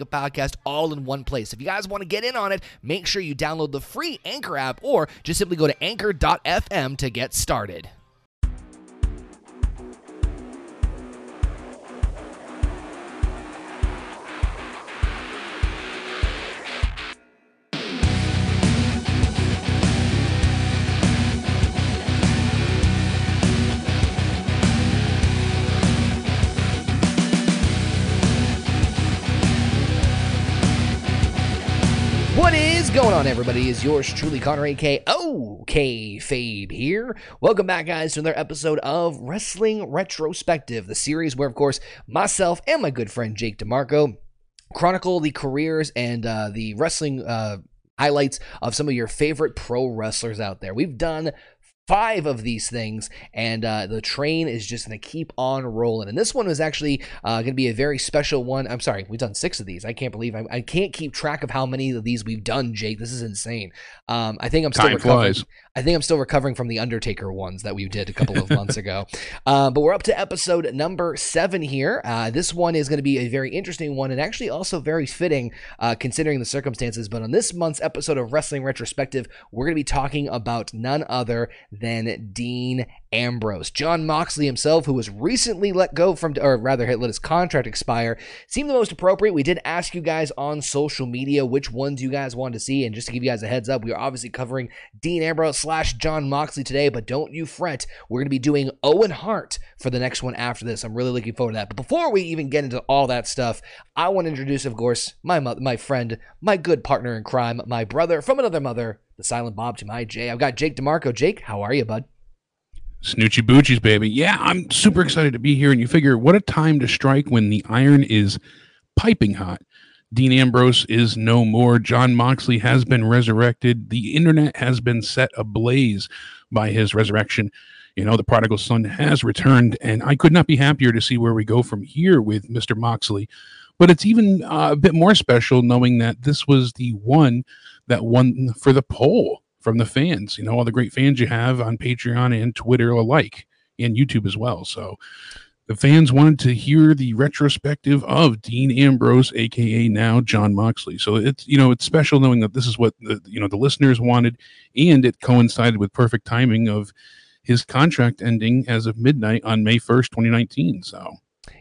a podcast all in one place. If you guys want to get in on it, make sure you download the free Anchor app or just simply go to anchor.fm to get started. On, everybody? Is yours truly, Connor, aka OK Fabe here. Welcome back, guys, to another episode of Wrestling Retrospective, the series where, of course, myself and my good friend Jake DeMarco chronicle the careers and uh, the wrestling uh, highlights of some of your favorite pro wrestlers out there. We've done five of these things, and uh, the train is just going to keep on rolling. And this one was actually uh, going to be a very special one. I'm sorry, we've done six of these. I can't believe I, I, can't keep track of how many of these we've done, Jake. This is insane. Um, I think I'm still Time recovering. flies. I think I'm still recovering from the Undertaker ones that we did a couple of months ago. Um, but we're up to episode number seven here. Uh, this one is going to be a very interesting one and actually also very fitting uh, considering the circumstances. But on this month's episode of Wrestling Retrospective, we're going to be talking about none other than Dean Ambrose. Jon Moxley himself, who was recently let go from, or rather, had let his contract expire, seemed the most appropriate. We did ask you guys on social media which ones you guys wanted to see. And just to give you guys a heads up, we are obviously covering Dean Ambrose slash Jon Moxley today, but don't you fret. We're going to be doing Owen Hart for the next one after this. I'm really looking forward to that. But before we even get into all that stuff, I want to introduce, of course, my mother, my friend, my good partner in crime, my brother from another mother, the silent Bob to my Jay. I've got Jake DeMarco. Jake, how are you, bud? Snoochie Boochies, baby. Yeah, I'm super excited to be here. And you figure, what a time to strike when the iron is piping hot. Dean Ambrose is no more. Jon Moxley has been resurrected. The internet has been set ablaze by his resurrection. You know, the prodigal son has returned, and I could not be happier to see where we go from here with Mr. Moxley. But it's even uh, a bit more special knowing that this was the one that won for the poll from the fans. You know, all the great fans you have on Patreon and Twitter alike, and YouTube as well. So the fans wanted to hear the retrospective of Dean Ambrose, aka now Jon Moxley. So it's you know it's special knowing that this is what the you know the listeners wanted, and it coincided with perfect timing of his contract ending as of midnight on May first, twenty nineteen. So.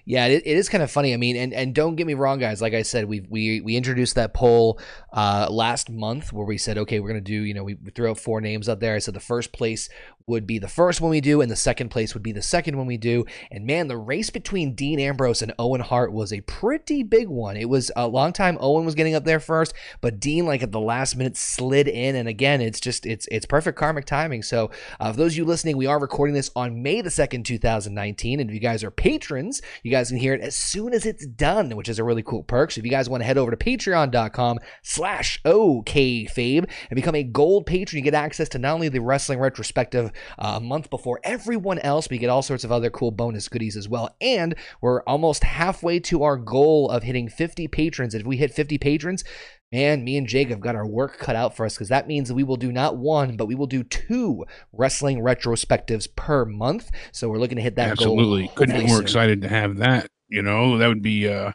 Yeah, it, it is kind of funny. I mean, and, and don't get me wrong, guys. Like I said, we we we introduced that poll uh, last month where we said, okay, we're gonna do. You know, we, we threw out four names up there. I said the first place would be the first one we do, and the second place would be the second one we do. And man, the race between Dean Ambrose and Owen Hart was a pretty big one. It was a long time. Owen was getting up there first, but Dean, like at the last minute, slid in. And again, it's just it's it's perfect karmic timing. So, uh, for those of you listening, we are recording this on May the second, two thousand nineteen. And if you guys are patrons, you guys can hear it as soon as it's done, which is a really cool perk. So if you guys want to head over to patreon.com slash okfabe and become a gold patron, you get access to not only the wrestling retrospective Uh, a month before everyone else, We get all sorts of other cool bonus goodies as well. And we're almost halfway to our goal of hitting 50 patrons. And if we hit 50 patrons, Man, me and Jake have got our work cut out for us because that means we will do not one, but we will do two wrestling retrospectives per month. So we're looking to hit that goal. Absolutely. Couldn't be more soon. excited to have that. You know, that would be a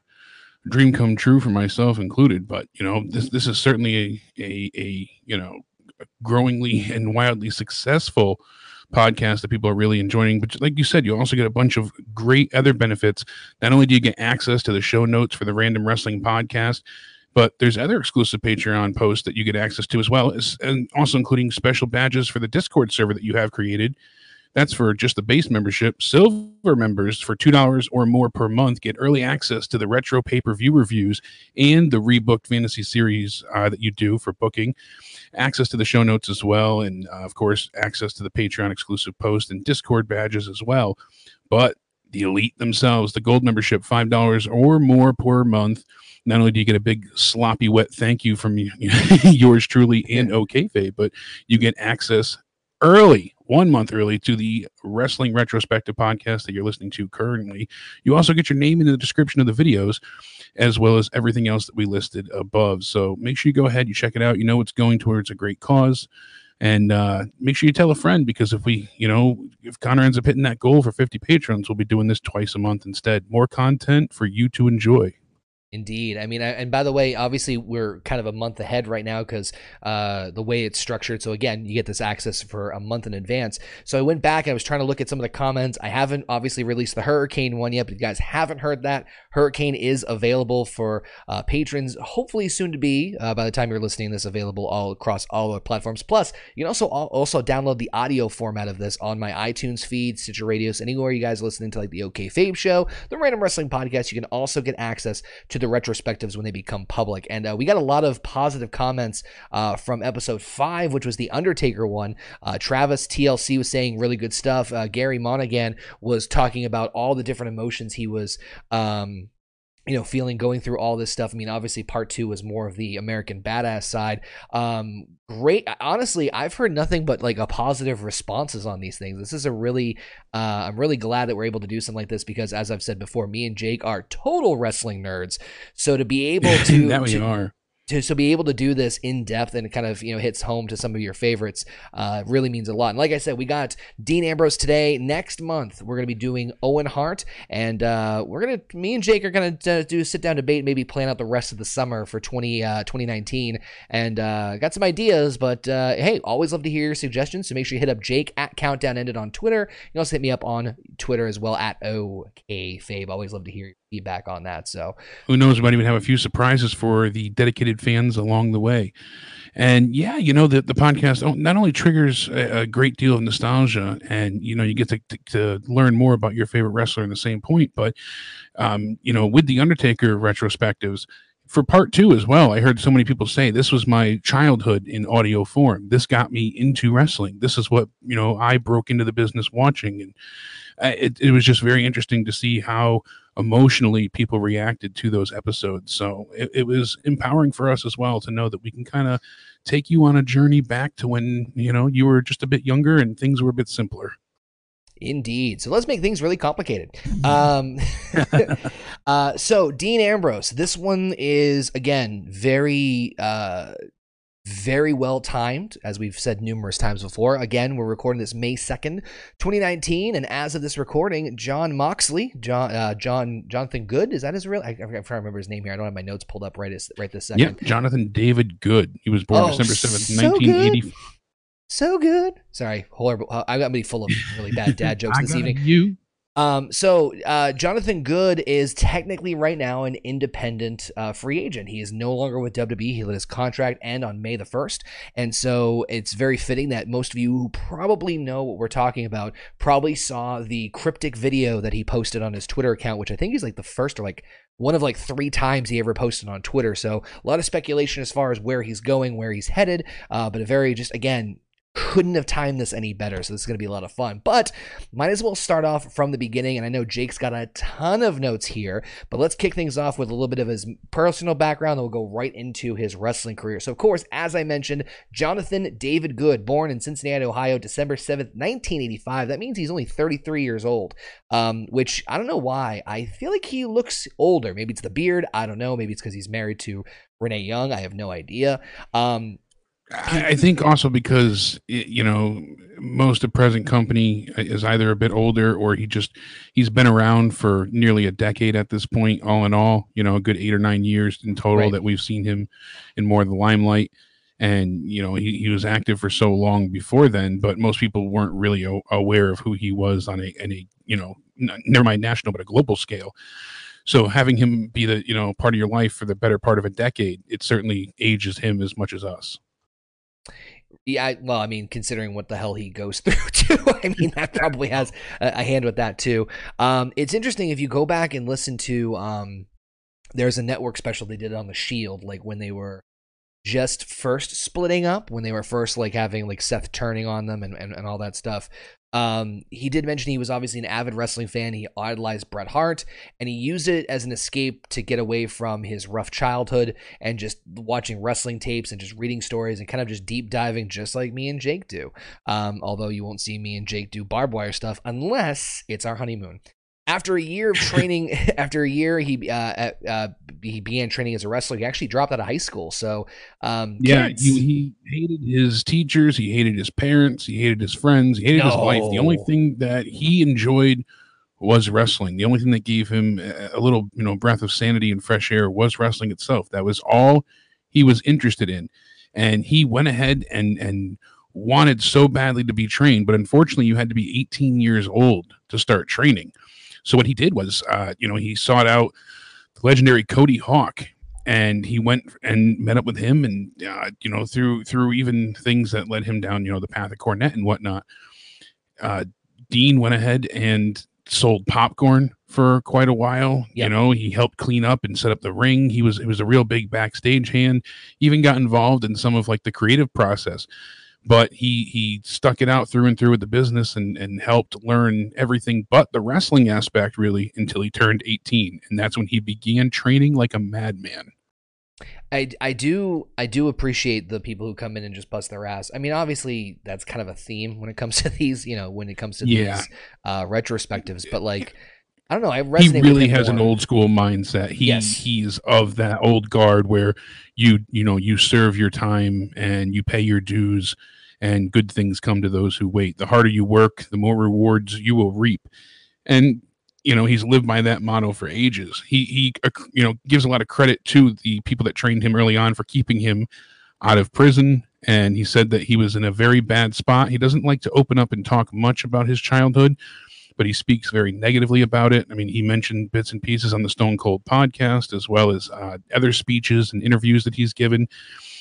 dream come true for myself included. But you know, this this is certainly a a, a you know growingly and wildly successful podcast that people are really enjoying. But like you said, you also get a bunch of great other benefits. Not only do you get access to the show notes for the Random Wrestling Podcast, but there's other exclusive Patreon posts that you get access to as well, and also including special badges for the Discord server that you have created. That's for just the base membership. Silver members for $2 or more per month get early access to the retro pay per view reviews and the rebooked fantasy series uh, that you do for booking, access to the show notes as well, and uh, of course, access to the Patreon exclusive post and Discord badges as well. But the elite themselves, the gold membership, $5 or more per month. Not only do you get a big sloppy wet thank you from you, yours truly and OKFA, but you get access early, one month early to the Wrestling Retrospective podcast that you're listening to currently. You also get your name in the description of the videos, as well as everything else that we listed above. So make sure you go ahead, you check it out. You know it's going towards a great cause. And uh, make sure you tell a friend because if we, you know, if Connor ends up hitting that goal for 50 patrons, we'll be doing this twice a month instead. More content for you to enjoy. Indeed. I mean, and by the way, obviously we're kind of a month ahead right now because uh, the way it's structured. So again, you get this access for a month in advance. So I went back. I was trying to look at some of the comments. I haven't obviously released the Hurricane one yet, but you guys haven't heard that. Hurricane is available for uh, patrons, hopefully soon to be. Uh, by the time you're listening, this available all across all our platforms. Plus, you can also also download the audio format of this on my iTunes feed, Stitcher Radios, anywhere you guys listening to like the OK Fabe Show, the Random Wrestling Podcast. You can also get access to the retrospectives when they become public. And uh, we got a lot of positive comments uh, from episode five, which was the Undertaker one. Uh, Travis TLC was saying really good stuff. Uh, Gary Monaghan was talking about all the different emotions he was. Um, you know, feeling going through all this stuff. I mean, obviously, part two was more of the American badass side. Um, great. Honestly, I've heard nothing but like a positive responses on these things. This is a really, uh, I'm really glad that we're able to do something like this because, as I've said before, me and Jake are total wrestling nerds. So to be able to, that to, we are to so be able to do this in depth and kind of you know hits home to some of your favorites uh, really means a lot. And like I said, we got Dean Ambrose today. Next month we're going to be doing Owen Hart, and uh, we're gonna me and Jake are gonna uh, do a sit down debate, maybe plan out the rest of the summer for 20 uh, 2019, and uh, got some ideas. But hey, always love to hear your suggestions. So make sure you hit up Jake at Countdown Ended on Twitter. You can also hit me up on Twitter as well at OKFabe. Always love to hear feedback on that. So who knows? We might even have a few surprises for the dedicated fans along the way. And yeah, you know, the, the podcast not only triggers a, a great deal of nostalgia and, you know, you get to, to, to, learn more about your favorite wrestler in the same point, but, um, you know, with the Undertaker retrospectives, for part two as well, I heard so many people say this was my childhood in audio form. This got me into wrestling. This is what, you know, I broke into the business watching. And uh, it, it was just very interesting to see how emotionally people reacted to those episodes. So it, it was empowering for us as well to know that we can kind of take you on a journey back to when, you know, you were just a bit younger and things were a bit simpler. Indeed. So let's make things really complicated. Um, uh, so Dean Ambrose, this one is again very uh, very well timed, as we've said numerous times before. Again, we're recording this May 2nd, 2019, and as of this recording, Jon Moxley, John, uh, John, Jonathan Good, is that his real? I, I trying to remember his name here. I don't have my notes pulled up right, right this second. Yeah, Jonathan David Good. He was born oh, December 7th, so 1980. Good. So good. Sorry, horrible. I got me full of really bad dad jokes this evening. You um, so uh, Jonathan Good is technically right now an independent uh, free agent. He is no longer with WWE. He let his contract end on May the first, and so it's very fitting that most of you who probably know what we're talking about probably saw the cryptic video that he posted on his Twitter account, which I think is like the first or like one of like three times he ever posted on Twitter. So a lot of speculation as far as where he's going, where he's headed, uh, but a very just again couldn't have timed this any better. So this is going to be a lot of fun. But might as well start off from the beginning. And I know Jake's got a ton of notes here, but let's kick things off with a little bit of his personal background. Then we'll go right into his wrestling career. So, of course, as I mentioned, Jonathan David Good, born in Cincinnati, Ohio, December 7th, 1985. That means he's only 33 years old, um, which I don't know why. I feel like he looks older. Maybe it's the beard. I don't know. Maybe it's because he's married to Renee Young. I have no idea. Um, I think also because you know most of present company uh, is either a bit older or he just he's been around for nearly a decade at this point. All in all, you know, a good eight or nine years in total right. that we've seen him in more of the limelight. And you know he, he was active for so long before then, but most people weren't really o- aware of who he was on a, a you know never mind national but a global scale. So having him be the you know part of your life for the better part of a decade, it certainly ages him as much as us. Yeah, well, I mean, considering what the hell he goes through, too, I mean, that probably has a, a hand with that too. Um, it's interesting if you go back and listen to. Um, there's a network special they did on the Shield, like when they were just first splitting up, when they were first like having like Seth turning on them and, and, and all that stuff. Um, he did mention he was obviously an avid wrestling fan. He idolized Bret Hart, and he used it as an escape to get away from his rough childhood and just watching wrestling tapes and just reading stories and kind of just deep diving, just like me and Jake do. Um, although you won't see me and Jake do barbed wire stuff unless it's our honeymoon. After a year of training, after a year he uh, uh, he began training as a wrestler. He actually dropped out of high school. So um, yeah, kids- he, he hated his teachers, he hated his parents, he hated his friends, he hated his life. The only thing that he enjoyed was wrestling. The only thing that gave him a a little, you know, breath of sanity and fresh air was wrestling itself. That was all he was interested in, and he went ahead and and wanted so badly to be trained, but unfortunately, you had to be 18 years old to start training. So what he did was, uh, you know, he sought out the legendary Cody Hawk, and he went and met up with him, and uh, you know, through through even things that led him down, you know, the path of Cornette and whatnot. Uh, Dean went ahead and sold popcorn for quite a while. You know, he helped clean up and set up the ring. He was he was a real big backstage hand. Even got involved in some of like the creative process. But he he stuck it out through and through with the business and and helped learn everything but the wrestling aspect really until he turned 18 and that's when he began training like a madman. I, I do I do appreciate the people who come in and just bust their ass. I mean, obviously that's kind of a theme when it comes to these, you know, when it comes to Yeah. these uh, retrospectives. But like, I don't know, I he resonate. with really has an old school mindset. He Yes. he's of that old guard where you you know you serve your time and you pay your dues and good things come to those who wait. The harder you work, the more rewards you will reap. And you know he's lived by that motto for ages. He he uh, you know gives a lot of credit to the people that trained him early on for keeping him out of prison and he said that he was in a very bad spot. He doesn't like to open up and talk much about his childhood, but he speaks very negatively about it. I mean, he mentioned bits and pieces on the Stone Cold podcast, as well as uh, other speeches and interviews that he's given.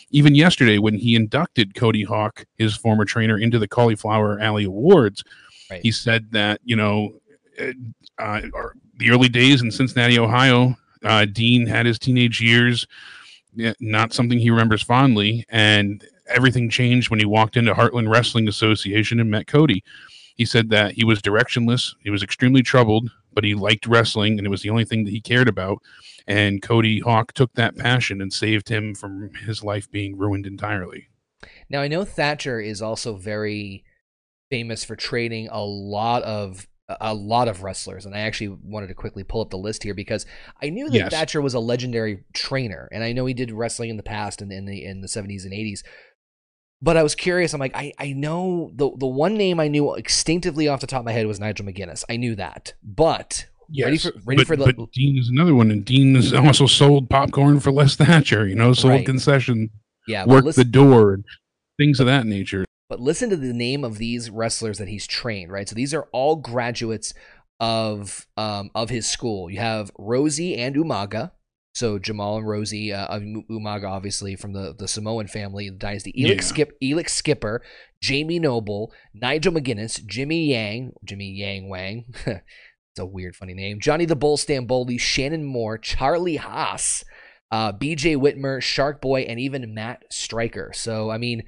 Even yesterday, when he inducted Cody Hawk, his former trainer, into the Cauliflower Alley Awards, Right. he said that, you know, uh, uh, the early days in Cincinnati, Ohio, uh, Dean had his teenage years, not something he remembers fondly. And everything changed when he walked into Heartland Wrestling Association and met Cody. He said that he was directionless, he was extremely troubled, but he liked wrestling and it was the only thing that he cared about. And Cody Hawk took that passion and saved him from his life being ruined entirely. Now I know Thatcher is also very famous for training a lot of a lot of wrestlers, and I actually wanted to quickly pull up the list here because I knew that Yes. Thatcher was a legendary trainer, and I know he did wrestling in the past and in the in the seventies and eighties. But I was curious. I'm like, I, I know the the one name I knew instinctively off the top of my head was Nigel McGuinness. I knew that, but ready for ready but, for the but Dean is another one, and Dean has also sold popcorn for Les Thatcher. You know, sold Right. concession, yeah. But worked listen, the door, and things of that nature. But listen to the name of these wrestlers that he's trained, right? So these are all graduates of um, of his school. You have Rosey and Umaga. So Jamal and Rosey, uh, um, Umaga obviously from the, the Samoan family, the dynasty. Elix, Yeah. Skip, Elix Skipper, Jamie Noble, Nigel McGuinness, Jimmy Yang, Jimmy Yang Wang. it's a weird, funny name. Johnny the Bull Stamboli, Shannon Moore, Charlie Haas, uh, BJ Whitmer, Shark Boy, and even Matt Striker. So, I mean,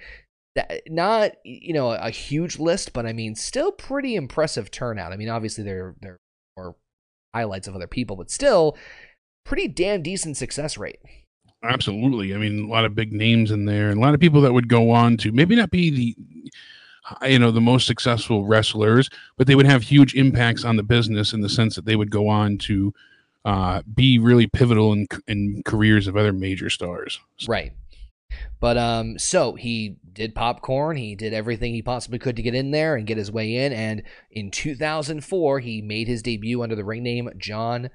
that, not you know a huge list, but I mean still pretty impressive turnout. I mean, obviously there there are highlights of other people, but still pretty damn decent success rate. Absolutely. I mean, a lot of big names in there, and a lot of people that would go on to maybe not be the, you know, the most successful wrestlers, but they would have huge impacts on the business in the sense that they would go on to uh, be really pivotal in, in careers of other major stars. Right. But um so he did popcorn, he did everything he possibly could to get in there and get his way in and in 2004 he made his debut under the ring name Jon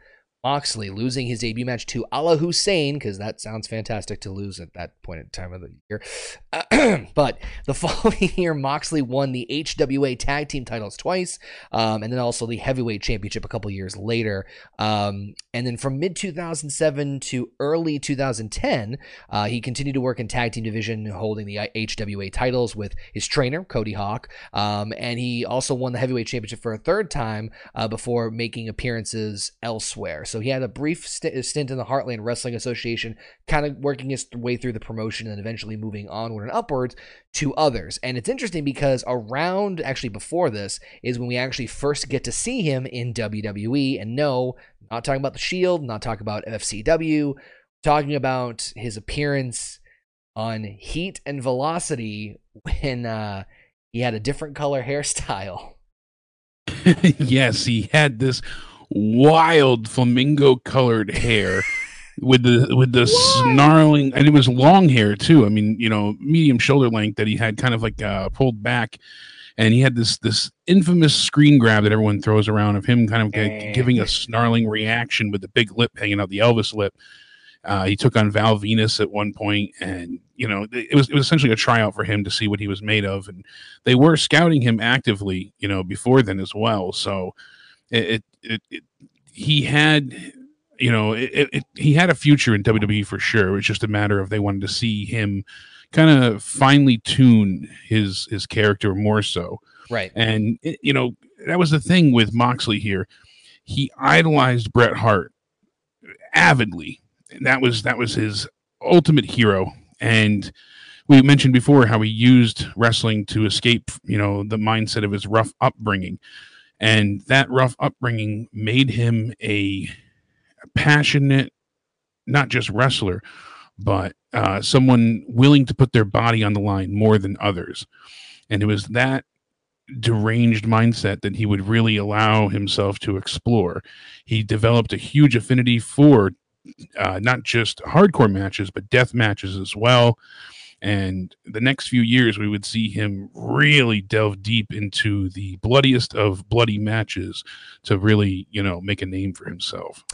Moxley, losing his debut match to Allah Hussein because that sounds fantastic to lose at that point in time of the year. but the following year, Moxley won the HWA Tag Team titles twice, um, and then also the Heavyweight Championship a couple years later. Um, and then from mid 2007 to early 2010, uh, he continued to work in tag team division, holding the HWA titles with his trainer Cody Hawk, um, and he also won the heavyweight championship for a third time uh, before making appearances elsewhere. So he had a brief st- stint in the Heartland Wrestling Association, kind of working his way through the promotion and eventually moving onward and upwards to others. And it's interesting because around, actually before this, is when we actually first get to see him in WWE. And no, not talking about the Shield, not talking about FCW, talking about his appearance on Heat and Velocity when uh, he had a different color hairstyle. yes, he had this wild flamingo colored hair with the with the what? snarling and it was long hair too. I mean, you know, medium shoulder length that he had kind of like uh, pulled back and he had this this infamous screen grab that everyone throws around of him kind of g- giving a snarling reaction with the big lip hanging out the Elvis lip. Uh, he took on Val Venis at one point, and you know it was it was essentially a tryout for him to see what he was made of, and they were scouting him actively, you know, before then as well. So it, it, it he had you know it, it, he had a future in WWE for sure. It was just a matter of they wanted to see him kind of finely tune his his character more so. Right. And you know that was the thing with Moxley here. He idolized Bret Hart avidly that was that was his ultimate hero and we mentioned before how he used wrestling to escape you know the mindset of his rough upbringing and that rough upbringing made him a passionate not just wrestler but uh, someone willing to put their body on the line more than others and it was that deranged mindset that he would really allow himself to explore he developed a huge affinity for uh, not just hardcore matches, but death matches as well. And the next few years, we would see him really delve deep into the bloodiest of bloody matches to really, you know, make a name for himself.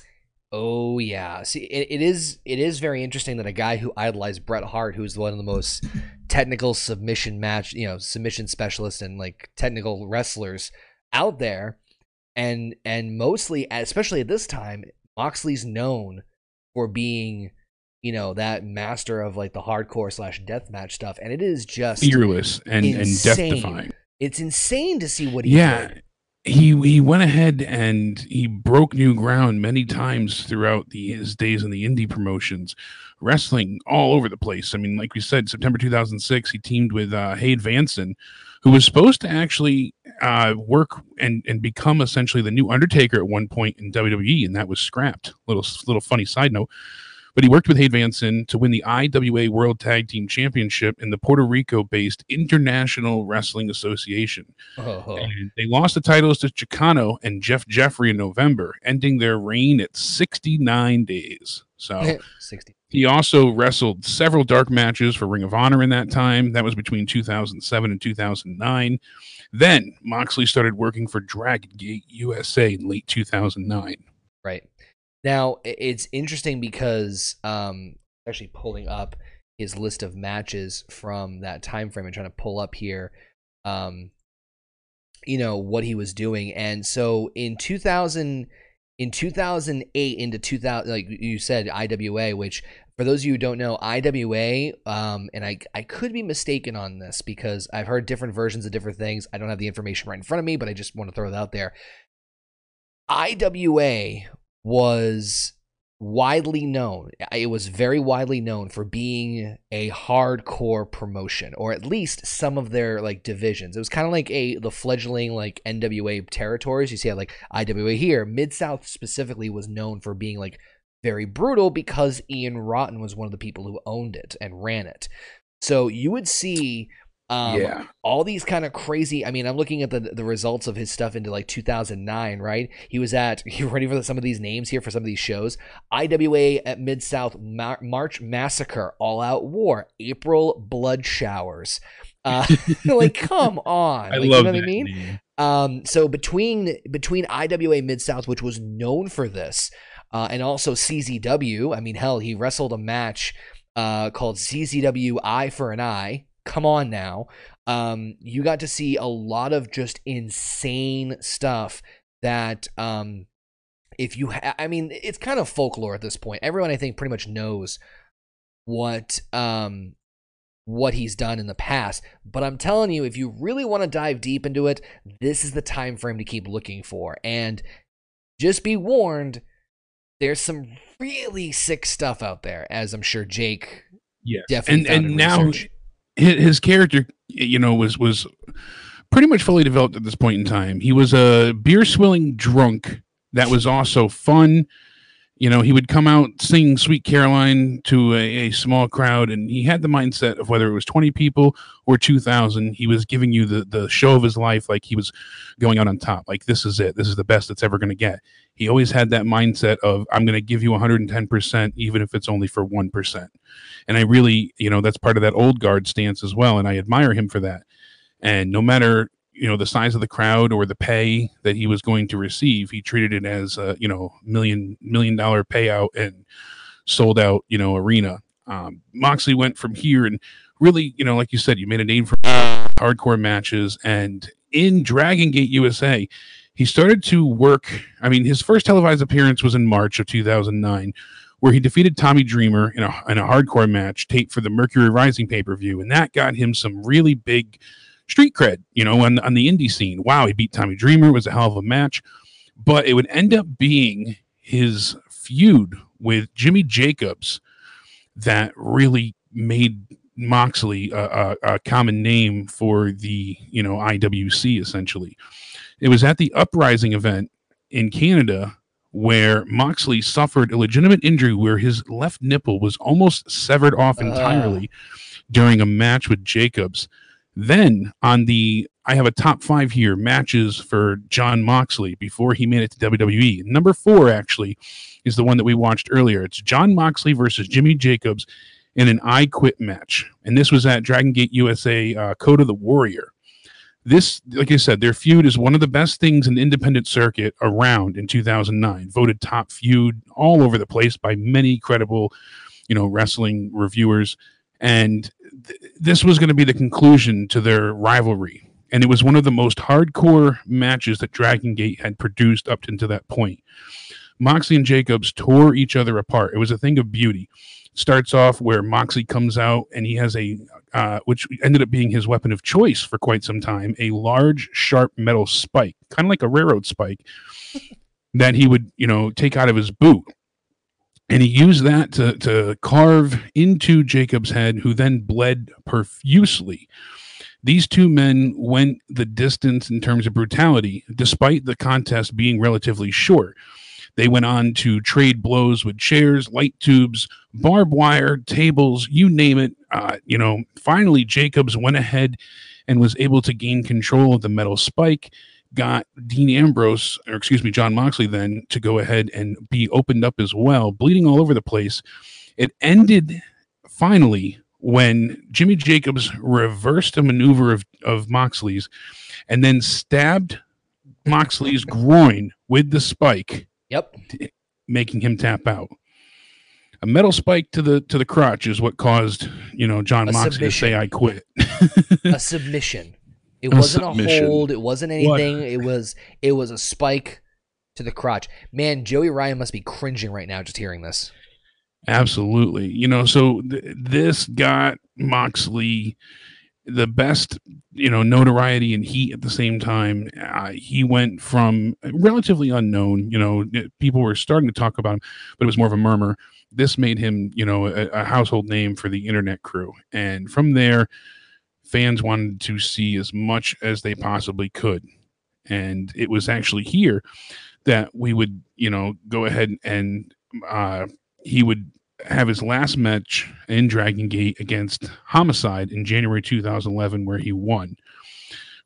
Oh yeah, see, it, it is it is very interesting that a guy who idolized Bret Hart, who's one of the most technical submission match, you know, submission specialists and like technical wrestlers out there, and and mostly, especially at this time, Moxley's known for being you know that master of like the hardcore slash deathmatch stuff and it is just fearless and insane. and death defying it's insane to see what he yeah did. he he went ahead and he broke new ground many times throughout the, his days in the indie promotions wrestling all over the place i mean like we said september 2006 he teamed with uh Hade Vansen who was supposed to actually uh, work and and become essentially the new Undertaker at one point in WWE, and that was scrapped. Little little funny side note. But he worked with Hade Vansen to win the IWA World Tag Team Championship in the Puerto Rico-based International Wrestling Association. Uh-huh. And they lost the titles to Chicano and Jeff Jeffrey in November, ending their reign at 69 days. So 60. He also wrestled several dark matches for Ring of Honor in that time. That was between 2007 and 2009. Then Moxley started working for Dragon Gate USA in late 2009. Right. Now, it's interesting because um actually pulling up his list of matches from that time frame and trying to pull up here um you know what he was doing. And so in 2000 in 2008 into 2000 like you said IWA which for those of you who don't know IWA um and I I could be mistaken on this because I've heard different versions of different things. I don't have the information right in front of me but I just want to throw it out there. IWA was widely known. It was very widely known for being a hardcore promotion, or at least some of their like divisions. It was kind of like a the fledgling like NWA territories. You see, like IWA here, Mid South specifically was known for being like very brutal because Ian Rotten was one of the people who owned it and ran it. So you would see um, yeah. All these kind of crazy. I mean, I'm looking at the the results of his stuff into like 2009, right? He was at. You ready for some of these names here for some of these shows? IWA at Mid South Mar- March Massacre, All Out War, April Blood Showers. Uh, like, come on! I like, love you know what I mean. Name. Um, so between between IWA Mid South, which was known for this, uh, and also CZW. I mean, hell, he wrestled a match uh, called CZW Eye for an Eye come on now. Um, you got to see a lot of just insane stuff that um, if you ha- I mean it's kind of folklore at this point. Everyone I think pretty much knows what um what he's done in the past, but I'm telling you if you really want to dive deep into it, this is the time frame to keep looking for. And just be warned, there's some really sick stuff out there, as I'm sure Jake yeah definitely and and in now research. His, character you know was was pretty much fully developed at this point in time. He was a beer swilling drunk that was also fun you know he would come out sing sweet caroline to a, a small crowd and he had the mindset of whether it was 20 people or 2000 he was giving you the the show of his life like he was going out on top like this is it. This is the best it's ever going to get. He always had that mindset of i'm going to give you 110% even if it's only for 1% and I really, you know, that's part of that old guard stance as well, and I admire him for that. And no matter you know the size of the crowd or the pay that he was going to receive, he treated it as a you know million million dollar payout and sold out you know arena. Um, Moxley went from here and really, you know, like you said, you made a name for hardcore matches, and in Dragon Gate USA, he started to work. I mean, his first televised appearance was in March of 2009 where he defeated Tommy Dreamer in a, in a hardcore match taped for the Mercury Rising pay per view. And that got him some really big street cred, you know, on, on the indie scene. Wow, he beat Tommy Dreamer. It was a hell of a match. But it would end up being his feud with Jimmy Jacobs that really made Moxley a, a, a common name for the, you know, IWC essentially. It was at the Uprising event in Canada where Moxley suffered a legitimate injury where his left nipple was almost severed off entirely uh. during a match with Jacobs. Then on the I have a top five here matches for Jon Moxley before he made it to WWE. Number four actually is the one that we watched earlier. It's Jon Moxley versus Jimmy Jacobs in an I Quit match, and this was at Dragon Gate USA uh, Code of the Warrior this, like I said, their feud is one of the best things in the independent circuit around in 2009. Voted top feud all over the place by many credible, you know, wrestling reviewers. And th- this was going to be the conclusion to their rivalry. And it was one of the most hardcore matches that Dragon Gate had produced up to that point. Moxley and Jacobs tore each other apart. It was a thing of beauty starts off where Moxley comes out and he has a, uh, which ended up being his weapon of choice for quite some time, a large, sharp metal spike, kind of like a railroad spike, that he would, you know, take out of his boot. And he used that to, to carve into Jacob's head, who then bled profusely. These two men went the distance in terms of brutality, despite the contest being relatively short. They went on to trade blows with chairs, light tubes, barbed wire, tables, you name it. Uh, you know, finally, Jacobs went ahead and was able to gain control of the metal spike. Got Dean Ambrose, or excuse me, Jon Moxley, then to go ahead and be opened up as well, bleeding all over the place. It ended finally when Jimmy Jacobs reversed a maneuver of, of Moxley's and then stabbed Moxley's groin with the spike Yep. Making him tap out. A metal spike to the to the crotch is what caused, you know, John a Moxley submission. to say I quit. a submission. It a wasn't submission. a hold, it wasn't anything. What? It was it was a spike to the crotch. Man, Joey Ryan must be cringing right now just hearing this. Absolutely. You know, so th- this got Moxley the best you know notoriety and heat at the same time uh, he went from relatively unknown you know people were starting to talk about him but it was more of a murmur this made him you know a, a household name for the internet crew and from there fans wanted to see as much as they possibly could and it was actually here that we would you know go ahead and uh, he would have his last match in Dragon Gate against Homicide in January 2011, where he won.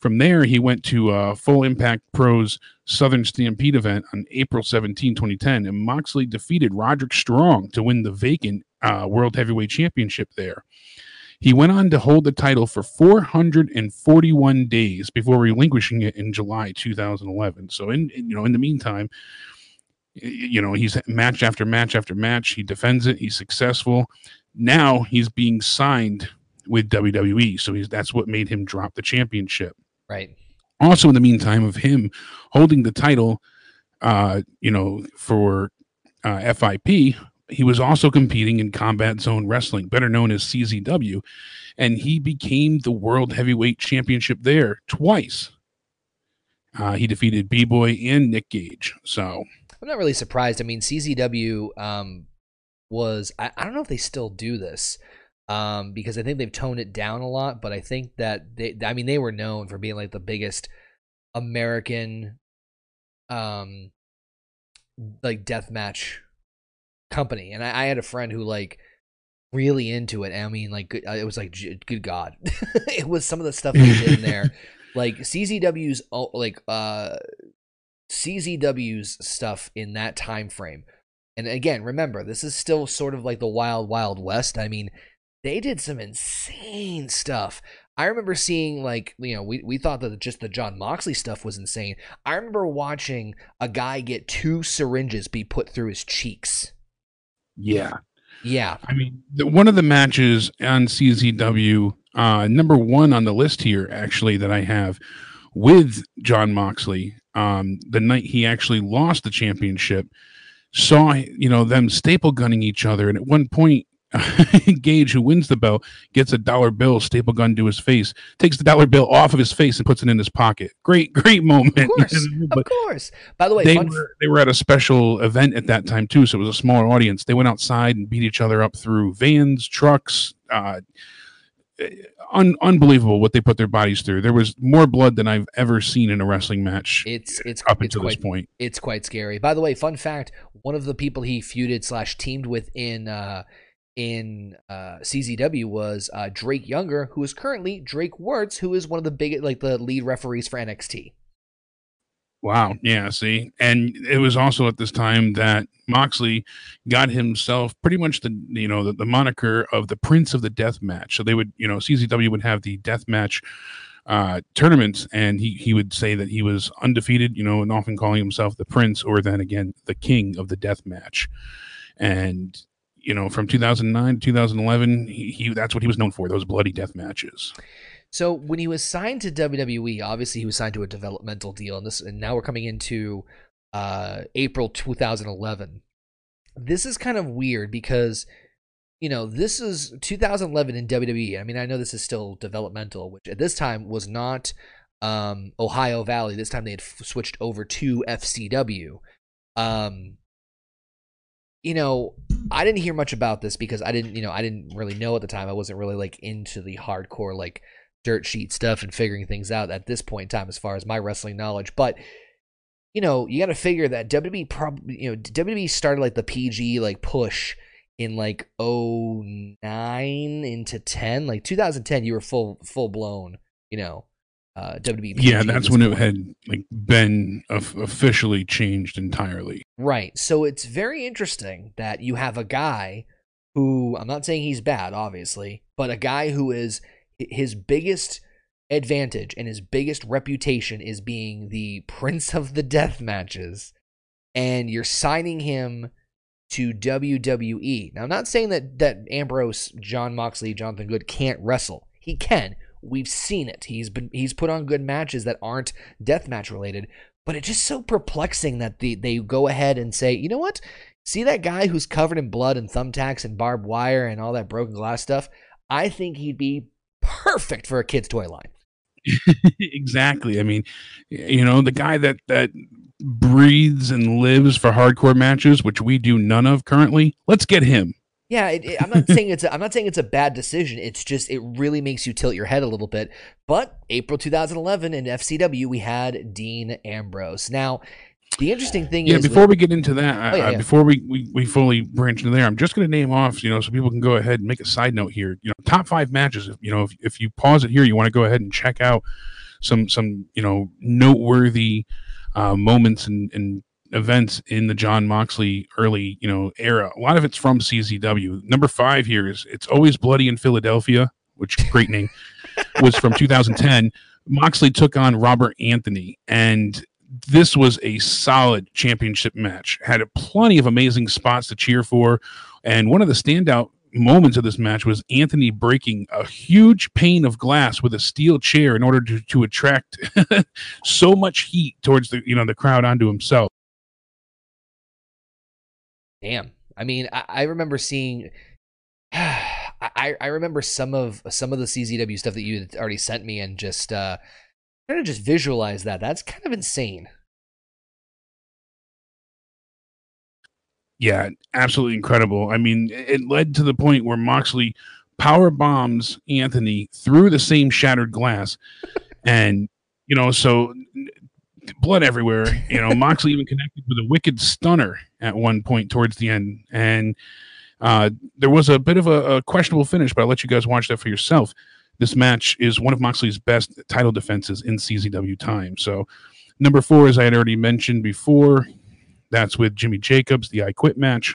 From there, he went to uh, Full Impact Pro's Southern Stampede event on April 17, 2010, and Moxley defeated Roderick Strong to win the vacant uh, World Heavyweight Championship there. He went on to hold the title for 441 days before relinquishing it in July 2011. So, in you know, in the meantime, you know, he's match after match after match. He defends it. He's successful. Now he's being signed with WWE. So he's that's what made him drop the championship. Right. Also, in the meantime of him holding the title, uh, you know, for uh, FIP, he was also competing in Combat Zone Wrestling, better known as CZW, and he became the World Heavyweight Championship there twice. Uh, he defeated B Boy and Nick Gage. So I'm not really surprised. I mean, CZW um, was I, I don't know if they still do this um, because I think they've toned it down a lot. But I think that they, I mean, they were known for being like the biggest American, um, like death match company. And I, I had a friend who like really into it. I mean, like it was like good God, it was some of the stuff they did in there. Like CZW's like uh CZW's stuff in that time frame. And again, remember, this is still sort of like the wild wild west. I mean, they did some insane stuff. I remember seeing like, you know, we, we thought that just the Jon Moxley stuff was insane. I remember watching a guy get two syringes be put through his cheeks. Yeah. Yeah. I mean, the, one of the matches on CZW, uh, number one on the list here, actually, that I have with Jon Moxley, um, the night he actually lost the championship, saw, you know, them staple gunning each other. And at one point, Gage, who wins the belt, gets a dollar bill staple gun to his face, takes the dollar bill off of his face and puts it in his pocket. Great, great moment. Of course, of course. By the way, they were they were at a special event at that time too, so it was a smaller audience. They went outside and beat each other up through vans, trucks. Uh, un- unbelievable what they put their bodies through. There was more blood than I've ever seen in a wrestling match. It's it's up it's until quite, this point. It's quite scary. By the way, fun fact: one of the people he feuded slash teamed with in uh, in uh, CZW was uh, Drake Younger, who is currently Drake Wuertz, who is one of the big like the lead referees for NXT. Wow. Yeah. See, and it was also at this time that Moxley got himself pretty much the you know the, the moniker of the Prince of the Death Match. So they would you know CZW would have the Death Match uh, tournaments, and he he would say that he was undefeated. You know, and often calling himself the Prince, or then again the King of the Death Match. And you know, from 2009 to 2011, he, he that's what he was known for those bloody death matches. So when he was signed to WWE, obviously he was signed to a developmental deal, and this and now we're coming into uh, April 2011. This is kind of weird because you know this is 2011 in WWE. I mean, I know this is still developmental, which at this time was not um, Ohio Valley. This time they had f- switched over to FCW. Um, you know, I didn't hear much about this because I didn't, you know, I didn't really know at the time. I wasn't really like into the hardcore like dirt sheet stuff and figuring things out at this point in time as far as my wrestling knowledge. But you know, you got to figure that WWE probably, you know, WWE started like the PG like push in like 09 into 10, like 2010 you were full full blown, you know, uh, WWE. Yeah, that's when point. it had like been officially changed entirely. Right. So it's very interesting that you have a guy who I'm not saying he's bad, obviously, but a guy who is his biggest advantage and his biggest reputation is being the prince of the death matches, and you're signing him to WWE. Now, I'm not saying that that Ambrose, Jon Moxley, Jonathan Good can't wrestle. He can. We've seen it. He's been he's put on good matches that aren't deathmatch related, but it's just so perplexing that the, they go ahead and say, you know what? See that guy who's covered in blood and thumbtacks and barbed wire and all that broken glass stuff? I think he'd be perfect for a kid's toy line. exactly. I mean, you know, the guy that that breathes and lives for hardcore matches, which we do none of currently. Let's get him. Yeah, it, it, I'm not saying it's a, I'm not saying it's a bad decision. It's just it really makes you tilt your head a little bit. But April 2011 in FCW, we had Dean Ambrose. Now, the interesting thing is yeah, is, before we get into that, Oh, yeah, uh, yeah. before we, we we fully branch into there, I'm just going to name off, you know, so people can go ahead and make a side note here. You know, top five matches. If, you know, if, if you pause it here, you want to go ahead and check out some some you know noteworthy uh, moments and, and events in the Jon Moxley early you know era. A lot of it's from CZW. Number five here is it's always bloody in Philadelphia, which great name was from 2010. Moxley took on Robert Anthony, and this was a solid championship match. Had plenty of amazing spots to cheer for, and one of the standout moments of this match was Anthony breaking a huge pane of glass with a steel chair in order to, to attract so much heat towards the you know the crowd onto himself. Damn. I mean, I, I remember seeing. I, I remember some of some of the CZW stuff that you had already sent me, and just uh, trying to just visualize that. That's kind of insane. Yeah, absolutely incredible. I mean, it led to the point where Moxley power bombs Anthony through the same shattered glass, and you know, so blood everywhere. You know, Moxley even connected with a wicked stunner at one point towards the end, and uh, there was a bit of a, a questionable finish, but I'll let you guys watch that for yourself. This match is one of Moxley's best title defenses in CZW time. So, number four, as I had already mentioned before, that's with Jimmy Jacobs, the I Quit match.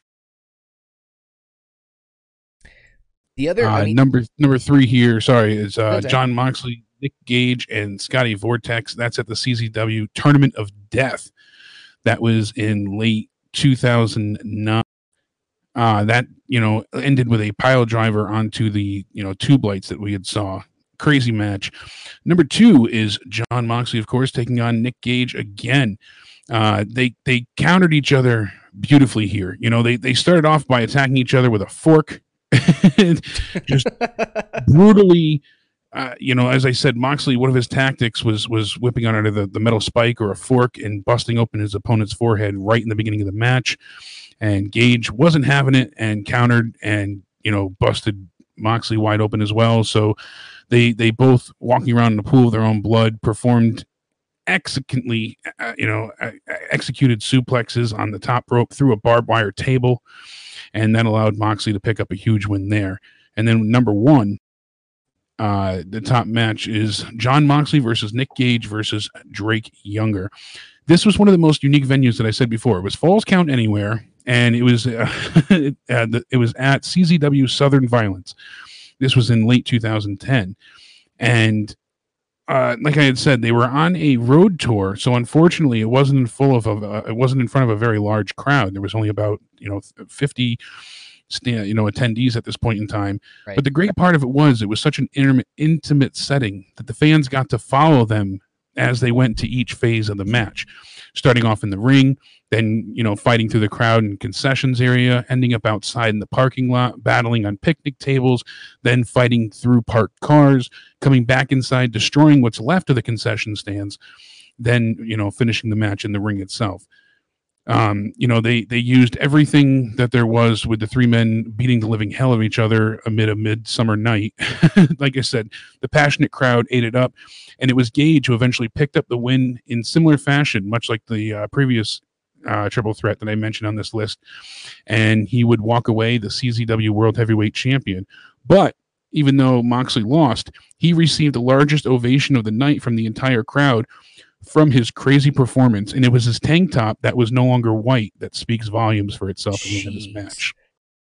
The other Uh, I mean, number number three here, sorry, is uh, Jon Moxley, Nick Gage, and Scotty Vortekz. That's at the CZW Tournament of Death. That was in late 2009. Uh, that you know ended with a pile driver onto the you know tube lights that we had saw. Crazy match. Number two is Jon Moxley, of course, taking on Nick Gage again. Uh, they they countered each other beautifully here. You know, they they started off by attacking each other with a fork. just brutally uh, you know as i said moxley one of his tactics was was whipping on either the, the metal spike or a fork and busting open his opponent's forehead right in the beginning of the match. And gage wasn't having it and countered and you know busted moxley wide open as well. So they they both walking around in a pool of their own blood performed executely uh, you know uh, executed suplexes on the top rope through a barbed wire table. And that allowed Moxley to pick up a huge win there. And then number one, uh, the top match is Jon Moxley versus Nick Gage versus Drake Younger. This was one of the most unique venues that I said before. It was Falls Count Anywhere, and it was uh, it, was at CZW Southern Violence. This was in late 2010, and uh, like I had said, they were on a road tour, so unfortunately, it wasn't in full of a, it wasn't in front of a very large crowd. There was only about you know fifty, sta- you know, attendees at this point in time. Right. But the great part of it was it was such an intimate, intimate setting that the fans got to follow them as they went to each phase of the match, starting off in the ring, then you know fighting through the crowd and concessions area, ending up outside in the parking lot, battling on picnic tables, then fighting through parked cars, coming back inside, destroying what's left of the concession stands, then you know finishing the match in the ring itself. Um, you know they they used everything that there was with the three men beating the living hell of each other amid a midsummer night. like I said, the passionate crowd ate it up, and it was Gage who eventually picked up the win in similar fashion, much like the uh, previous uh, triple threat that I mentioned on this list. And he would walk away the CZW World Heavyweight Champion. But even though Moxley lost, he received the largest ovation of the night from the entire crowd from his crazy performance. And it was his tank top that was no longer white that speaks volumes for itself at the end of this match.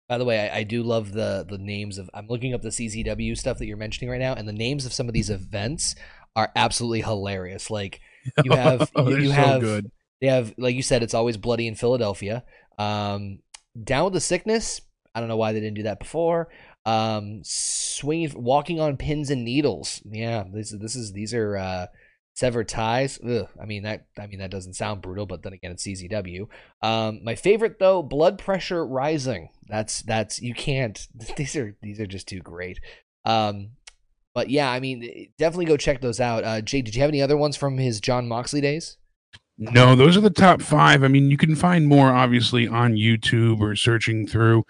By the way, I, I do love the the names of. I'm looking up the CZW stuff that you're mentioning right now, and the names of some of these events are absolutely hilarious. Like you have Oh, you, you so have good. they have like you said, it's always bloody in Philadelphia. Um, down with the sickness. I don't know why they didn't do that before. Um, swinging, walking on pins and needles. Yeah, this this is these are uh, severed ties. Ugh, I mean that. I mean that doesn't sound brutal, but then again, it's CZW. Um, my favorite though, blood pressure rising. That's that's you can't. These are these are just too great. Um, but yeah, I mean, definitely go check those out. Uh, Jay, did you have any other ones from his Jon Moxley days? No, those are the top five. I mean, you can find more obviously on YouTube or searching through,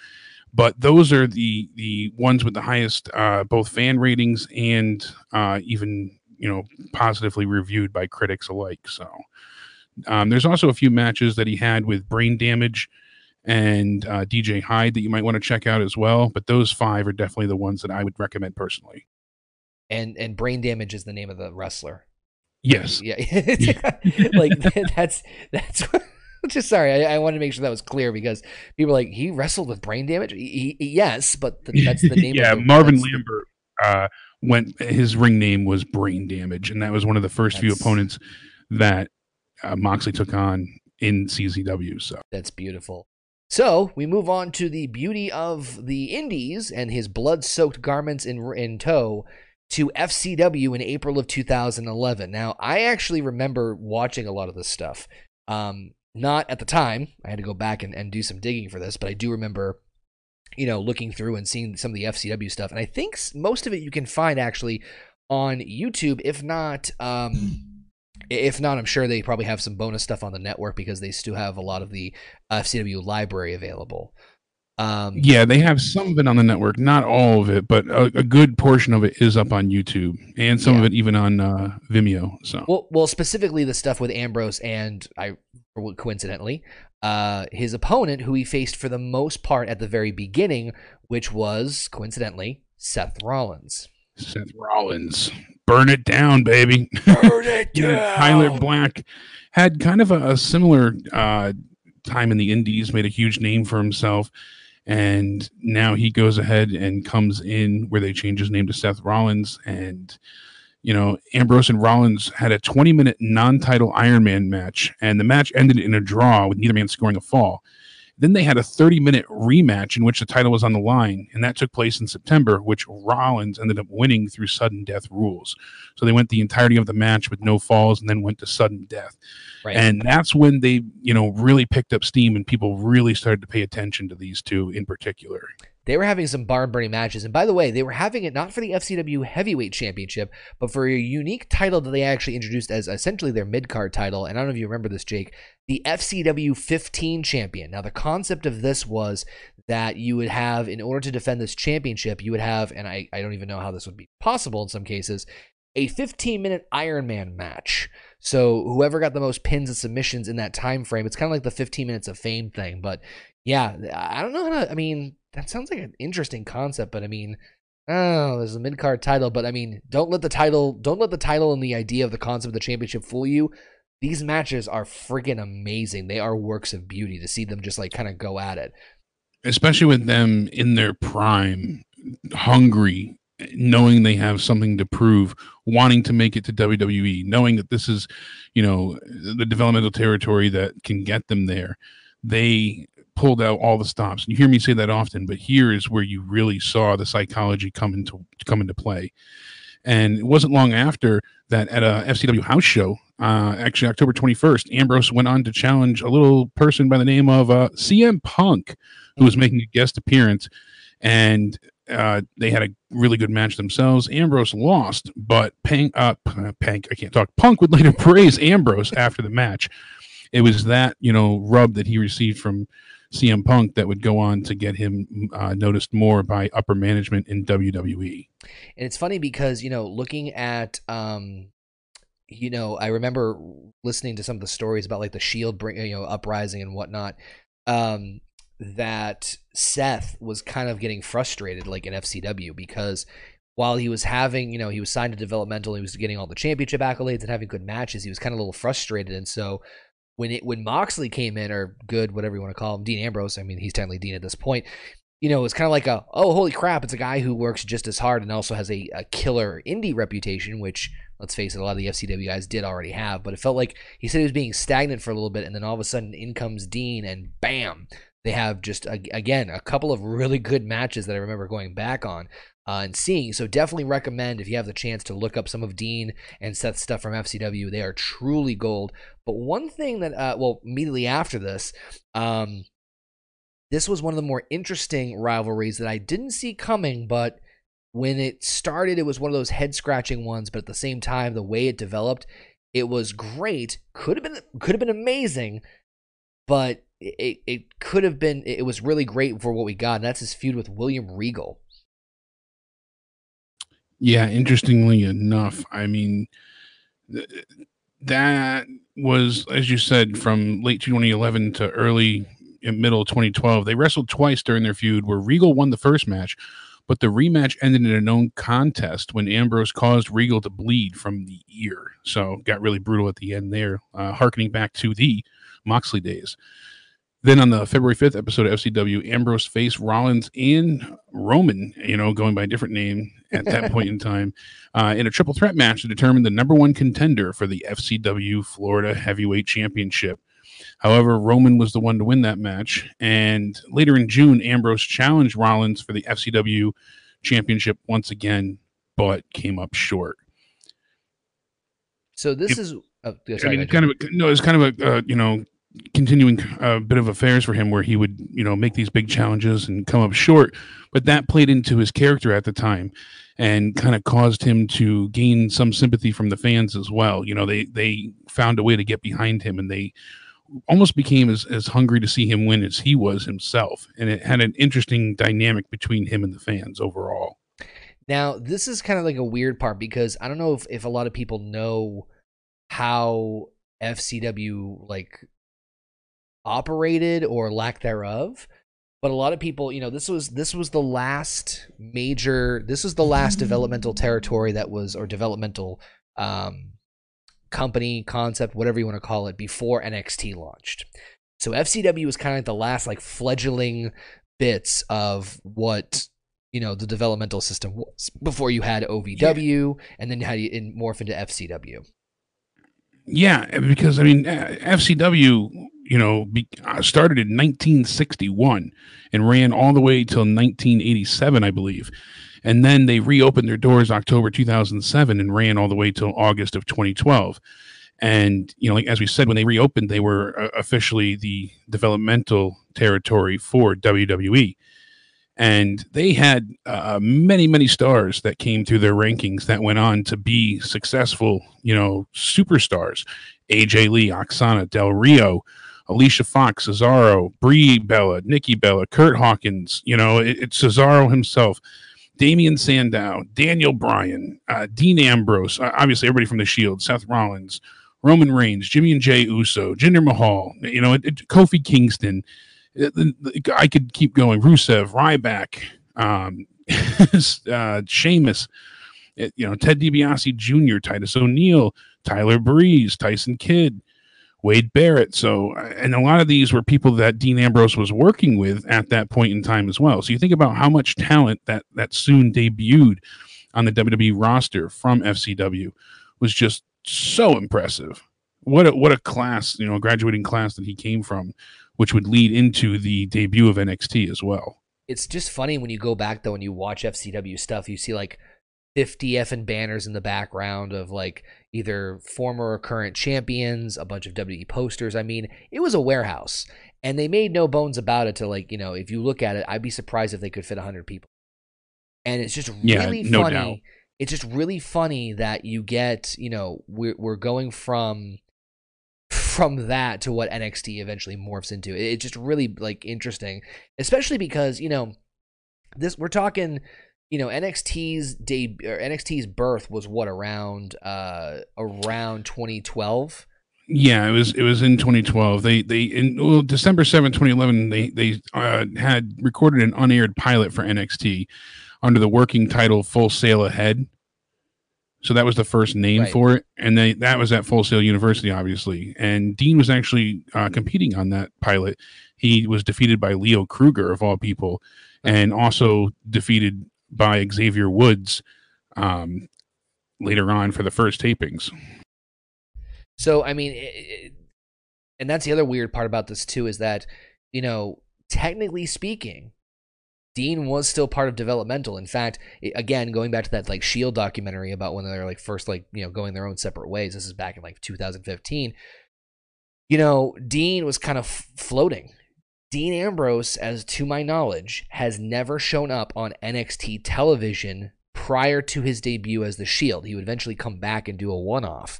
but those are the the ones with the highest uh, both fan ratings and uh, even you know positively reviewed by critics alike. So um, there's also a few matches that he had with Brain Damage and uh, DJ Hyde that you might want to check out as well. But those five are definitely the ones that I would recommend personally. And and brain damage is the name of the wrestler. Yes. Yeah, like that's that's. Just sorry, I, I wanted to make sure that was clear because people are like he wrestled with brain damage. He, he- yes, but th- that's the name. yeah, of the, Marvin Lambert uh, went. His ring name was Brain Damage, and that was one of the first few opponents that uh, Moxley took on in CZW. So That's beautiful. So we move on to the beauty of the Indies and his blood-soaked garments in in tow to FCW in April of 2011. Now, I actually remember watching a lot of this stuff. Um, not at the time. I had to go back and, and do some digging for this, but I do remember, you know, looking through and seeing some of the FCW stuff. And I think most of it you can find actually on YouTube, if not. Um, If not, I'm sure they probably have some bonus stuff on the network because they still have a lot of the FCW library available. Um, yeah, they have some of it on the network, not all of it, but a, a good portion of it is up on YouTube, and some yeah. of it even on uh, Vimeo. So, well, well, specifically the stuff with Ambrose and I, coincidentally, uh, his opponent, who he faced for the most part at the very beginning, which was coincidentally Seth Rollins. Seth Rollins, burn it down, baby. Burn it down. Tyler Black had kind of a, a similar uh, time in the Indies, made a huge name for himself and now he goes ahead and comes in where they change his name to Seth Rollins and you know Ambrose and Rollins had a 20 minute non-title Iron Man match and the match ended in a draw with neither man scoring a fall then they had a 30 minute rematch in which the title was on the line, and that took place in September, which Rollins ended up winning through sudden death rules. So they went the entirety of the match with no falls and then went to sudden death. Right. And that's when they, you know, really picked up steam and people really started to pay attention to these two in particular they were having some barn burning matches. And by the way, they were having it not for the FCW Heavyweight Championship, but for a unique title that they actually introduced as essentially their mid card title. And I don't know if you remember this, Jake, the FCW 15 champion. Now, the concept of this was that you would have, in order to defend this championship, you would have, and I, I don't even know how this would be possible in some cases, a 15 minute Iron Man match. So whoever got the most pins and submissions in that time frame, it's kind of like the 15 minutes of fame thing. But yeah, I don't know how to, I mean, that sounds like an interesting concept, but I mean, oh, there's a mid card title, but I mean, don't let the title, don't let the title and the idea of the concept of the championship fool you. These matches are freaking amazing. They are works of beauty to see them just like kind of go at it. Especially with them in their prime, hungry, knowing they have something to prove, wanting to make it to WWE, knowing that this is, you know, the developmental territory that can get them there. They pulled out all the stops. And you hear me say that often, but here is where you really saw the psychology come into come into play. And it wasn't long after that at a FCW house show, uh, actually October 21st, Ambrose went on to challenge a little person by the name of uh, CM Punk, who was making a guest appearance. And uh, they had a really good match themselves. Ambrose lost, but Pank, uh, Pank, I can't talk. Punk would later praise Ambrose after the match. It was that you know rub that he received from CM Punk that would go on to get him uh, noticed more by upper management in WWE. And it's funny because you know, looking at, um, you know, I remember listening to some of the stories about like the Shield, bring, you know, uprising and whatnot. Um, that Seth was kind of getting frustrated, like in FCW, because while he was having, you know, he was signed to developmental, he was getting all the championship accolades and having good matches, he was kind of a little frustrated, and so when it when Moxley came in, or good, whatever you want to call him, Dean Ambrose. I mean, he's technically Dean at this point. You know, it's kind of like a oh holy crap! It's a guy who works just as hard and also has a, a killer indie reputation, which let's face it, a lot of the FCW guys did already have. But it felt like he said he was being stagnant for a little bit, and then all of a sudden in comes Dean, and bam, they have just again a couple of really good matches that I remember going back on uh, and seeing. So definitely recommend if you have the chance to look up some of Dean and Seth's stuff from FCW. They are truly gold. But one thing that, uh, well, immediately after this, um, this was one of the more interesting rivalries that I didn't see coming, but when it started, it was one of those head scratching ones. But at the same time, the way it developed, it was great. Could have been could have been amazing, but it, it could have been. It was really great for what we got. And that's his feud with William Regal. Yeah, interestingly enough, I mean, th- that was, as you said, from late 2011 to early middle 2012. They wrestled twice during their feud, where Regal won the first match, but the rematch ended in a known contest when Ambrose caused Regal to bleed from the ear. So got really brutal at the end there, uh, harkening back to the Moxley days. Then on the February 5th episode of FCW, Ambrose faced Rollins and Roman, you know, going by a different name at that point in time, uh, in a triple threat match to determine the number one contender for the FCW Florida Heavyweight Championship. However, Roman was the one to win that match. And later in June, Ambrose challenged Rollins for the FCW Championship once again, but came up short. So this is. Oh, sorry, I mean, kind of, a, no, it's kind of a, uh, you know, continuing a bit of affairs for him where he would you know make these big challenges and come up short. But that played into his character at the time and kind of caused him to gain some sympathy from the fans as well. You know they they found a way to get behind him and they almost became as, as hungry to see him win as he was himself. And it had an interesting dynamic between him and the fans overall. Now this is kind of like a weird part because i don't know if, if a lot of people know how fcw like operated or lack thereof. But a lot of people you know this was this was the last major this was the last developmental territory that was or developmental um company concept whatever you want to call it before nxt launched. So fcw was kind of like the last like fledgling bits of what you know the developmental system was before you had ovw yeah. and then you had you morph into fcw yeah because i mean fcw you know, be, uh, started in 1961 and ran all the way till 1987, I believe. And then they reopened their doors October 2007 and ran all the way till August of 2012. And you know, like as we said, when they reopened, they were uh, officially the developmental territory for WWE, and they had uh, many, many stars that came through their rankings that went on to be successful, you know, superstars. AJ Lee, Aksana, Del Rio, Alicia Fox, Cesaro, Brie Bella, Nikki Bella, Kurt Hawkins, you know, it, it's Cesaro himself, Damien Sandow, Daniel Bryan, uh, Dean Ambrose, uh, obviously everybody from the Shield, Seth Rollins, Roman Reigns, Jimmy and Jey Uso, Jinder Mahal, you know, it, it, Kofi Kingston. I could keep going. Rusev, Ryback, um, uh, Sheamus, you know, Ted DiBiase Jr., Titus O'Neil, Tyler Breeze, Tyson Kidd, Wade Barrett. So, uh, and a lot of these were people that Dean Ambrose was working with at that point in time as well. So you think about how much talent that that soon debuted on the WWE roster from FCW was just so impressive. What a, what a class, you know, graduating class that he came from, which would lead into the debut of NXT as well. It's just funny when you go back though and you watch FCW stuff, you see like 50 effing banners in the background of like either former or current champions, a bunch of WWE posters. I mean, it was a warehouse. And they made no bones about it to like, you know, if you look at it, I'd be surprised if they could fit 100 people. And it's just really yeah, no funny. Doubt. It's just really funny that you get, you know, we're, we're going from from that to what NXT eventually morphs into. It's just really like interesting, especially because, you know, this we're talking you know NXT's day or NXT's birth was what around uh around 2012. Yeah, it was it was in 2012. They they in well, December 7, 2011, they they uh, had recorded an unaired pilot for NXT under the working title Full Sail Ahead. So that was the first name right. for it, and they that was at Full Sail University, obviously. And Dean was actually uh, competing on that pilot. He was defeated by Leo Kruger of all people, and also defeated by Xavier Woods um, later on for the first tapings. So, I mean, it, and that's the other weird part about this too is that, you know, technically speaking, Dean was still part of developmental. In fact, again, going back to that like Shield documentary about when they're like first like you know going their own separate ways. This is back in like 2015. You know, Dean was kind of floating Dean Ambrose, as to my knowledge, has never shown up on NXT television prior to his debut as the Shield. He would eventually come back and do a one off.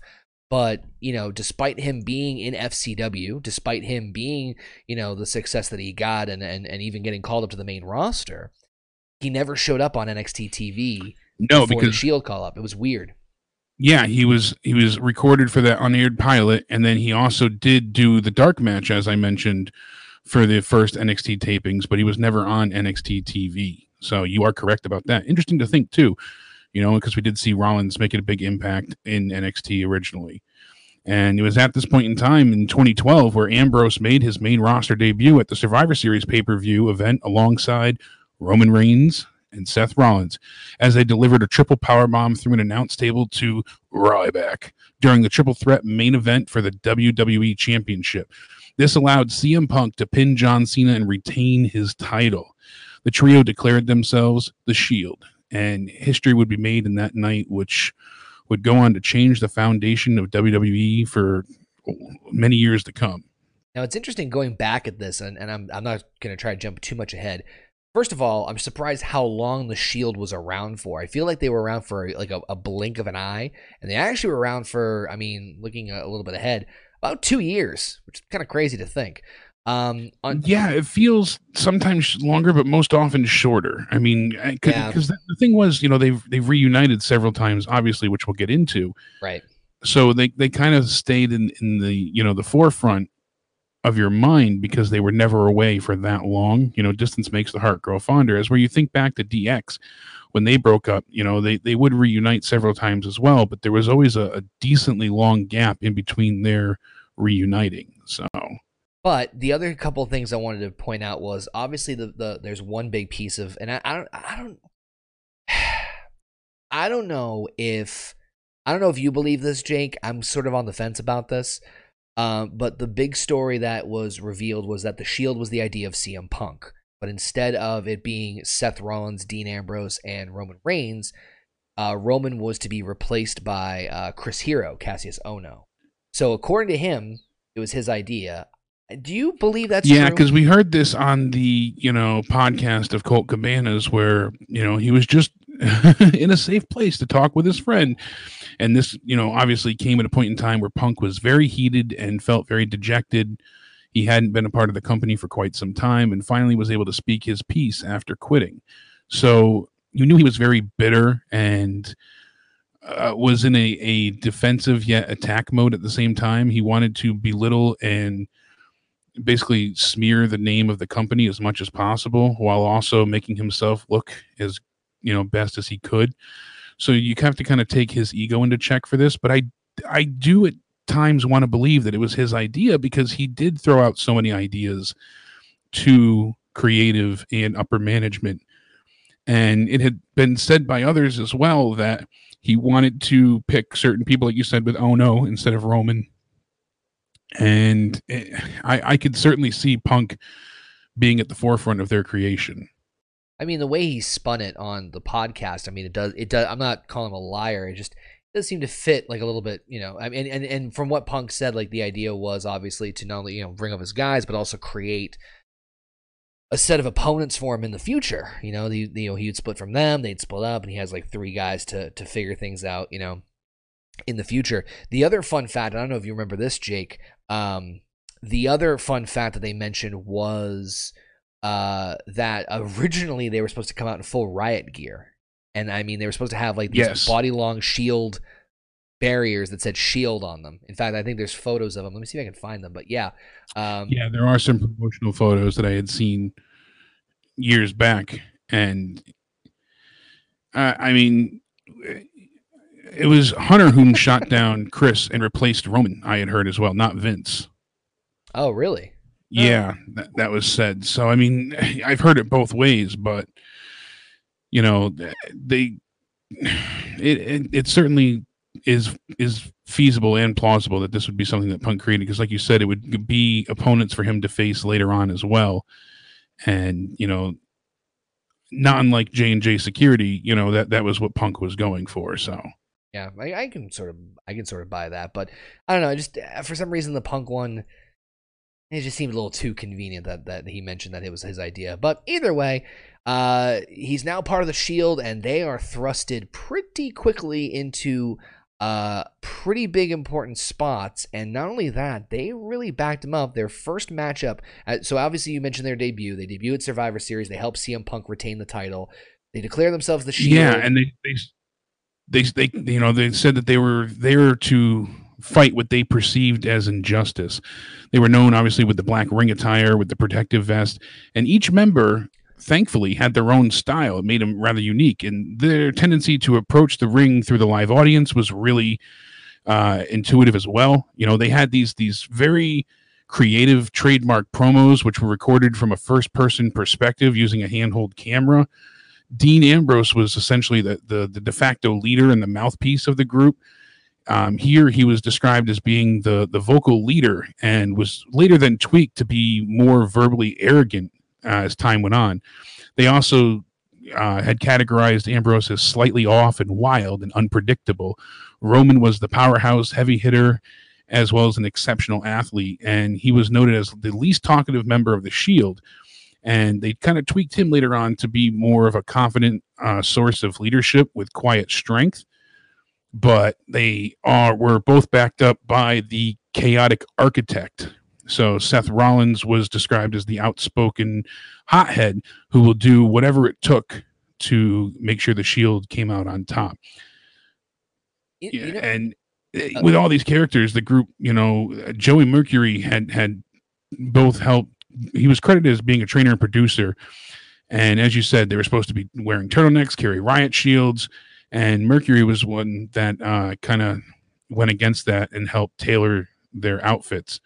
But, you know, despite him being in FCW, despite him being, you know, the success that he got and, and, and even getting called up to the main roster, he never showed up on NXT TV. No, because the Shield call up. It was weird. Yeah, he was he was recorded for that unaired pilot, and then he also did do the dark match, as I mentioned, for the first NXT tapings, but he was never on NXT TV. So you are correct about that. Interesting to think too, you know, because we did see Rollins make a big impact in NXT originally. And it was at this point in time in 2012 where Ambrose made his main roster debut at the Survivor Series pay per view event alongside Roman Reigns and Seth Rollins as they delivered a triple power bomb through an announce table to Ryback during the triple threat main event for the WWE Championship. This allowed CM Punk to pin John Cena and retain his title. The trio declared themselves the Shield, and history would be made in that night, which would go on to change the foundation of WWE for many years to come. Now it's interesting going back at this, and, and I'm I'm not going to try to jump too much ahead. First of all, I'm surprised how long the Shield was around for. I feel like they were around for like a, a blink of an eye, and they actually were around for, I mean, looking a little bit ahead, about two years, which is kind of crazy to think. Um, on- yeah, it feels sometimes longer, but most often shorter. I mean, because yeah. the, thing was, you know, they've they've reunited several times, obviously, which we'll get into. Right. So they they kind of stayed in in the you know the forefront of your mind because they were never away for that long. You know, distance makes the heart grow fonder. As where you think back to DX when they broke up, you know, they, they would reunite several times as well, but there was always a, a decently long gap in between their reuniting. So but the other couple things I wanted to point out was obviously the, the there's one big piece of and I, I don't I don't I don't know if I don't know if you believe this, Jake. I'm sort of on the fence about this. Um, but the big story that was revealed was that the Shield was the idea of CM Punk, but instead of it being Seth Rollins, Dean Ambrose, and Roman Reigns, uh, Roman was to be replaced by uh, Chris Hero, Kassius Ohno. So according to him, it was his idea. Do you believe that's yeah? Because we heard this on the you know podcast of Colt Cabana's, where you know he was just in a safe place to talk with his friend, and this you know obviously came at a point in time where Punk was very heated and felt very dejected. He hadn't been a part of the company for quite some time, and finally was able to speak his piece after quitting. So you knew he was very bitter and uh, was in a, a defensive yet attack mode at the same time. He wanted to belittle and basically smear the name of the company as much as possible while also making himself look as you know best as he could so you have to kind of take his ego into check for this but i i do at times want to believe that it was his idea because he did throw out so many ideas to creative and upper management and it had been said by others as well that he wanted to pick certain people like you said with Ohno instead of roman and it, I, I could certainly see Punk being at the forefront of their creation. I mean, the way he spun it on the podcast, I mean, it does. It does. I'm not calling him a liar. It just it does seem to fit like a little bit, you know. I mean, and and from what Punk said, like the idea was obviously to not only you know bring up his guys, but also create a set of opponents for him in the future. You know, the, you know he would split from them, they'd split up, and he has like three guys to to figure things out. You know, in the future. The other fun fact, I don't know if you remember this, Jake. Um, the other fun fact that they mentioned was uh, that originally they were supposed to come out in full riot gear, and I mean they were supposed to have like these yes. body long shield barriers that said shield on them. In fact, I think there's photos of them. Let me see if I can find them. But yeah, um, yeah, there are some promotional photos that I had seen years back, and uh, I mean it was Hunter whom shot down Chris and replaced Roman. I had heard as well, not Vince. Oh, really? Yeah, oh. that, that was said. So I mean, I've heard it both ways, but you know, they it, it, it certainly is is feasible and plausible that this would be something that Punk created because, like you said, it would be opponents for him to face later on as well, and you know, not unlike J and J Security, you know that that was what Punk was going for. So yeah, I, I, can sort of I can sort of buy that, but I don't know. Just uh, for some reason, the punk one it just seemed a little too convenient that that he mentioned that it was his idea. But either way, uh, he's now part of the Shield, and they are thrusted pretty quickly into uh pretty big important spots and not only that they really backed him up. Their first matchup uh, so obviously you mentioned their debut. They debut at survivor series. They helped cm punk retain the title. They declare themselves the shield. Yeah and they, they they they you know they said that they were there to fight what they perceived as injustice. They were known obviously with the black ring attire, with the protective vest, and each member thankfully had their own style. It made them rather unique, and their tendency to approach the ring through the live audience was really uh, intuitive as well. You know, they had these these very creative trademark promos which were recorded from a first person perspective using a handheld camera Dean Ambrose was essentially the, the, the de facto leader and the mouthpiece of the group. Um, here, he was described as being the the vocal leader, and was later then tweaked to be more verbally arrogant as time went on. They also uh, had categorized Ambrose as slightly off and wild and unpredictable. Roman was the powerhouse heavy hitter, as well as an exceptional athlete. And he was noted as the least talkative member of the Shield. And they kind of tweaked him later on to be more of a confident uh, source of leadership with quiet strength. But they are were both backed up by the chaotic architect. So Seth Rollins was described as the outspoken hothead who will do whatever it took to make sure the Shield came out on top. You- you know- and uh, Uh, with all these characters, the group, you know, Joey Mercury had had both helped. He was credited as being a trainer and producer, and as you said, they were supposed to be wearing turtlenecks, carry riot shields, and Mercury was one that uh, kind of went against that and helped tailor their outfits.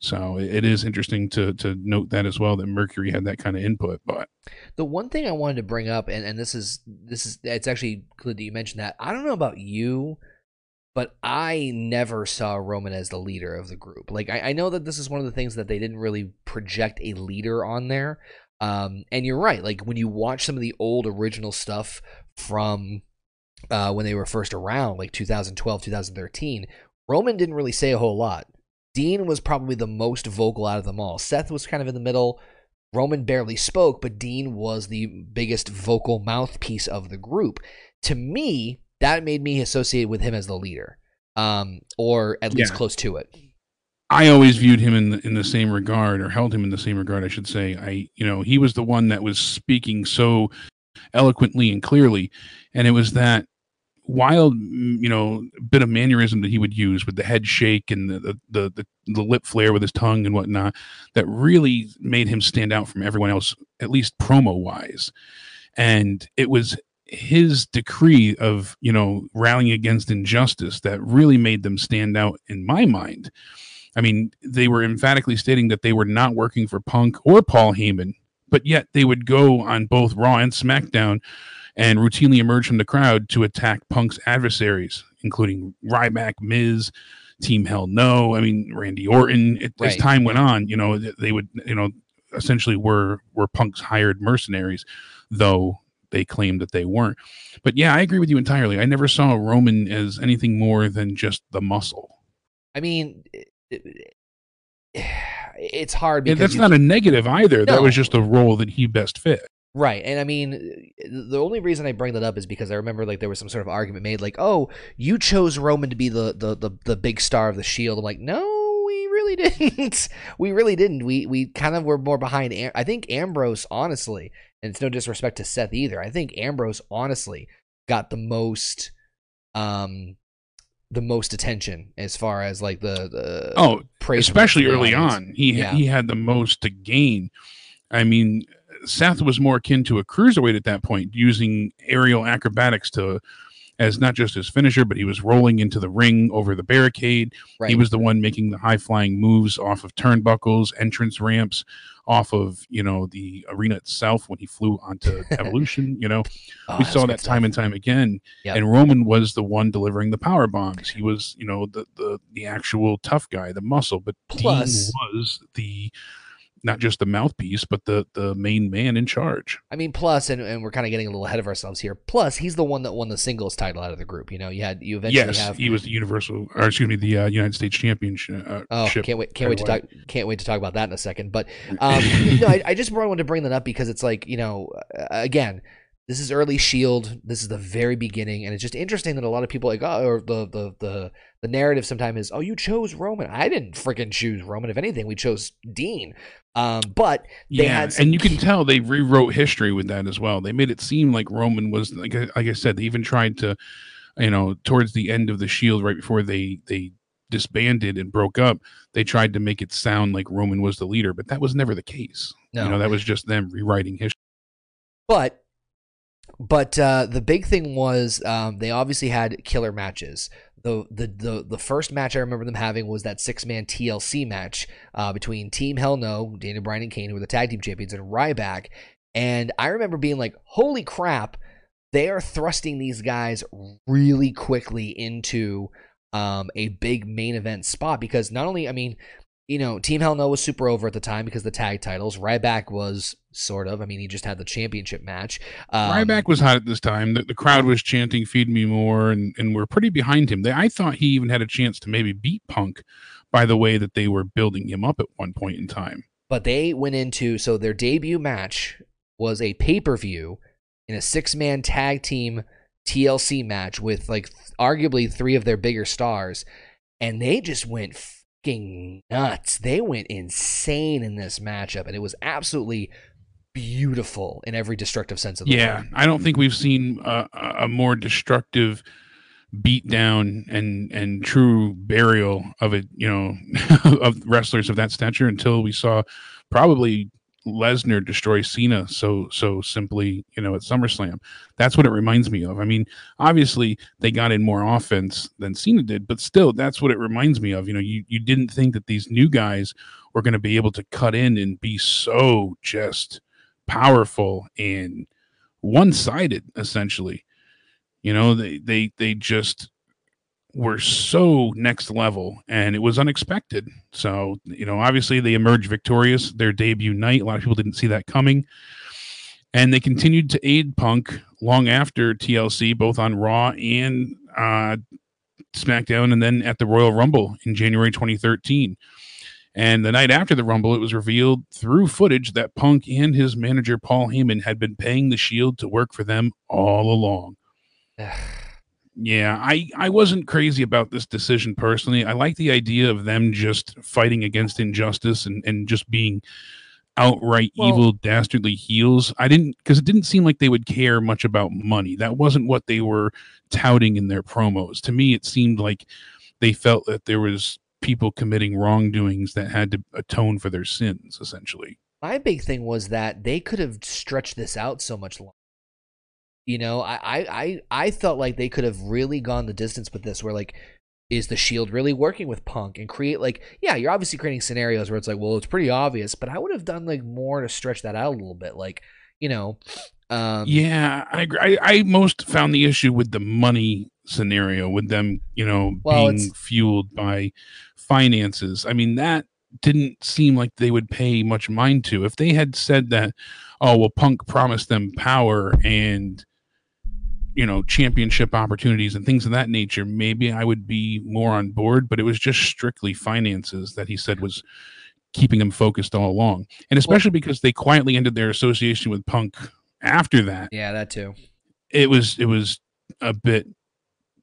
So it is interesting to to note that as well that Mercury had that kind of input. But The one thing I wanted to bring up, and, and this is this is it's actually good that you mentioned that. I don't know about you, but I never saw Roman as the leader of the group. Like I, I know that this is one of the things that they didn't really project a leader on there. Um, and you're right. Like when you watch some of the old original stuff from uh, when they were first around, like 2012, 2013, Roman didn't really say a whole lot. Dean was probably the most vocal out of them all. Seth was kind of in the middle. Roman barely spoke, but Dean was the biggest vocal mouthpiece of the group. To me, that made me associate with him as the leader, um, or at least Yeah. close to it. I always viewed him in the, in the same regard, or held him in the same regard, I should say. I, you know, he was the one that was speaking so eloquently and clearly, and it was that wild, mm, you know, bit of mannerism that he would use with the head shake and the the the, the, the lip flare with his tongue and whatnot that really made him stand out from everyone else, at least promo wise. And it was his decree of you know rallying against injustice that really made them stand out in my mind. I mean, they were emphatically stating that they were not working for Punk or Paul Heyman, but yet they would go on both Raw and SmackDown and routinely emerge from the crowd to attack Punk's adversaries, including Ryback, Miz, Team Hell No. I mean, Randy Orton. It, As time went on, you know, they would, you know, essentially were were Punk's hired mercenaries, though they claimed that they weren't. But yeah, I agree with you entirely. I never saw Roman as anything more than just the muscle. I mean, it- it- it's hard because that's not a negative either. That was just a role that he best fit. Right. And I mean, the only reason I bring that up is because I remember like there was some sort of argument made like, "Oh, you chose Roman to be the the the, the big star of the Shield." I'm like, "No, we really didn't. we really didn't. We we kind of were more behind Am- I think Ambrose honestly, and it's no disrespect to Seth either. I think Ambrose honestly got the most um the most attention as far as like the the Oh, praise especially early on. He Yeah. he had the most to gain. I mean, Seth was more akin to a cruiserweight at that point, using aerial acrobatics to as not just his finisher, but he was rolling into the ring over the barricade. Right. He was the one making the high flying moves off of turnbuckles, entrance ramps, off of you know the arena itself when he flew onto Evolution. You know, Oh, we saw that time stuff. and time again. Yep. And Roman was the one delivering the power bombs. He was, you know, the the the actual tough guy, the muscle. But Plus- Dean was the not just the mouthpiece, but the the main man in charge. I mean, plus, and, and we're kind of getting a little ahead of ourselves here. Plus, he's the one that won the singles title out of the group. You know, you had you eventually yes, have. he was the universal, or excuse me, the uh, United States championship. Uh, Oh, can't wait! Can't wait to talk. Can't wait to talk about that in a second. But um, no, I, I just wanted to bring that up because it's like you know, again, this is early Shield. This is the very beginning, and it's just interesting that a lot of people like oh, or the the the the narrative sometimes is oh, you chose Roman. I didn't freaking choose Roman. If anything, we chose Dean. Um, but they yeah, had some and you can tell they rewrote history with that as well. They made it seem like Roman was like I- like I said. They even tried to, you know, towards the end of the Shield, right before they they disbanded and broke up, they tried to make it sound like Roman was the leader, but that was never the case. No. You know, that was just them rewriting history. But but uh, the big thing was um, they obviously had killer matches. The, the the the first match I remember them having was that six man TLC match uh, between Team Hell No, Daniel Bryan and Kane, who were the tag team champions, and Ryback. And I remember being like, "Holy crap!" They are thrusting these guys really quickly into um, a big main event spot because not only, I mean, you know, Team Hell No was super over at the time because the tag titles. Ryback was sort of. I mean, he just had the championship match. Um, Ryback was hot at this time. The, the, crowd was chanting "Feed me more," and and we're pretty behind him. They, I thought he even had a chance to maybe beat Punk by the way that they were building him up at one point in time. But they went into so their debut match was a pay per view in a six man tag team TLC match with like arguably three of their bigger stars, and they just went fucking nuts. They went insane in this matchup, and it was absolutely beautiful in every destructive sense of the yeah, word. Yeah, I don't think we've seen a, a more destructive beat down and and true burial of it, you know, of wrestlers of that stature until we saw probably Lesnar destroy Cena so so simply, you know, at SummerSlam. That's what it reminds me of. I mean, obviously they got in more offense than Cena did, but still that's what it reminds me of. You know, you you didn't think that these new guys were going to be able to cut in and be so just powerful and one-sided essentially. You know, they they they just were so next level and it was unexpected. So, you know, obviously they emerged victorious their debut night. A lot of people didn't see that coming. And they continued to aid Punk long after TLC, both on Raw and uh, SmackDown, and then at the Royal Rumble in January 2013. And the night after the Rumble, it was revealed through footage that Punk and his manager, Paul Heyman, had been paying the Shield to work for them all along. Yeah, I I wasn't crazy about this decision personally. I like the idea of them just fighting against injustice and and just being outright well, evil dastardly heels. I didn't because it didn't seem like they would care much about money. That wasn't what they were touting in their promos. To me, it seemed like they felt that there was people committing wrongdoings that had to atone for their sins essentially. My big thing was that they could have stretched this out so much longer you know, I, I, I felt like they could have really gone the distance with this, where like, is the Shield really working with Punk and create like, yeah, you're obviously creating scenarios where it's like, well, it's pretty obvious, but I would have done like more to stretch that out a little bit, like, you know. Um, yeah, I agree. I, I most found the issue with the money scenario, with them, you know, well, being fueled by finances. I mean, that didn't seem like they would pay much mind to. If they had said that, oh well, Punk promised them power and you know championship opportunities and things of that nature maybe i would be more on board but it was just strictly finances that he said was keeping him focused all along and especially because they quietly ended their association with punk after that yeah that too it was it was a bit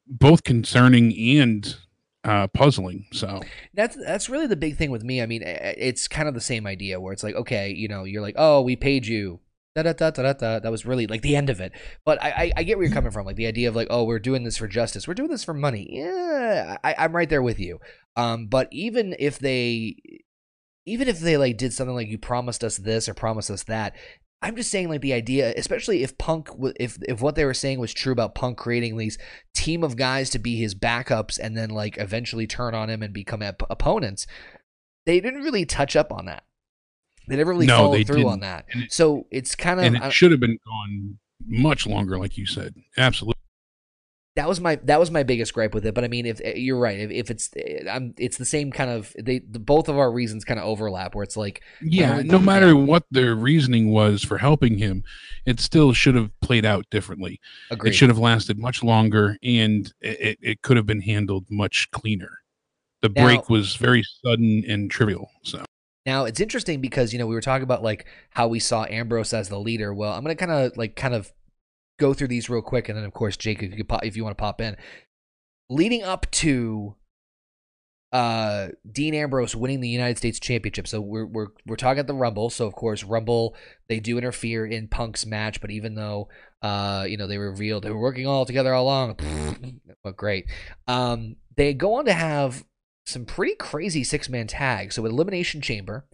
both concerning and uh, puzzling. So that's that's really the big thing with me. I mean, it's kind of the same idea where it's like, okay, you know, you're like, oh, we paid you da da da da da. That was really like the end of it. But I, I, I get where you're coming from. Like the idea of like, oh, we're doing this for justice. We're doing this for money. Yeah, I, I'm right there with you. Um, but even if they, even if they like did something like you promised us this or promised us that, I'm just saying like the idea, especially if Punk, if if what they were saying was true about Punk creating these team of guys to be his backups and then like eventually turn on him and become op- opponents, they didn't really touch up on that. They never really no, followed through didn't. on that. It, so it's kind of and it should have been gone much longer, like you said. Absolutely. That was my that was my biggest gripe with it. But I mean, if eh, you're right, if, if it's eh, I'm, it's the same kind of they the, both of our reasons kind of overlap. Where it's like yeah, uh, no matter what their reasoning was for helping him, it still should have played out differently. Agreed. It should have lasted much longer, and it, it could have been handled much cleaner. The break now, was very sudden and trivial. So now it's interesting because you know we were talking about like how we saw Ambrose as the leader. Well, I'm gonna kind of like kind of go through these real quick, and then of course Jake, if you, pop, if you want to pop in, leading up to uh Dean Ambrose winning the United States Championship. So we're we're we're talking at the Rumble. So of course Rumble they do interfere in Punk's match, but even though uh you know they revealed they were working all together all along, well, great. Um they go on to have some pretty crazy six man tags. So, with Elimination Chamber,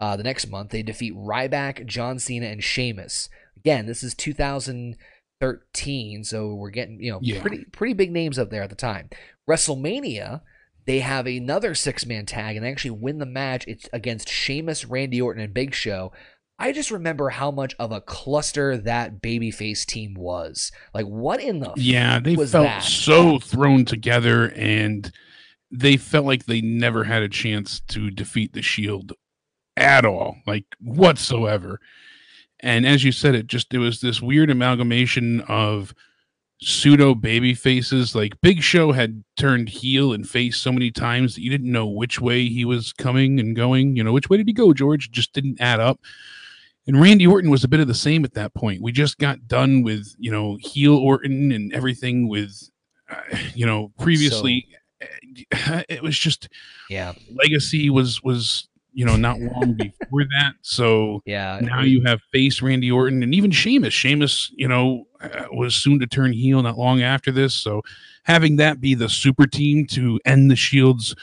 uh, the next month, they defeat Ryback, John Cena, and Sheamus. Again, this is 2013, so we're getting you know yeah. pretty pretty big names up there at the time. WrestleMania, they have another six man tag and they actually win the match. It's against Sheamus, Randy Orton, and Big Show. I just remember how much of a cluster that babyface team was. Like, what in the yeah? They felt that? so thrown together and they felt like they never had a chance to defeat the Shield at all, like whatsoever. And as you said, it just it was this weird amalgamation of pseudo baby faces. Like Big Show had turned heel and face so many times that you didn't know which way he was coming and going. You know, which way did he go, George? Just didn't add up. And Randy Orton was a bit of the same at that point. We just got done with, you know, heel Orton and everything with, uh, you know, previously. So, it was just, yeah. Legacy was was you know, not long before that. So yeah, now you have face Randy Orton and even Sheamus. Sheamus, you know, uh, was soon to turn heel not long after this. So having that be the super team to end the Shield's,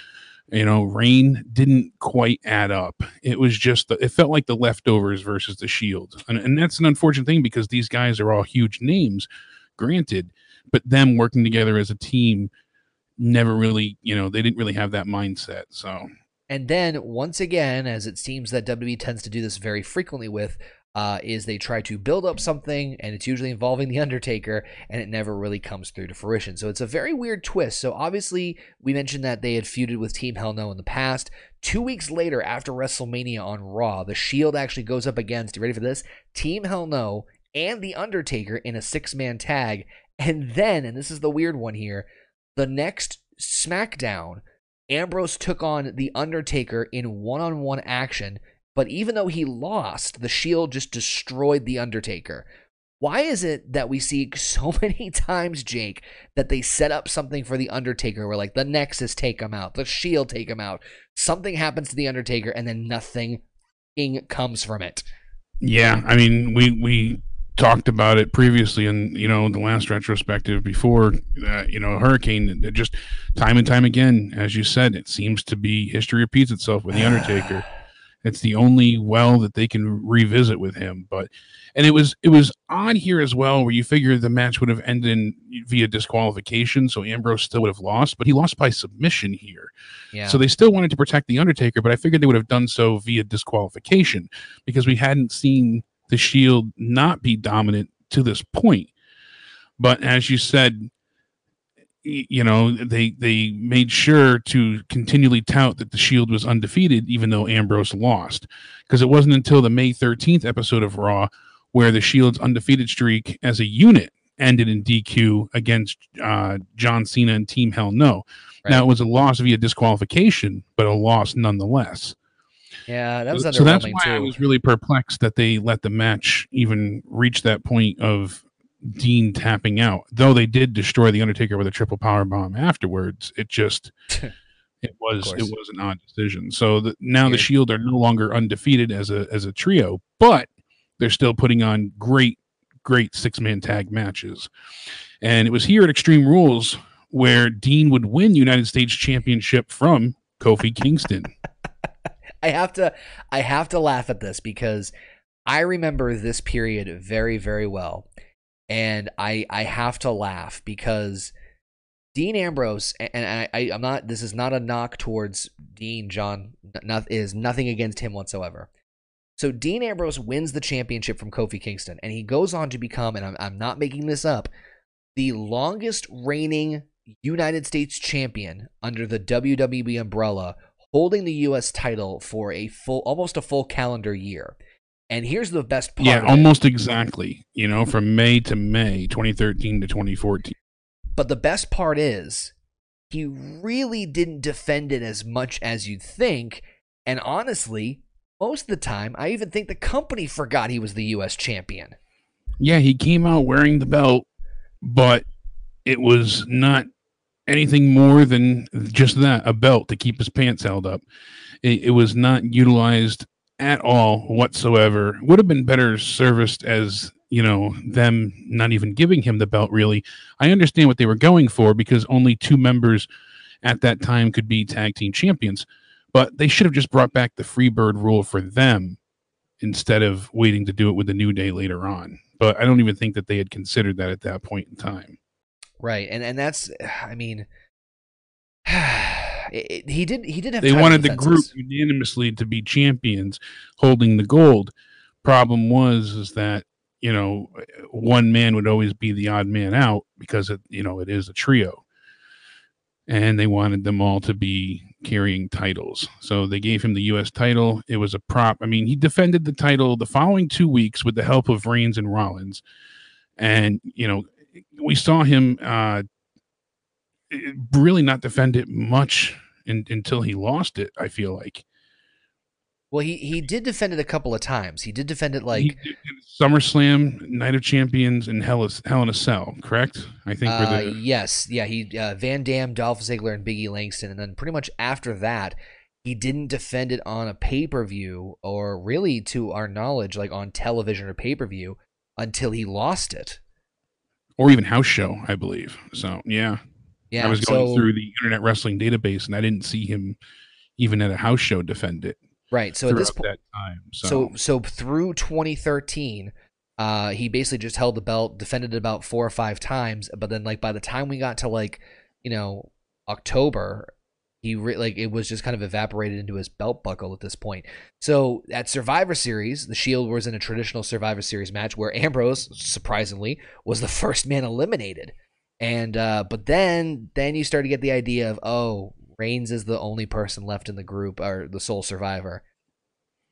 you know, reign didn't quite add up. It was just, the, it felt like the leftovers versus the Shield. And, and that's an unfortunate thing because these guys are all huge names, granted, but them working together as a team never really, you know, they didn't really have that mindset. So and then once again, as it seems that WWE tends to do this very frequently with, uh, is they try to build up something, and it's usually involving the Undertaker, and it never really comes through to fruition. So it's a very weird twist. So obviously, we mentioned that they had feuded with Team Hell No in the past. Two weeks later, after WrestleMania on Raw, the Shield actually goes up against. You ready for this? Team Hell No and the Undertaker in a six-man tag, and then, and this is the weird one here, the next SmackDown Ambrose took on The Undertaker in one on one action, but even though he lost, the Shield just destroyed The Undertaker. Why is it that we see so many times, Jake, that they set up something for The Undertaker where, like, the Nexus take him out, the Shield take him out, something happens to The Undertaker, and then nothing comes from it? Yeah, I mean, we we talked about it previously in you know the last retrospective before uh, you know hurricane just time and time again as you said it seems to be history repeats itself with the undertaker it's the only well that they can revisit with him but and it was it was odd here as well where you figure the match would have ended in, via disqualification so ambrose still would have lost but he lost by submission here yeah. so they still wanted to protect the undertaker but i figured they would have done so via disqualification because we hadn't seen the Shield not be dominant to this point. But as you said, you know they they made sure to continually tout that the Shield was undefeated, even though Ambrose lost, because it wasn't until the May 13th episode of Raw where the Shield's undefeated streak as a unit ended in DQ against uh, John Cena and Team Hell No. Right. Now it was a loss via disqualification, but a loss nonetheless. Yeah, that was so, so that's why too. I was really perplexed that they let the match even reach that point of Dean tapping out. Though they did destroy the Undertaker with a triple power bomb afterwards, it just it was it was an odd decision. So the, now Weird. the Shield are no longer undefeated as a as a trio, but they're still putting on great great six man tag matches. And it was here at Extreme Rules where Dean would win United States Championship from Kofi Kingston. I have to I have to laugh at this because I remember this period very very well. And I I have to laugh because Dean Ambrose and I, I am not this is not a knock towards Dean John not is nothing against him whatsoever. So Dean Ambrose wins the championship from Kofi Kingston and he goes on to become and I'm I'm not making this up the longest reigning United States champion under the WWE umbrella holding the U.S. title for a full, almost a full calendar year. And here's the best part. Yeah, almost exactly. You know, from May to May, 2013 to 2014. But the best part is, he really didn't defend it as much as you'd think. And honestly, most of the time, I even think the company forgot he was the U.S. champion. Yeah, he came out wearing the belt, but it was not anything more than just that a belt to keep his pants held up. It, it was not utilized at all whatsoever. Would have been better serviced as you know them not even giving him the belt. Really, I understand what they were going for because only two members at that time could be tag team champions. But they should have just brought back the Freebird rule for them instead of waiting to do it with the New Day later on. But I don't even think that they had considered that at that point in time. Right, and and that's, I mean, it, he did he did have. They wanted the group unanimously to be champions, holding the gold. Problem was is that you know one man would always be the odd man out because it you know it is a trio. and they wanted them all to be carrying titles. So they gave him the U.S. title. It was a prop. I mean, he defended the title the following two weeks with the help of Reigns and Rollins, and you know, we saw him uh, really not defend it much in, until he lost it. I feel like. Well, he he did defend it a couple of times. He did defend it like SummerSlam, Night of Champions, and Hell, Hell in a Cell. Correct? I think. Uh, the... Yes, yeah. He uh, Van Dam, Dolph Ziggler, and Biggie Langston, and then pretty much after that, he didn't defend it on a pay per view, or really, to our knowledge, like on television or pay per view, until he lost it, or even house show, I believe. So yeah, yeah. I was going so, through the Internet Wrestling database, and I didn't see him even at a house show defend it. Right. So at this point, time, so. so so through 2013, uh, he basically just held the belt, defended it about four or five times, but then like by the time we got to like, you know, October, he re- like it was just kind of evaporated into his belt buckle at this point. So at Survivor Series, the Shield was in a traditional Survivor Series match where Ambrose, surprisingly, was the first man eliminated. And uh, but then then you start to get the idea of oh Reigns is the only person left in the group or the sole survivor.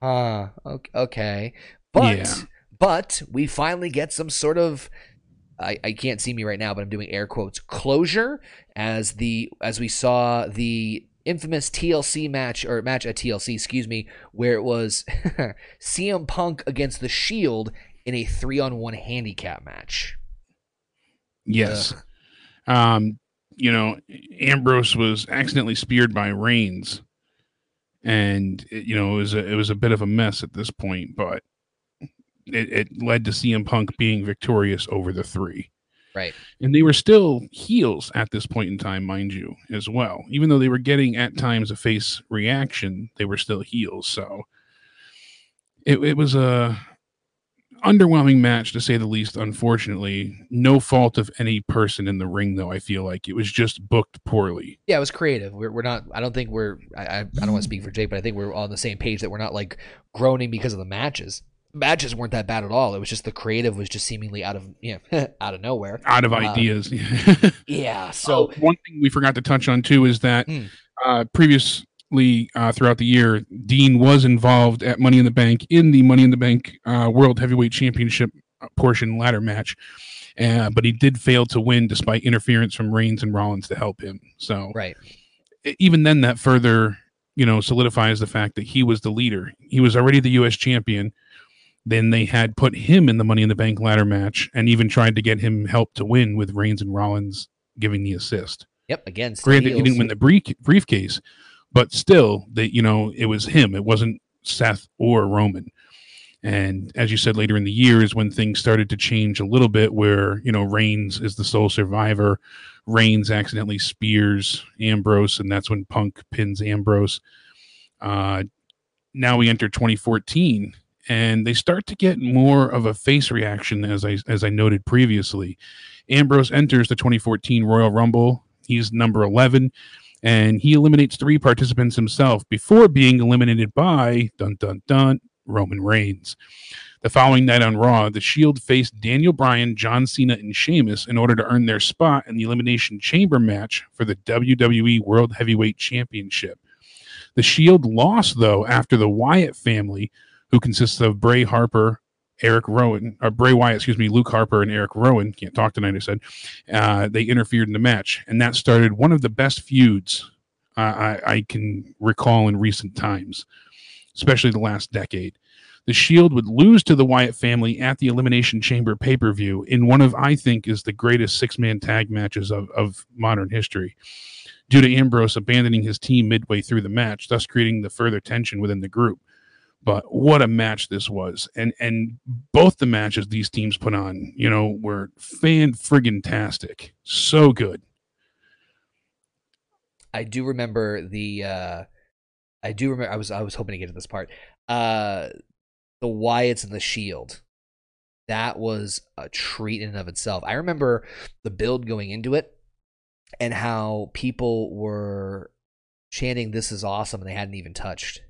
Ah, uh, okay. But yeah. but we finally get some sort of I, I can't see me right now, but I'm doing air quotes closure as the as we saw the infamous TLC match or match at TLC, excuse me, where it was CM Punk against the Shield in a three on one handicap match. Yes. Um, you know, Ambrose was accidentally speared by Reigns, and it, you know it was a, it was a bit of a mess at this point, but it, it led to CM Punk being victorious over the three. Right. And they were still heels at this point in time, mind you, as well. Even though they were getting at times a face reaction, they were still heels. So it, it was a underwhelming match to say the least unfortunately no fault of any person in the ring though i feel like it was just booked poorly yeah it was creative we're, we're not i don't think we're I, I don't want to speak for jake but i think we're on the same page that we're not like groaning because of the matches matches weren't that bad at all it was just the creative was just seemingly out of you know out of nowhere out of uh, ideas yeah so uh, one thing we forgot to touch on too is that mm. uh previous uh, throughout the year, Dean was involved at Money in the Bank in the Money in the Bank uh, World Heavyweight Championship portion ladder match. Uh, but he did fail to win despite interference from Reigns and Rollins to help him. So, right. Even then, that further, you know, solidifies the fact that he was the leader. He was already the U.S. champion. Then they had put him in the Money in the Bank ladder match and even tried to get him help to win with Reigns and Rollins giving the assist. Yep. Again, granted, he didn't win the brief, briefcase, but still that you know it was him it wasn't seth or roman and as you said later in the year is when things started to change a little bit where you know reigns is the sole survivor reigns accidentally spears ambrose and that's when punk pins ambrose uh now we enter 2014 and they start to get more of a face reaction as i as i noted previously ambrose enters the 2014 royal rumble he's number 11 and he eliminates three participants himself before being eliminated by dun dun dun Roman Reigns. The following night on Raw, the Shield faced Daniel Bryan, John Cena, and Sheamus in order to earn their spot in the Elimination Chamber match for the WWE World Heavyweight Championship. The Shield lost, though, after the Wyatt family, who consists of Bray Harper, Eric Rowan, or Bray Wyatt, excuse me, Luke Harper and Eric Rowan, can't talk tonight, I said, uh, they interfered in the match. And that started one of the best feuds uh, I, I can recall in recent times, especially the last decade. The Shield would lose to the Wyatt family at the Elimination Chamber pay per view in one of, I think, is the greatest six man tag matches of, of modern history due to Ambrose abandoning his team midway through the match, thus creating the further tension within the group. But what a match this was. And and both the matches these teams put on, you know, were fan friggin' tastic. So good. I do remember the uh I do remember I was I was hoping to get to this part. Uh the Wyatts and the Shield. That was a treat in and of itself. I remember the build going into it and how people were chanting this is awesome and they hadn't even touched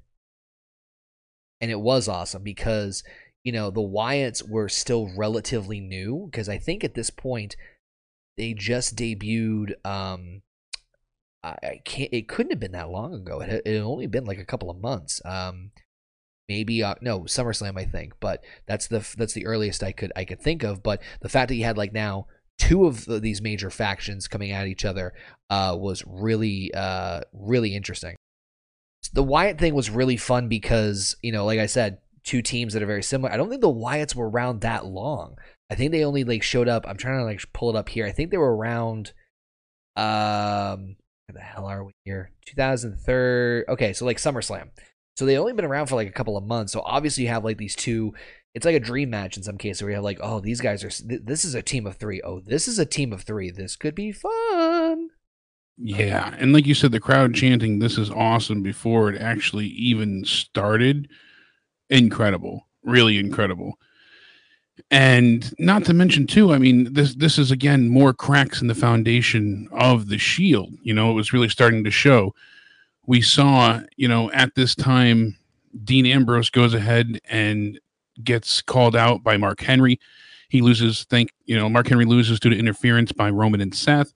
and it was awesome because you know the Wyatts were still relatively new because I think at this point they just debuted um I can't. It couldn't have been that long ago. It it had only been like a couple of months. Um, maybe uh, no SummerSlam, I think. But that's the that's the earliest I could I could think of. But the fact that you had like now two of the, these major factions coming at each other uh, was really uh, really interesting. The Wyatt thing was really fun because you know, like I said, two teams that are very similar. I don't think the Wyatts were around that long. I think they only like showed up. I'm trying to like pull it up here. I think they were around. Um, where the hell are we here? 2003. Okay, so like SummerSlam. So they only been around for like a couple of months. So obviously you have like these two. It's like a dream match in some cases where you have like, oh, these guys are. This is a team of three. Oh, this is a team of three. This could be fun. Yeah, and like you said, the crowd chanting "This is awesome" before it actually even started, incredible, really incredible. And not to mention too, I mean, this this is again more cracks in the foundation of the Shield. You know, it was really starting to show we saw, you know, at this time, Dean Ambrose goes ahead and gets called out by Mark Henry. He loses, thank you know, Mark Henry loses due to interference by Roman and Seth.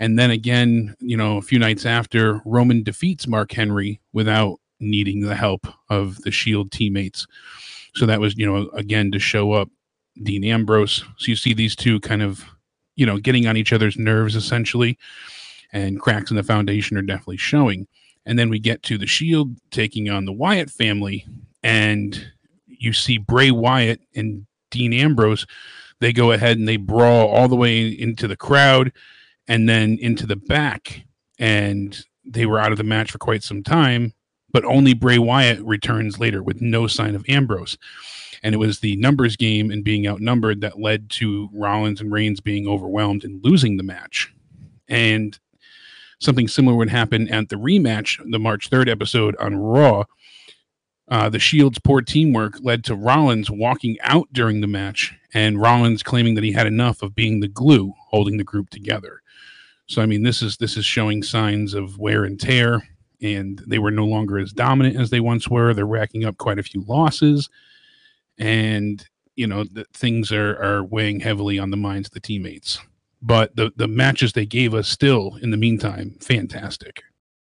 And then again, you know, a few nights after, Roman defeats Mark Henry without needing the help of the Shield teammates. So that was, you know, again to show up Dean Ambrose. So you see these two kind of, you know, getting on each other's nerves essentially, and cracks in the foundation are definitely showing. And then we get to the Shield taking on the Wyatt family, and you see Bray Wyatt and Dean Ambrose. They go ahead and they brawl all the way into the crowd and then into the back. And they were out of the match for quite some time, but only Bray Wyatt returns later with no sign of Ambrose. And it was the numbers game and being outnumbered that led to Rollins and Reigns being overwhelmed and losing the match. And something similar would happen at the rematch, the March 3rd episode on Raw. Uh, the Shield's poor teamwork led to Rollins walking out during the match and Rollins claiming that he had enough of being the glue holding the group together. So I mean this is this is showing signs of wear and tear and they were no longer as dominant as they once were. They're racking up quite a few losses. And you know the, things are are weighing heavily on the minds of the teammates. But the the matches they gave us still in the meantime fantastic.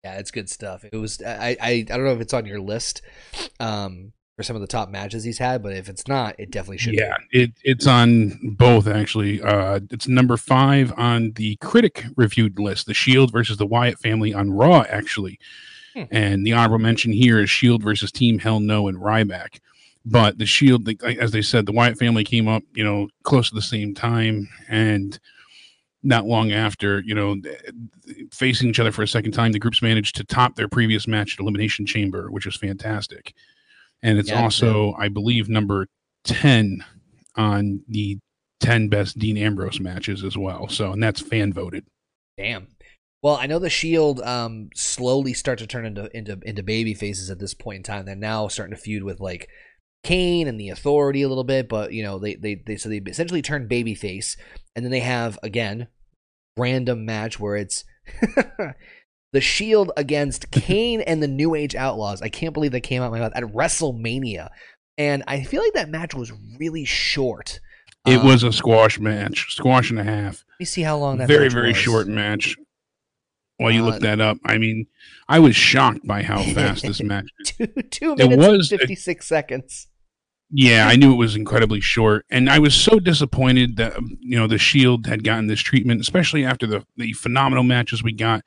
Yeah it's good stuff. It was i i, I don't know if it's on your list um for some of the top matches he's had but if it's not it definitely should yeah be. it it's on both actually uh it's number five on the critic reviewed list the shield versus the wyatt family on raw actually hmm. and the honorable mention here is shield versus team hell no and ryback but the shield as they said the wyatt family came up you know close to the same time and not long after, you know, facing each other for a second time, the groups managed to top their previous match at Elimination Chamber, which is fantastic. And it's yeah, also, I believe, number 10 on the 10 best Dean Ambrose matches as well. So, and that's fan voted. Damn. Well, I know the Shield um, slowly start to turn into into into baby faces at this point in time. They're now starting to feud with like Kane and the Authority a little bit, but you know they they they so they essentially turned babyface, and then they have again random match where it's the Shield against Kane and the New Age Outlaws. I can't believe that came out my mouth at WrestleMania, and I feel like that match was really short. It um, was a squash match, squash and a half. Let me see how long that was. very very was. short match. While you uh, look that up, I mean, I was shocked by how fast this match. two, two minutes it was, fifty six seconds. Yeah, I knew it was incredibly short, and I was so disappointed that you know the Shield had gotten this treatment, especially after the the phenomenal matches we got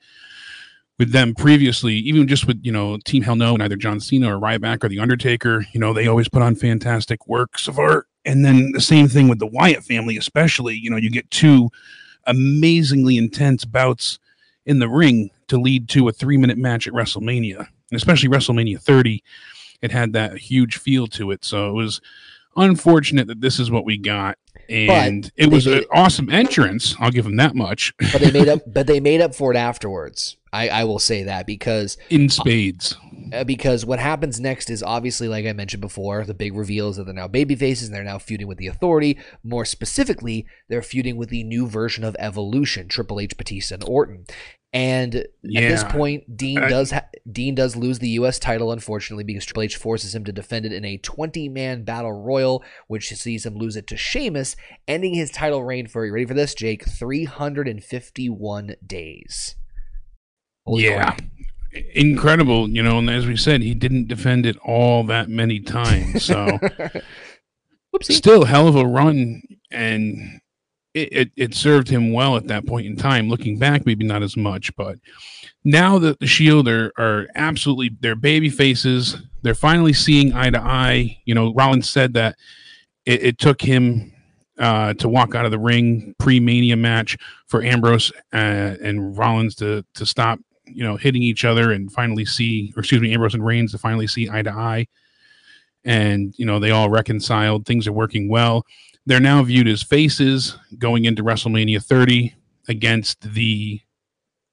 with them previously. Even just with you know Team Hell No and either John Cena or Ryback or the Undertaker, you know they always put on fantastic works of art. And then the same thing with the Wyatt family, especially. You know, you get two amazingly intense bouts in the ring to lead to a three minute match at WrestleMania, and especially WrestleMania 30 it had that huge feel to it. So it was unfortunate that this is what we got. And but it was an awesome entrance. I'll give them that much. but they made up. But they made up for it afterwards. I, I will say that because in spades. Uh, because what happens next is obviously, like I mentioned before, the big reveal is that they're now baby faces and they're now feuding with the Authority. More specifically, they're feuding with the new version of Evolution, Triple H, Batista, and Orton. And yeah. at this point, Dean I, does ha- Dean does lose the U.S. title, unfortunately, because Triple H forces him to defend it in a 20-man battle royal, which sees him lose it to Sheamus, ending his title reign for you ready for this, Jake? 351 days. Holy yeah. crap. Incredible, you know, and as we said, he didn't defend it all that many times. So Whoopsie. still hell of a run and it, it, it served him well at that point in time. Looking back, maybe not as much, but now that the Shield are, are absolutely they're baby faces, they're finally seeing eye to eye. You know, Rollins said that it, it took him uh, to walk out of the ring pre Mania match for Ambrose uh, and Rollins to to stop, you know, hitting each other and finally see, or excuse me, Ambrose and Reigns to finally see eye to eye. And you know, they all reconciled. Things are working well. They're now viewed as faces going into WrestleMania 30 against the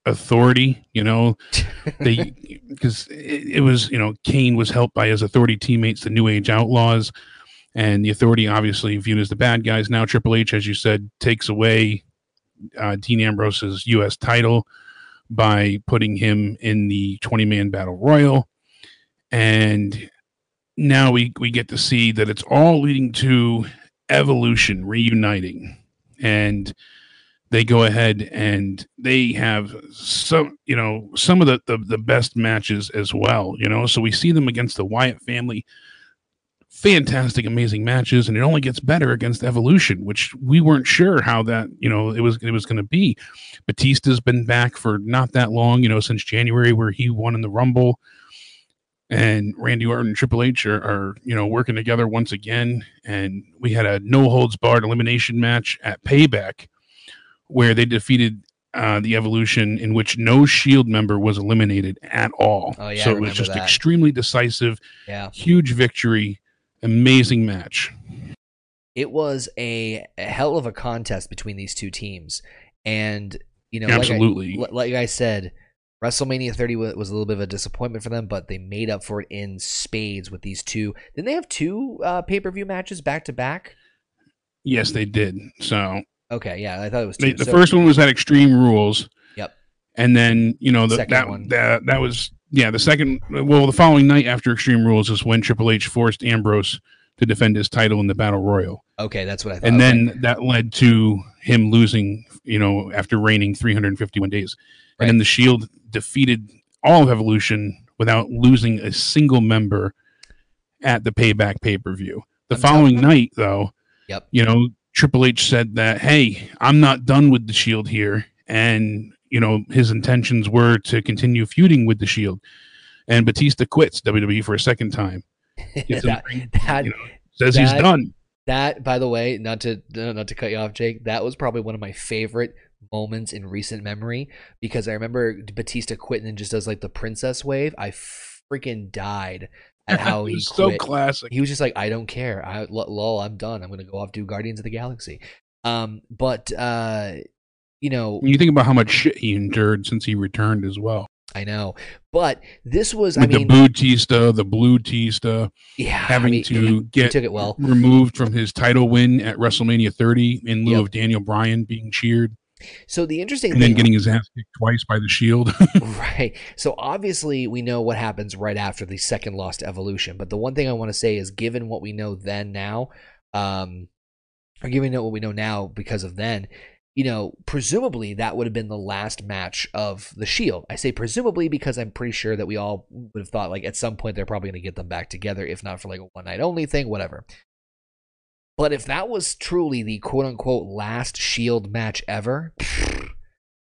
authority. You know, they because it, it was you know Kane was helped by his authority teammates, the New Age Outlaws, and the authority obviously viewed as the bad guys. Now Triple H, as you said, takes away uh, Dean Ambrose's U.S. title by putting him in the 20 man battle royal, and now we we get to see that it's all leading to evolution reuniting. And they go ahead and they have some you know some of the, the the best matches as well you know? So we see them against the wyatt family fantastic amazing matches and it only gets better against evolution which we weren't sure how that you know it was it was going to be. Batista's been back for not that long you know since january where he won in the rumble. And randy orton and triple h are, are you know working together once again. And we had a no holds barred elimination match at payback where they defeated uh, the evolution in which no shield member was eliminated at all. Oh, yeah, so it was just that. extremely decisive Yeah. huge victory amazing match It was a, a hell of a contest between these two teams. And, you know, like I- absolutely like I said, WrestleMania 30 was a little bit of a disappointment for them, but they made up for it in spades with these two. Didn't they have two uh, pay per view matches back to back? yes they did so Okay, yeah, I thought it was two. the So- first one was at extreme rules Yep. and then you know the, that one. that that was yeah the second well the following night after extreme rules is when triple h forced ambrose to defend his title in the battle royal Okay, that's what I thought. and Okay. then that led to him losing you know after reigning 351 days Right. and then the shield defeated all of evolution without losing a single member at the payback pay-per-view the I'm following night though Yep. you know triple h said that hey i'm not done with the shield here and you know his intentions were to continue feuding with the shield and batista quits wwe for a second time Gets in the that, ring, that, you know, says he's done that, by the way, not to not to cut you off, Jake. That was probably one of my favorite moments in recent memory because I remember Batista quitting and just does like the princess wave. I freaking died at how he was so classic he was just like, I don't care. I lol, I'm done. I'm gonna go off do Guardians of the Galaxy. Um, but uh, you know, you think about how much shit he endured since he returned as well I know, but this was, with I mean, the blue Tista, the blue Tista, yeah, having I mean, to he- he get took it well. removed from his title win at WrestleMania 30 in lieu Yep. of Daniel Bryan being cheered So the interesting and then getting his ass kicked twice by the Shield. Right. So obviously we know what happens right after the second lost evolution. But the one thing I want to say is given what we know then now, um or given what we know now because of then, you know, presumably that would have been the last match of the Shield. I say presumably because I'm pretty sure that we all would have thought like at some point they're probably going to get them back together, if not for like a one night only thing, whatever. But if that was truly the quote unquote last Shield match ever,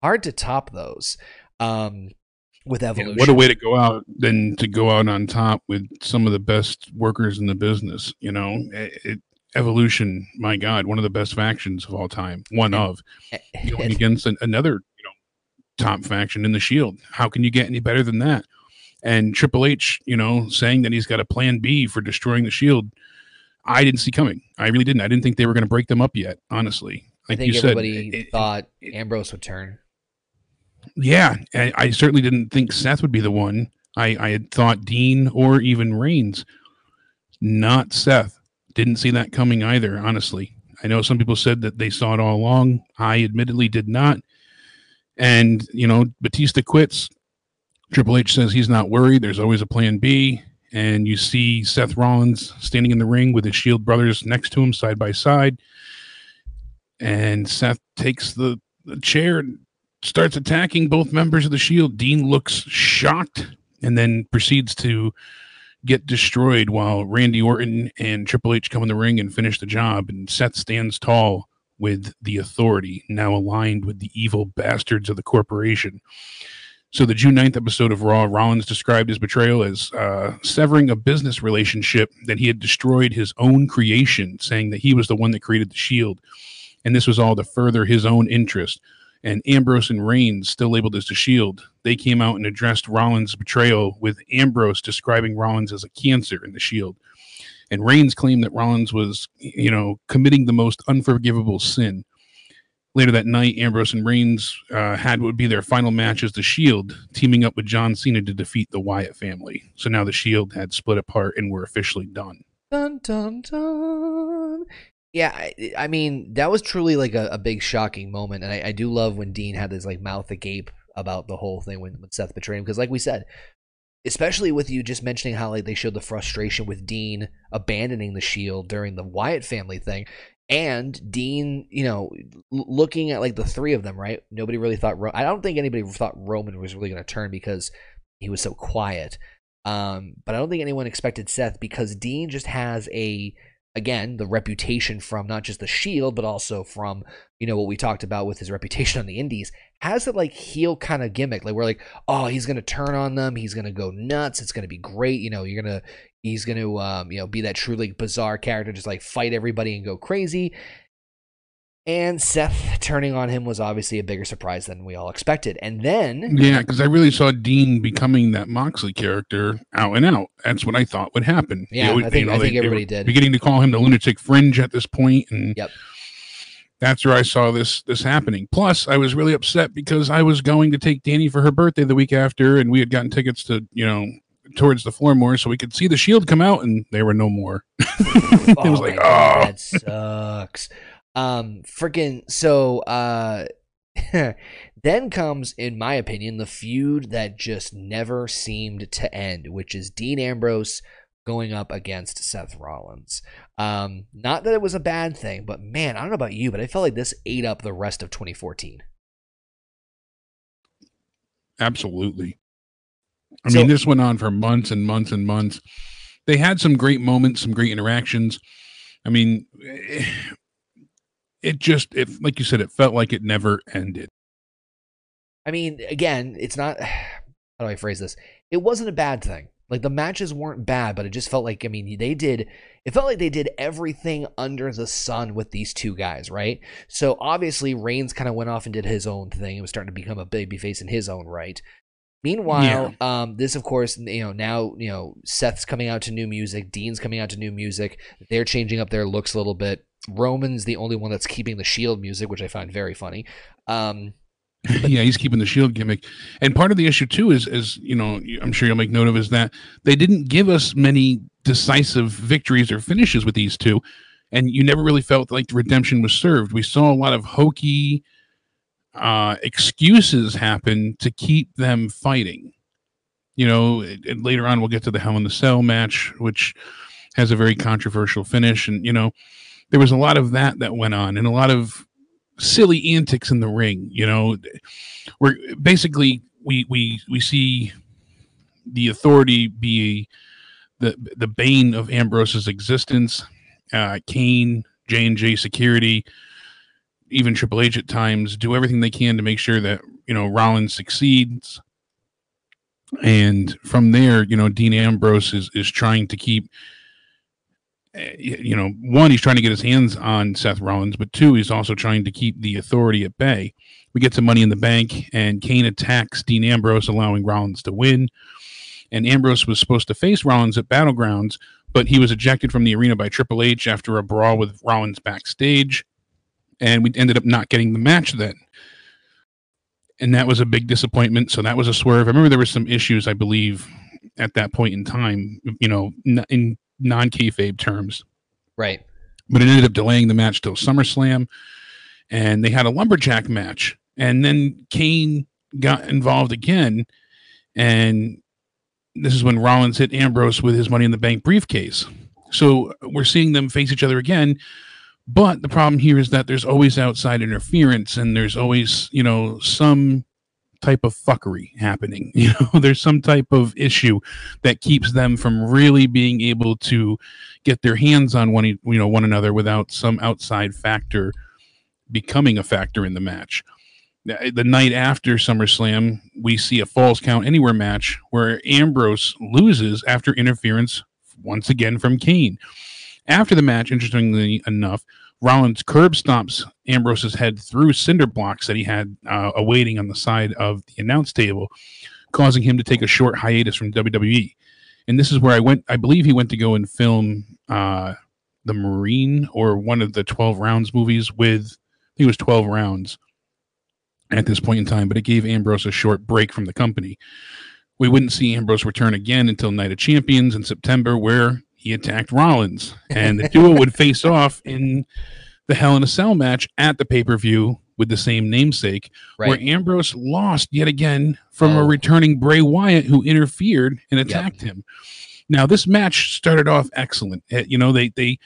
hard to top those. Um, with Yeah, evolution, what a way to go out than to go out on top with some of the best workers in the business. You know, it, it, Evolution, my God, one of the best factions of all time. One of going against an, another, you know, top faction in the Shield. How can you get any better than that? And Triple H, you know, saying that he's got a plan B for destroying the Shield. I didn't see coming. I really didn't. I didn't think they were going to break them up yet. Honestly, I like think you said, everybody it- thought it- Ambrose would turn. Yeah, I, I certainly didn't think Seth would be the one. I, I had thought Dean or even Reigns, not Seth. Didn't see that coming either, honestly. I know some people said that they saw it all along. I admittedly did not. And, you know, Batista quits. Triple H says he's not worried. There's always a plan B. And you see Seth Rollins standing in the ring with his Shield brothers next to him, side by side. And Seth takes the, the chair and starts attacking both members of the Shield. Dean looks shocked and then proceeds to get destroyed while Randy Orton and Triple H come in the ring and finish the job. And Seth stands tall with the authority, now aligned with the evil bastards of the corporation. So, the June 9th episode of Raw, Rollins described his betrayal as uh, severing a business relationship that he had destroyed his own creation, saying that he was the one that created the Shield. And this was all to further his own interest. And Ambrose and Reigns, still labeled as the Shield, they came out and addressed Rollins' betrayal, with Ambrose describing Rollins as a cancer in the Shield. And Reigns claimed that Rollins was, you know, committing the most unforgivable sin. Later that night, Ambrose and Reigns uh, had what would be their final match as the Shield, teaming up with John Cena to defeat the Wyatt family. So now the Shield had split apart and were officially done. Dun dun dun. Yeah, I, I mean that was truly like a, a big shocking moment, and I, I, do love when Dean had his like mouth agape about the whole thing when, when Seth betrayed him because, like we said, especially with you just mentioning how like they showed the frustration with Dean abandoning the Shield during the Wyatt family thing, and Dean, you know, looking at like the three of them, right? Nobody really thought. Ro- I don't think anybody thought Roman was really going to turn because he was so quiet. Um, but I don't think anyone expected Seth because Dean just has a again the reputation from not just the Shield but also from you know what we talked about with his reputation on the Indies has it like heel kind of gimmick like we're like oh he's gonna turn on them he's gonna go nuts it's gonna be great you know you're gonna he's gonna um, you know be that truly bizarre character just like fight everybody and go crazy and Seth turning on him was obviously a bigger surprise than we all expected. And then. Yeah, because I really saw Dean becoming that Moxley character out and out. That's what I thought would happen. Yeah, know, I think, you know, I think they, everybody did. Beginning to call him the lunatic fringe at this point, and yep. that's where I saw this this happening. Plus, I was really upset because I was going to take Danny for her birthday the week after, and we had gotten tickets to, you know, towards the floor more so we could see the shield come out, and they were no more. it oh was like, God, oh, that sucks. Um, freaking so uh then comes, in my opinion, the feud that just never seemed to end, which is Dean Ambrose going up against Seth Rollins. Um, not that it was a bad thing, but man, I don't know about you, but I felt like this ate up the rest of 2014. Absolutely. I so, mean, this went on for months and months and months. They had some great moments, some great interactions. I mean, it just it like you said it felt like it never ended i mean again it's not how do i phrase this it wasn't a bad thing like the matches weren't bad but it just felt like i mean they did it felt like they did everything under the sun with these two guys right so obviously reigns kind of went off and did his own thing it was starting to become a baby face in his own right Meanwhile, yeah. um, this of course, you know, now you know Seth's coming out to new music, Dean's coming out to new music. They're changing up their looks a little bit. Roman's the only one that's keeping the Shield music, which I find very funny. Um, yeah, he's keeping the Shield gimmick, and part of the issue too is, is you know, I'm sure you'll make note of is that they didn't give us many decisive victories or finishes with these two, and you never really felt like the redemption was served. We saw a lot of hokey uh, excuses happen to keep them fighting. You know, and later on we'll get to the Hell in the Cell match, which has a very controversial finish, and you know, there was a lot of that that went on, and a lot of silly antics in the ring. You know, where basically we we we see the authority be the the bane of Ambrose's existence. Uh, Kane, J and J Security, even Triple H at times do everything they can to make sure that you know Rollins succeeds. And from there, you know, Dean Ambrose is is trying to keep Eh, you know, one, he's trying to get his hands on Seth Rollins, but two, he's also trying to keep the authority at bay. We get some money in the bank, and Kane attacks Dean Ambrose, allowing Rollins to win. And Ambrose was supposed to face Rollins at Battlegrounds, but he was ejected from the arena by Triple H after a brawl with Rollins backstage and we ended up not getting the match then. And that was a big disappointment. So that was a swerve. I remember there were some issues, I believe, at that point in time, you know, in non kayfabe terms. Right. But it ended up delaying the match till SummerSlam. And they had a lumberjack match. And then Kane got involved again. And this is when Rollins hit Ambrose with his money in the bank briefcase. So we're seeing them face each other again But the problem here is that there's always outside interference and there's always, you know, some type of fuckery happening. You know, there's some type of issue that keeps them from really being able to get their hands on one, you know, one another without some outside factor becoming a factor in the match. Eh, the night after SummerSlam, we see a Falls Count Anywhere match where Ambrose loses after interference once again from Kane. After the match, interestingly enough, Rollins curb stomps Ambrose's head through cinder blocks that he had uh, awaiting on the side of the announce table, causing him to take a short hiatus from WWE. And this is where I went. I believe he went to go and film uh, the Marine or one of the 12 rounds movies with, I think it was 12 rounds at this point in time, but it gave Ambrose a short break from the company. We wouldn't see Ambrose return again until Night of Champions in September, where he attacked Rollins, and the duo would face off in the Hell in a Cell match at the pay per view with the same namesake, right. where Ambrose lost yet again from oh. a returning Bray Wyatt who interfered and attacked yep. him. Now, this match started off excellent. Eh, you know, they they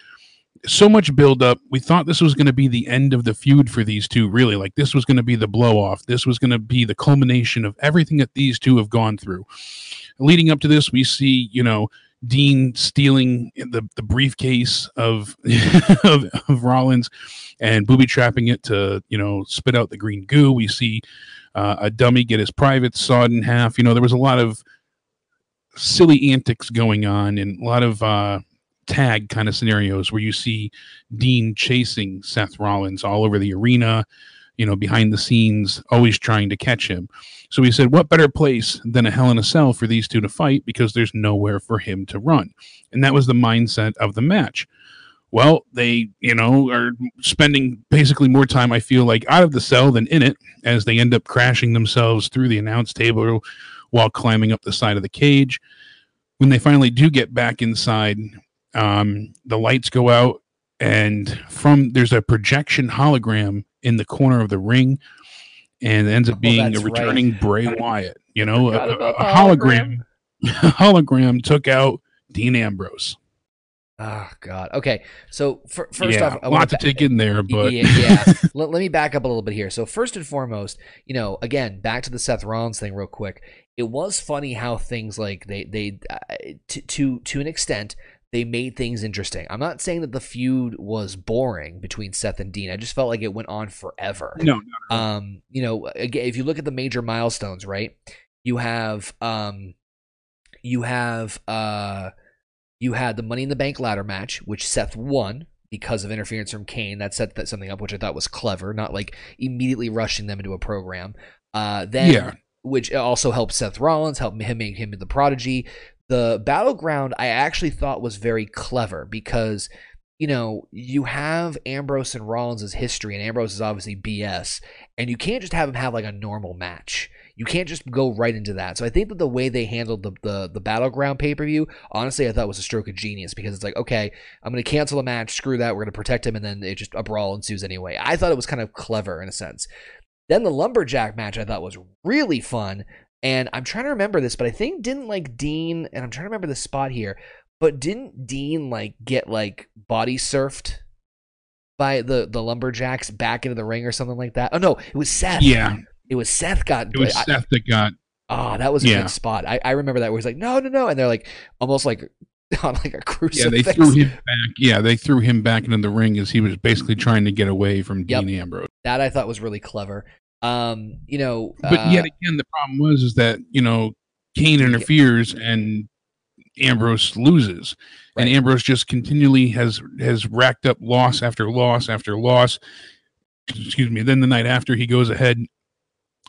so much build up. We thought this was going to be the end of the feud for these two, really. Like this was going to be the blow off. This was going to be the culmination of everything that these two have gone through. Leading up to this, we see, you know, Dean stealing the, the briefcase of, of, of Rollins and booby trapping it to you know spit out the green goo. We see uh, a dummy get his private sawed in half. You know there was a lot of silly antics going on and a lot of uh, tag kind of scenarios where you see Dean chasing Seth Rollins all over the arena you know, behind the scenes, always trying to catch him. So he said, What better place than a Hell in a Cell for these two to fight because there's nowhere for him to run? And that was the mindset of the match. Well, they, you know, are spending basically more time, I feel like, out of the cell than in it as they end up crashing themselves through the announce table while climbing up the side of the cage. When they finally do get back inside, um, the lights go out, and from there's a projection hologram in the corner of the ring, and ends up oh, being oh, a returning right. Bray Wyatt. You know, a, a, a, hologram. hologram took out Dean Ambrose. Oh God. Okay. So for, first yeah, off, a lot to take in there, but yeah. yeah. let, let me back up a little bit here. So first and foremost, you know, again, back to the Seth Rollins thing, real quick. It was funny how things like they they uh, to to to an extent they made things interesting. I'm not saying that the feud was boring between Seth and Dean. I just felt like it went on forever. No, no, um, you know, again, if you look at the major milestones, right? You have um, you have uh, you had the Money in the Bank ladder match, which Seth won because of interference from Kane. That set that something up, which I thought was clever, not like immediately rushing them into a program. Uh, then. Yeah which also helped Seth Rollins, helped him make him the prodigy. The battleground I actually thought was very clever because you know, you have Ambrose and Rollins' history, and Ambrose is obviously BS, and you can't just have him have like a normal match. You can't just go right into that. So I think that the way they handled the the, the battleground pay per view, honestly, I thought was a stroke of genius because it's like, okay, I'm to cancel a match, screw that, we're to protect him, and then it just a brawl ensues anyway. I thought it was kind of clever in a sense. Then the lumberjack match I thought was really fun and I'm trying to remember this, but I think didn't like Dean, and I'm trying to remember the spot here, but didn't Dean like get like body surfed by the the lumberjacks back into the ring or something like that? Oh no, it was Seth. Yeah, it was Seth got. It was I, Seth that got. Oh, that was a yeah. good spot. I, I remember that where he's like, no, no, no, and they're like almost like on like a crucifix. Yeah, they threw him back. Yeah, they threw him back into the ring as he was basically trying to get away from yep. Dean Ambrose. That I thought was really clever. Um, you know, but uh, yet again, the problem was is that you know Kane interferes and Ambrose loses, right. and Ambrose just continually has has racked up loss after loss after loss. Excuse me. Then the night after, he goes ahead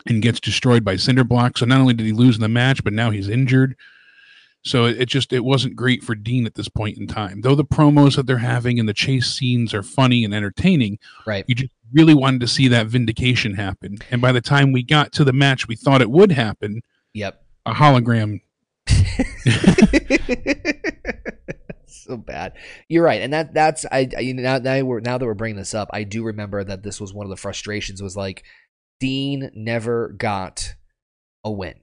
and gets destroyed by cinder blocks. So not only did he lose in the match, but now he's injured. So it, it, just it wasn't great for Dean at this point in time. Though the promos that they're having and the chase scenes are funny and entertaining, right? You just really wanted to see that vindication happen. And by the time we got to the match we thought it would happen, yep, a hologram. so bad. You're right, and that that's I, I you know now, now we're now that we're bringing this up, I do remember that this was one of the frustrations was like Dean never got a win.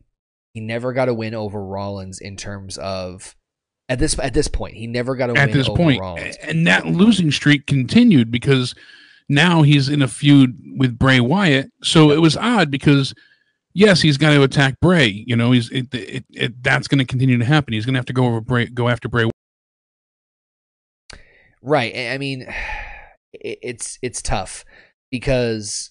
He never got a win over Rollins in terms of At this at this point, he never got a at win this over point. Rollins. And that losing streak continued because now he's in a feud with Bray Wyatt. So it was odd because yes, he's got to attack Bray. You know, he's it, it, it that's going to continue to happen. He's going to have to go over Bray, go after Bray. Right. I mean, it, it's it's tough because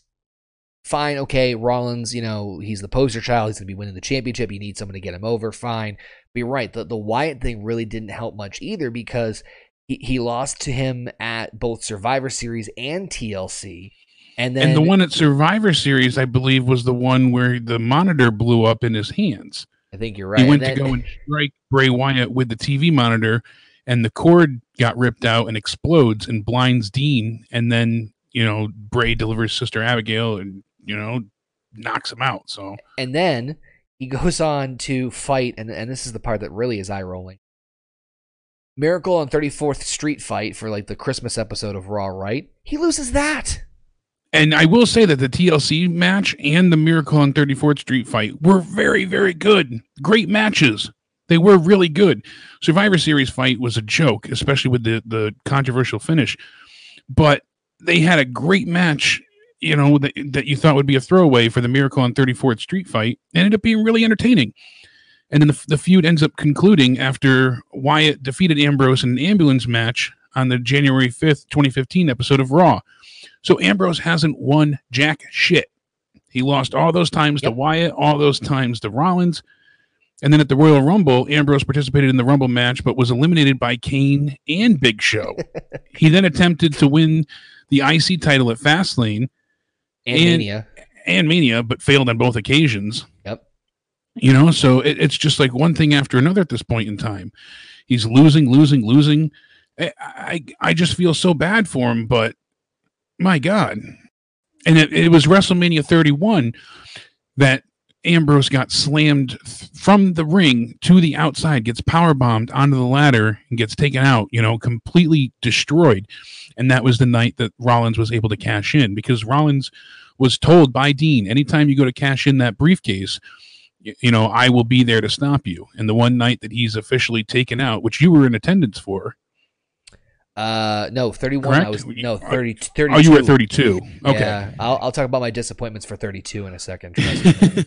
fine, okay, Rollins, you know, he's the poster child. He's going to be winning the championship. You need someone to get him over. Fine. But you're right. The, the Wyatt thing really didn't help much either because he, he lost to him at both Survivor Series and TLC. And then and the one at Survivor Series, I believe, was the one where the monitor blew up in his hands. I think you're right. He went to go and strike Bray Wyatt with the TV monitor, and the cord got ripped out and explodes and blinds Dean. And then you know Bray delivers Sister Abigail and you know knocks him out. So And then he goes on to fight, and, and this is the part that really is eye rolling. Miracle on 34th Street fight for like the Christmas episode of Raw, right? He loses that. And I will say that the TLC match and the Miracle on 34th Street fight were very, very good. Great matches. They were really good. Survivor Series fight was a joke, especially with the, the controversial finish. But they had a great match, you know, that, that you thought would be a throwaway for the Miracle on 34th Street fight. Ended up being really entertaining. And then the, the feud ends up concluding after Wyatt defeated Ambrose in an ambulance match on the January 5th, 2015 episode of Raw. So Ambrose hasn't won jack shit. He lost all those times to Wyatt, all those times to Rollins. And then at the Royal Rumble, Ambrose participated in the Rumble match, but was eliminated by Kane and Big Show. he then attempted to win the IC title at Fastlane And, And- Mania. and Mania, but failed on both occasions. Yep. You know, so it, it's just like one thing after another at this point in time. He's losing, losing, losing. I, I, I just feel so bad for him, but my God. And it, it was WrestleMania 31 that Ambrose got slammed th- from the ring to the outside, gets power bombed onto the ladder, and gets taken out, you know, completely destroyed. And that was the night that Rollins was able to cash in because Rollins was told by Dean, anytime you go to cash in that briefcase, you know, I will be there to stop you. And the one night that he's officially taken out, which you were in attendance for, Uh, no, 31. I was no Are- 30, 32. oh, you were at 32. Okay. Yeah, I'll, I'll talk about my disappointments for 32 in a second. trust me.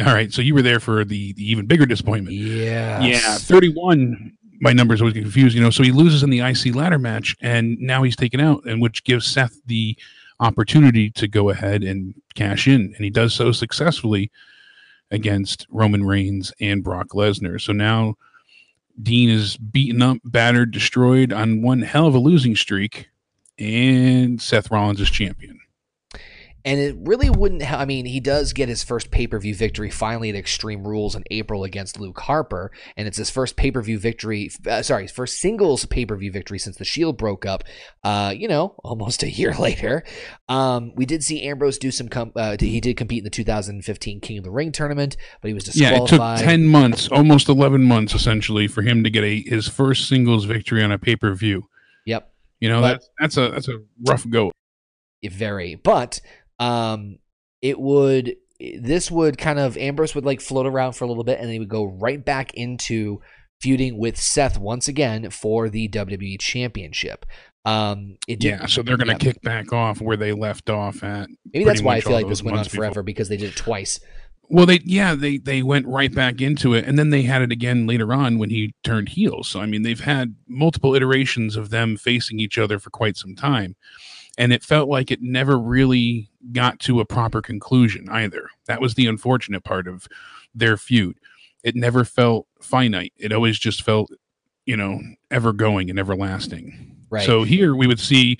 All right. So you were there for the, the even bigger disappointment. yeah. Yeah. 31, my numbers always get confused, you know. So he loses in the IC ladder match, and now he's taken out, and which gives Seth the opportunity to go ahead and cash in. And he does so successfully against Roman Reigns and Brock Lesnar. So now Dean is beaten up, battered, destroyed on one hell of a losing streak, and Seth Rollins is champion. And it really wouldn't. Ha- I mean, he does get his first pay per view victory finally at Extreme Rules in April against Luke Harper, and it's his first pay per view victory. Uh, sorry, his first singles pay per view victory since the Shield broke up. Uh, you know, almost a year later. Um, we did see Ambrose do some. Com- uh, he did compete in the 2015 King of the Ring tournament, but he was disqualified. Yeah, it took 10 months, almost 11 months essentially for him to get a his first singles victory on a pay-per-view. Yep. You know, But- that's that's a that's a rough go. very but um it would this would kind of ambrose would like float around for a little bit and then he would go right back into feuding with seth once again for the wwe championship um it Yeah, so they're going to yeah. kick back off where they left off at. maybe that's why i feel like this went on months before. forever because they did it twice Well, they yeah, they they went right back into it and then they had it again later on when he turned heel. So I mean, they've had multiple iterations of them facing each other for quite some time. And it felt like it never really got to a proper conclusion either. That was the unfortunate part of their feud. It never felt finite. It always just felt, you know, ever going and everlasting. Right. So here we would see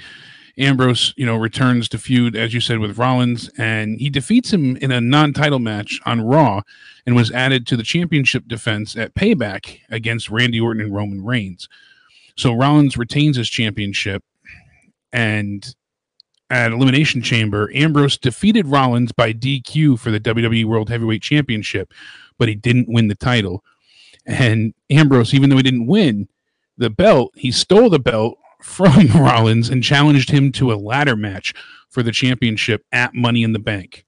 Ambrose, you know, returns to feud, as you said, with Rollins, and he defeats him in a non title match on Raw and was added to the championship defense at Payback against Randy Orton and Roman Reigns. So Rollins retains his championship, and at Elimination Chamber, Ambrose defeated Rollins by DQ for the WWE World Heavyweight Championship, but he didn't win the title. And Ambrose, even though he didn't win the belt, he stole the belt from Rollins and challenged him to a ladder match for the championship at Money in the Bank.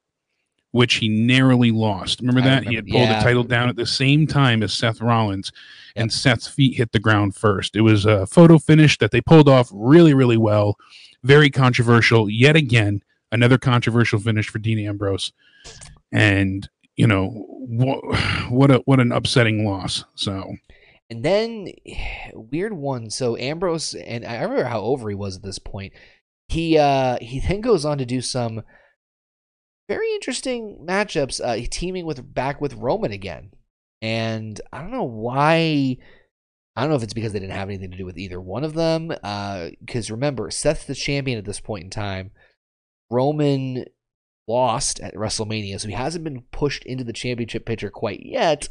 which he narrowly lost. Remember that? remember- he had pulled yeah. the title down at the same time as Seth Rollins, and Yep. Seth's feet hit the ground first. It was a photo finish that they pulled off really, really well. Very controversial. Yet again, another controversial finish for Dean Ambrose. And, you know, what? what a what an upsetting loss. So And then weird one. So Ambrose and I remember how over he was at this point. He uh he then goes on to do some very interesting matchups, uh teaming with back with Roman again. And I don't know why I don't know if it's because they didn't have anything to do with either one of them. Uh because remember, Seth's the champion at this point in time. Roman lost at WrestleMania, so he hasn't been pushed into the championship picture quite yet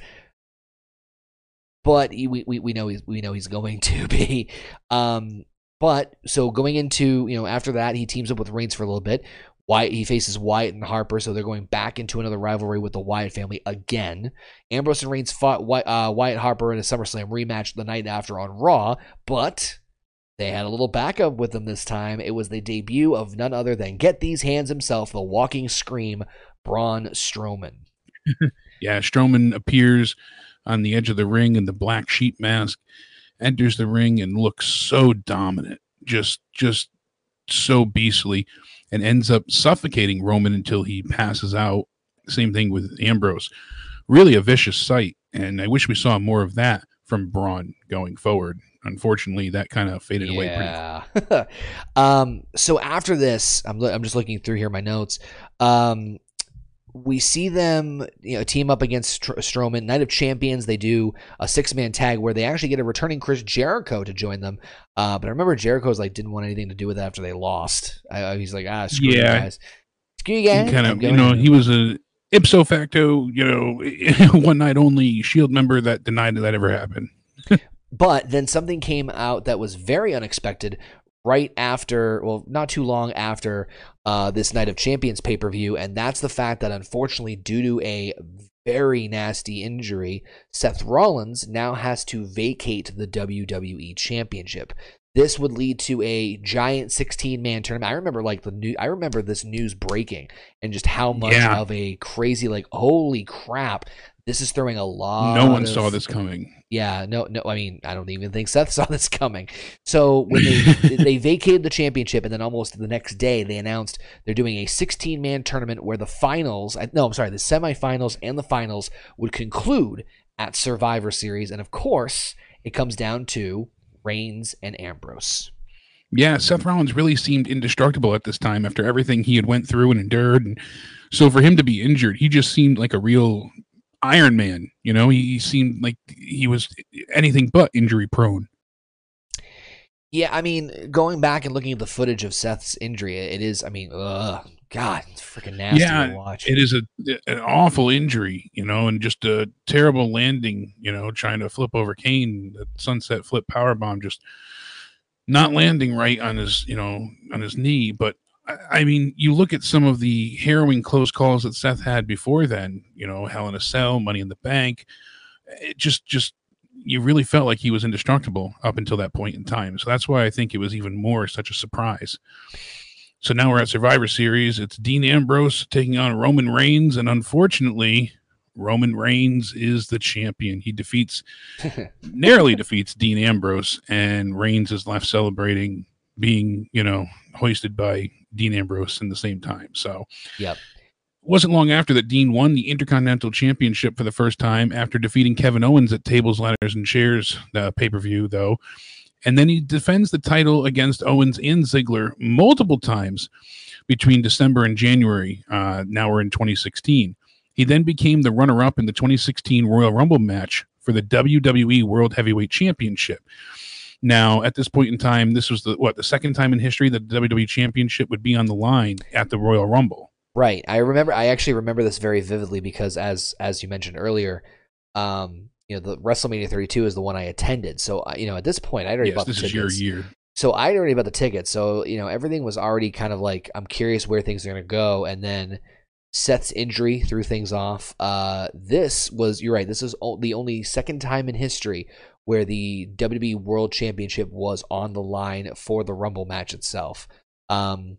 but he, we, we we know he's we know he's going to be. Um, but so going into you know after that he teams up with Reigns for a little bit. Wyatt he faces Wyatt and Harper, so they're going back into another rivalry with the Wyatt family again. Ambrose and Reigns fought uh, Wyatt Harper in a SummerSlam rematch the night after on Raw, but they had a little backup with them this time. It was the debut of none other than Get These Hands himself, the Walking Scream, Braun Strowman. yeah, Strowman appears on the edge of the ring in the black sheep mask, enters the ring and looks so dominant, just just so beastly, and ends up suffocating Roman until he passes out. Same thing with Ambrose. Really a vicious sight, and I wish we saw more of that from Braun going forward. Unfortunately, that kind of faded away Yeah. um, so after this, I'm, I'm just looking through here my notes. Um, we see them, you know, team up against Str- Strowman. Night of Champions, they do a six man tag where they actually get a returning Chris Jericho to join them. Uh, but I remember Jericho's like didn't want anything to do with it after they lost. I, he's like, ah, screw Yeah. you guys. Screw you guys. kind of you know he was a ipso facto you know one night only shield member that denied that ever happened But then something came out that was very unexpected right after, well, not too long after uh, this Night of Champions pay per view, and that's the fact that unfortunately, due to a very nasty injury, Seth Rollins now has to vacate the WWE Championship. This would lead to a giant 16 man tournament. I remember like the new I remember this news breaking and just how much Yeah. of a crazy like holy crap this is throwing a lot no one of- saw this coming yeah, no, no. I mean, I don't even think Seth saw this coming. So when they they vacated the championship, and then almost the next day they announced they're doing a 16 man tournament where the finals, uh, no, I'm sorry, the semifinals and the finals would conclude at Survivor Series, and of course, it comes down to Reigns and Ambrose. yeah seth rollins really seemed indestructible at this time after everything he had went through and endured and so for him to be injured he just seemed like a real iron man you know he, he seemed like he was anything but injury prone Yeah, I mean, going back and looking at the footage of Seth's injury, it is, I mean, ugh, God, it's freaking nasty Yeah, to watch. it is a an awful injury, you know, and just a terrible landing, you know, trying to flip over Kane, the sunset flip power bomb, just not landing right on his, you know, on his knee. But I, mean, you look at some of the harrowing close calls that Seth had before then, you know, Hell in a Cell, Money in the Bank. It just, just you really felt like he was indestructible up until that point in time. So that's why I think it was even more such a surprise. So now we're at Survivor Series. It's Dean Ambrose taking on Roman Reigns, and unfortunately, Roman Reigns is the champion. He defeats, narrowly defeats Dean Ambrose, and Reigns is left celebrating being, you know, hoisted by Dean Ambrose in the same time. So, Yep. wasn't long after that Dean won the Intercontinental Championship for the first time after defeating Kevin Owens at Tables, Ladders, and Chairs, the pay per view, though. And then he defends the title against Owens and Ziggler multiple times between December and January. Uh, now we're in 2016. He then became the runner up in the 2016 Royal Rumble match for the WWE World Heavyweight Championship. Now, at this point in time, this was the what the second time in history that the WWE Championship would be on the line at the Royal Rumble. Right. I remember. I actually remember this very vividly because, as as you mentioned earlier, um, you know, the WrestleMania 32 is the one I attended. So, uh, you know, at this point, I'd already Yes, bought the this is your year. So I'd already bought the tickets. So you know, everything was already kind of like I'm curious where things are going to go, and then Seth's injury threw things off. Uh, this was you're right. This is the only second time in history where the WWE World Championship was on the line for the Rumble match itself. Um,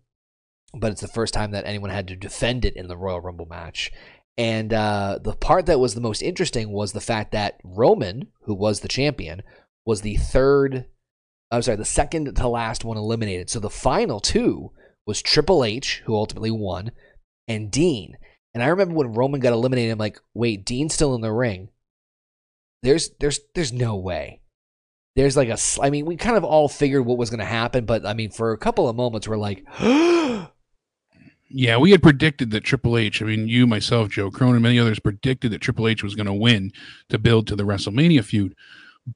but it's the first time that anyone had to defend it in the Royal Rumble match. And uh, the part that was the most interesting was the fact that Roman, who was the champion, was the third, I'm sorry, the second to last one eliminated. So the final two was Triple H, who ultimately won, and Dean. And I remember when Roman got eliminated, I'm like, wait, Dean's still in the ring. There's there's there's no way. There's like a I mean, we kind of all figured what was going to happen, but I mean, for a couple of moments we're like, Yeah, we had predicted that Triple H, I mean, you, myself, Joe Cronin, and many others predicted that Triple H was going to win to build to the WrestleMania feud.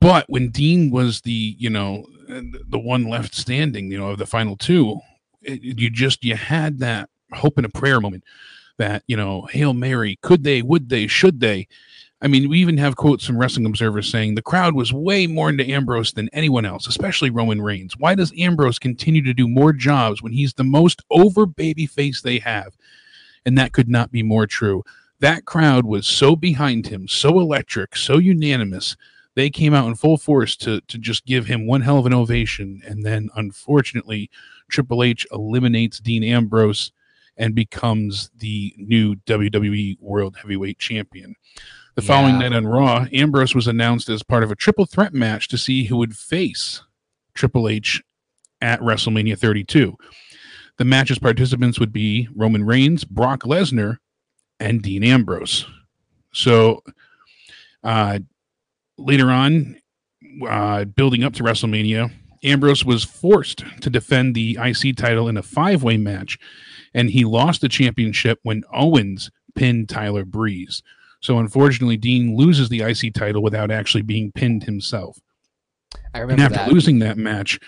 But when Dean was the, you know, the one left standing, you know, of the final two, it, you just, you had that hope and a prayer moment that, you know, Hail Mary, could they, would they, should they? I mean, we even have quotes from Wrestling Observer saying the crowd was way more into Ambrose than anyone else, especially Roman Reigns. Why does Ambrose continue to do more jobs when he's the most over baby face they have? And that could not be more true. That crowd was so behind him, so electric, so unanimous. They came out in full force to to just give him one hell of an ovation. And then unfortunately, Triple H eliminates Dean Ambrose and becomes the new WWE World Heavyweight Champion. The following Yeah. night on Raw, Ambrose was announced as part of a triple threat match to see who would face Triple H at WrestleMania 32. The match's participants would be Roman Reigns, Brock Lesnar, and Dean Ambrose. So uh, later on, uh, building up to WrestleMania, Ambrose was forced to defend the IC title in a five way match, and he lost the championship when Owens pinned Tyler Breeze. So unfortunately, Dean loses the IC title without actually being pinned himself. I And after that. losing that match,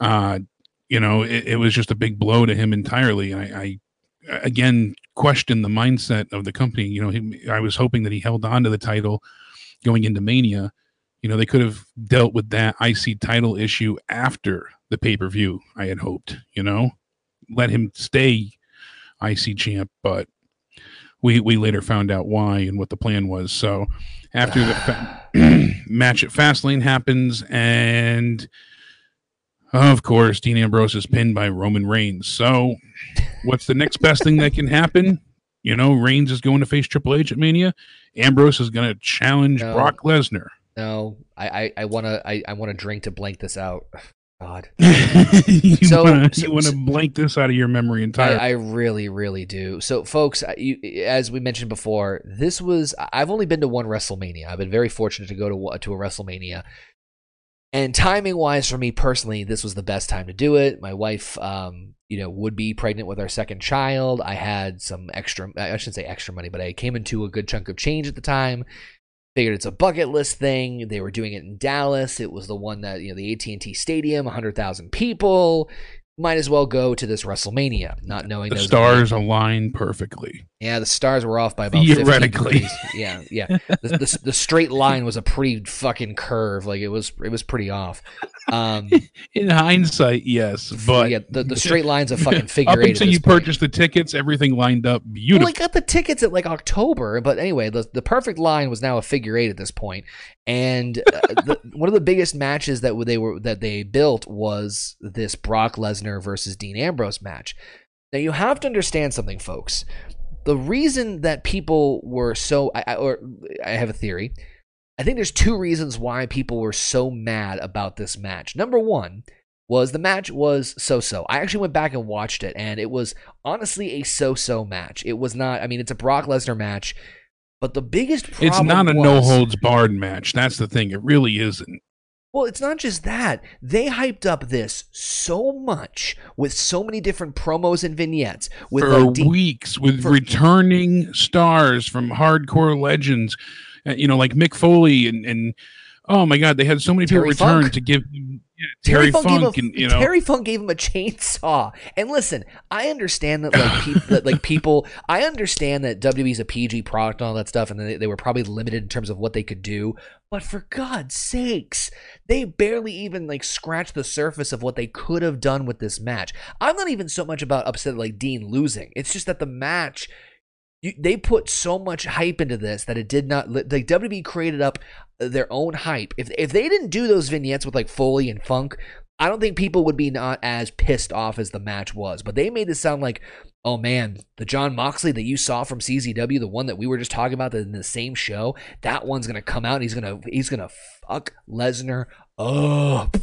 uh, you know, it, it was just a big blow to him entirely. And I, I again question the mindset of the company. You know, he, I was hoping that he held on to the title going into Mania. You know, they could have dealt with that IC title issue after the pay per view. I had hoped. You know, let him stay IC champ, but we we later found out why and what the plan was. So after the fa- match at Fastlane happens, and of course Dean Ambrose is pinned by Roman Reigns. So what's the next best thing that can happen? You know, Reigns is going to face Triple H at Mania. Ambrose is going to challenge No. Brock Lesnar. No, I I, I wanna I, I wanna drink to blank this out. God, you So- wanna, so- you want to so- blank this out of your memory entirely. I really really do. So, folks, you, as we mentioned before, this was I've only been to one WrestleMania. I've been very fortunate to go to to a WrestleMania. And timing wise, for me personally, this was the best time to do it. My wife, um, you know, would be pregnant with our second child. I had some extra, I shouldn't say extra money, but I came into a good chunk of change at the time. Figured it's a bucket list thing. They were doing it in Dallas. It was the one that you know the AT and T Stadium, hundred thousand people. Might as well go to this WrestleMania, not knowing that the stars align perfectly. Yeah, the stars were off by about 15 Theoretically. degrees. Yeah, yeah. The, the, the straight line was a pretty fucking curve. Like it was, it was pretty off. Um, In hindsight, yes, but yeah, the, the straight line's a fucking figure up eight. until you point. purchased the tickets, everything lined up Well, beautifully. I got the tickets at like October, but anyway, the the perfect line was now a figure eight at this point, and uh, the, one of the biggest matches that they were that they built was this Brock Lesnar versus Dean Ambrose match. Now you have to understand something, folks. The reason that people were so, I, I, or I have a theory. I think there's two reasons why people were so mad about this match. Number one was the match was so-so. I actually went back and watched it, and it was honestly a so-so match. It was not. I mean, it's a Brock Lesnar match, but the biggest problem it's not a was- no holds barred match. That's the thing. It really isn't. Well, it's not just that. They hyped up this so much with so many different promos and vignettes. With for like Dean- weeks with for- returning stars from hardcore legends, uh, you know, like Mick Foley and and oh my God, they had so many people return Funk. to give yeah, Terry, Funk, gave a, and you know Terry Funk gave him a chainsaw. And listen, I understand that like people, that, like people, I understand that WWE's a PG product and all that stuff, and they, they were probably limited in terms of what they could do. But for God's sakes, they barely even like scratched the surface of what they could have done with this match. I'm not even so much about upset like Dean losing. It's just that the match. You, they put so much hype into this that it did not. Like WWE created up their own hype. If if they didn't do those vignettes with like Foley and Funk, I don't think people would be not as pissed off as the match was, but they made it sound like, oh man, the Jon Moxley that you saw from CZW, the one that we were just talking about in the same show, that one's gonna come out and he's gonna he's gonna fuck Lesnar up.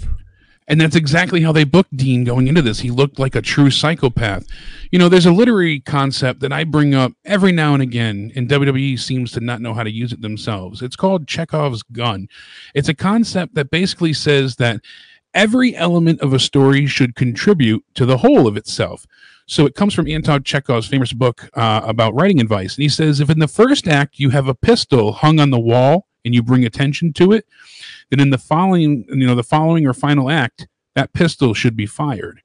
And that's exactly how they booked Dean going into this. He looked like a true psychopath. You know, there's a literary concept that I bring up every now and again, and WWE seems to not know how to use it themselves. It's called Chekhov's gun. It's a concept that basically says that every element of a story should contribute to the whole of itself. So it comes from Anton Chekhov's famous book uh, about writing advice. And he says if in the first act you have a pistol hung on the wall and you bring attention to it, then in the following, you know, the following or final act, that pistol should be fired.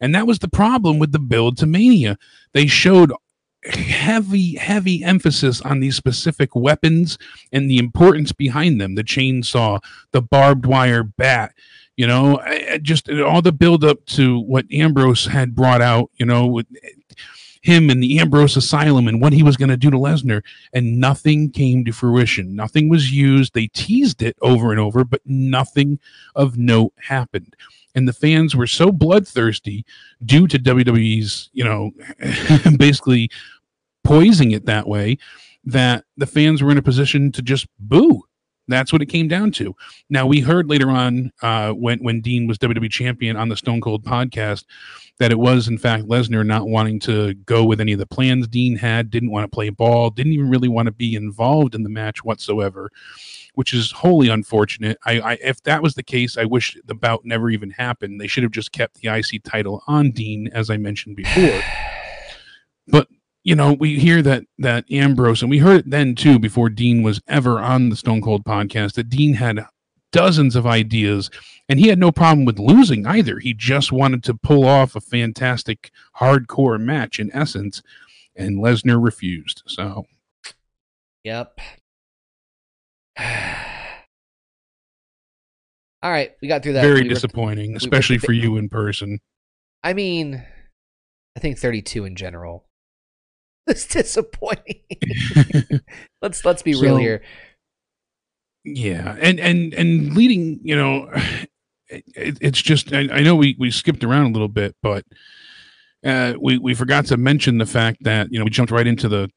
And that was the problem with the build to Mania. They showed heavy, heavy emphasis on these specific weapons and the importance behind them the chainsaw, the barbed wire bat, you know, just all the build up to what Ambrose had brought out, you know, with him and the Ambrose Asylum and what he was going to do to Lesnar, and nothing came to fruition. Nothing was used. They teased it over and over, but nothing of note happened. And the fans were so bloodthirsty due to WWE's, you know, basically poising it that way that the fans were in a position to just boo that's what it came down to. Now we heard later on uh, when when Dean was WWE champion on the Stone Cold podcast that it was in fact Lesnar not wanting to go with any of the plans Dean had, didn't want to play ball, didn't even really want to be involved in the match whatsoever, which is wholly unfortunate. I, I if that was the case, I wish the bout never even happened. They should have just kept the IC title on Dean, as I mentioned before. But you know, we hear that that Ambrose, and we heard it then too, before Dean was ever on the Stone Cold podcast, that Dean had dozens of ideas, and he had no problem with losing either. He just wanted to pull off a fantastic hardcore match in essence, and Lesnar refused. So, yep. All right, we got through that. Very we disappointing, especially we for you in person. I mean, I think 32 in general it's disappointing. let's let's be so, real here. Yeah, and and and leading, you know, it, it's just I, I, know we we skipped around a little bit, but uh, we we forgot to mention the fact that you know we jumped right into the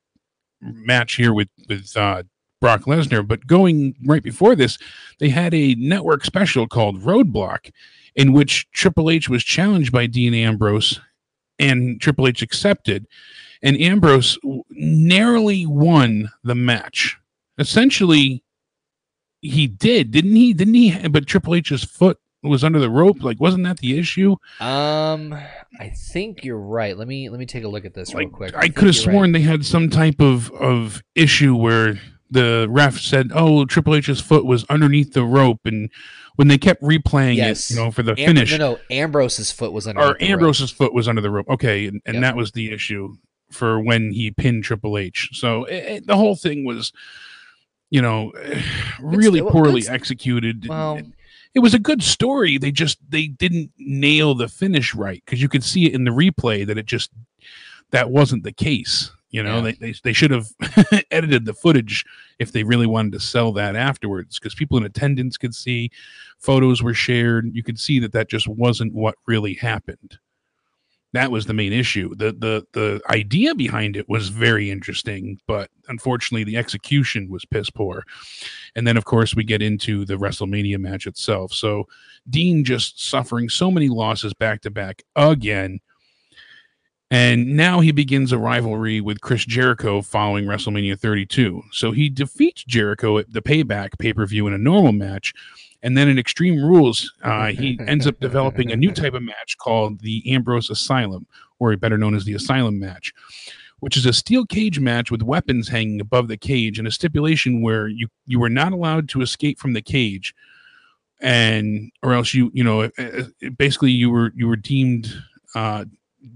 match here with with uh, Brock Lesnar, but going right before this, they had a network special called Roadblock, in which Triple H was challenged by Dean Ambrose, and Triple H accepted and Ambrose narrowly won the match. Essentially, he did, didn't he? Didn't he? But Triple H's foot was under the rope. Like, wasn't that the issue? Um, I think you're right. Let me let me take a look at this like, real quick. I, I could have sworn right. they had some type of of issue where the ref said, "Oh, Triple H's foot was underneath the rope," and when they kept replaying yes. it, you know, for the Am- finish, no, no, Ambrose's foot was under. Or Ambrose's rope. foot was under the rope. Okay, and, and yep. that was the issue for when he pinned Triple H. So it, it, the whole thing was, you know, really poorly executed. Well, it, it, was a good story. They just they didn't nail the finish right because you could see it in the replay that it just that wasn't the case. You know, yeah. they, they they should have edited the footage if they really wanted to sell that afterwards because people in attendance could see photos were shared. You could see that that just wasn't what really happened that was the main issue. The the the idea behind it was very interesting, but unfortunately the execution was piss poor. And then of course we get into the WrestleMania match itself. So Dean just suffering so many losses back to back again. And now he begins a rivalry with Chris Jericho following WrestleMania 32. So he defeats Jericho at the payback pay per view in a normal match and then in Extreme Rules, uh, he ends up developing a new type of match called the Ambrose Asylum, or better known as the Asylum match, which is a steel cage match with weapons hanging above the cage and a stipulation where you you were not allowed to escape from the cage, and or else you you know basically you were you were deemed uh,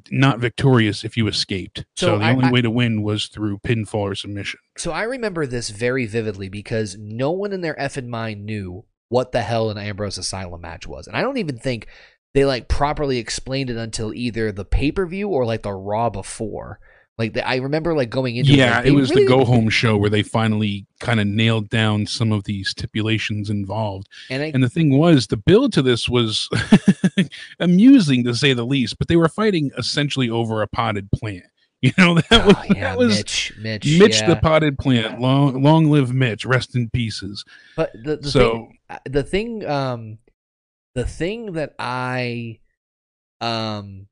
not victorious if you escaped. So, so the I, only I, way to win was through pinfall or submission. So I remember this very vividly because no one in their effing mind knew what the hell an Ambrose Asylum match was. And I don't even think they like properly explained it until either the pay per view or like the Raw before. Like the, I remember like going into yeah, like, it was really, the go home show where they finally kind of nailed down some of the stipulations involved. And, I, And the thing was, the build to this was amusing to say the least, but they were fighting essentially over a potted plant. You know, that was, oh, yeah, that was Mitch, Mitch, Mitch yeah. the potted plant. Long, long live Mitch. Rest in pieces. But the, the so thing, uh, the thing, um, the thing that I, um,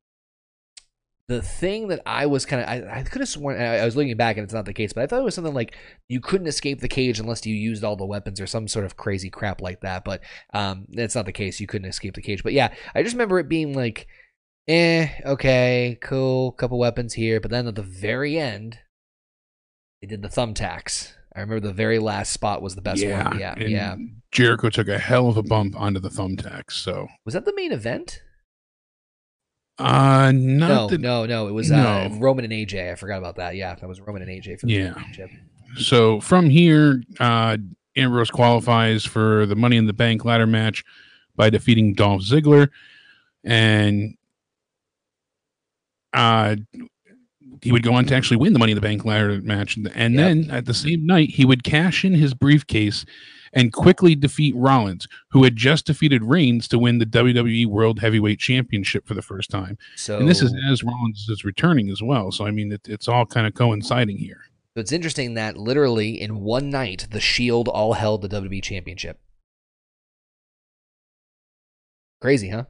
the thing that I was kind of, I, I could have sworn, I, I was looking back and it's not the case, but I thought it was something like you couldn't escape the cage unless you used all the weapons or some sort of crazy crap like that. But, um, that's not the case. You couldn't escape the cage. But yeah, I just remember it being like, eh, okay, cool, couple weapons here. But then at the very end, they did the thumbtacks. I remember the very last spot was the best yeah, one. Yeah, yeah. Jericho took a hell of a bump onto the thumbtacks. So, Was that the main event? uh, No, that, no, no. It was uh, no. Roman and AJ. I forgot about that. Yeah, that was Roman and AJ for the Yeah. championship. So from here, uh, Ambrose qualifies for the Money in the Bank ladder match by defeating Dolph Ziggler, and uh, he would go on to actually win the Money in the Bank ladder match. And Yep. then at the same night, he would cash in his briefcase and quickly defeat Rollins, who had just defeated Reigns to win the WWE World Heavyweight Championship for the first time. So, And this is as Rollins is returning as well. So I mean, it, it's all kind of coinciding here. so it's interesting that literally in one night, the Shield all held the WWE Championship. Crazy, huh?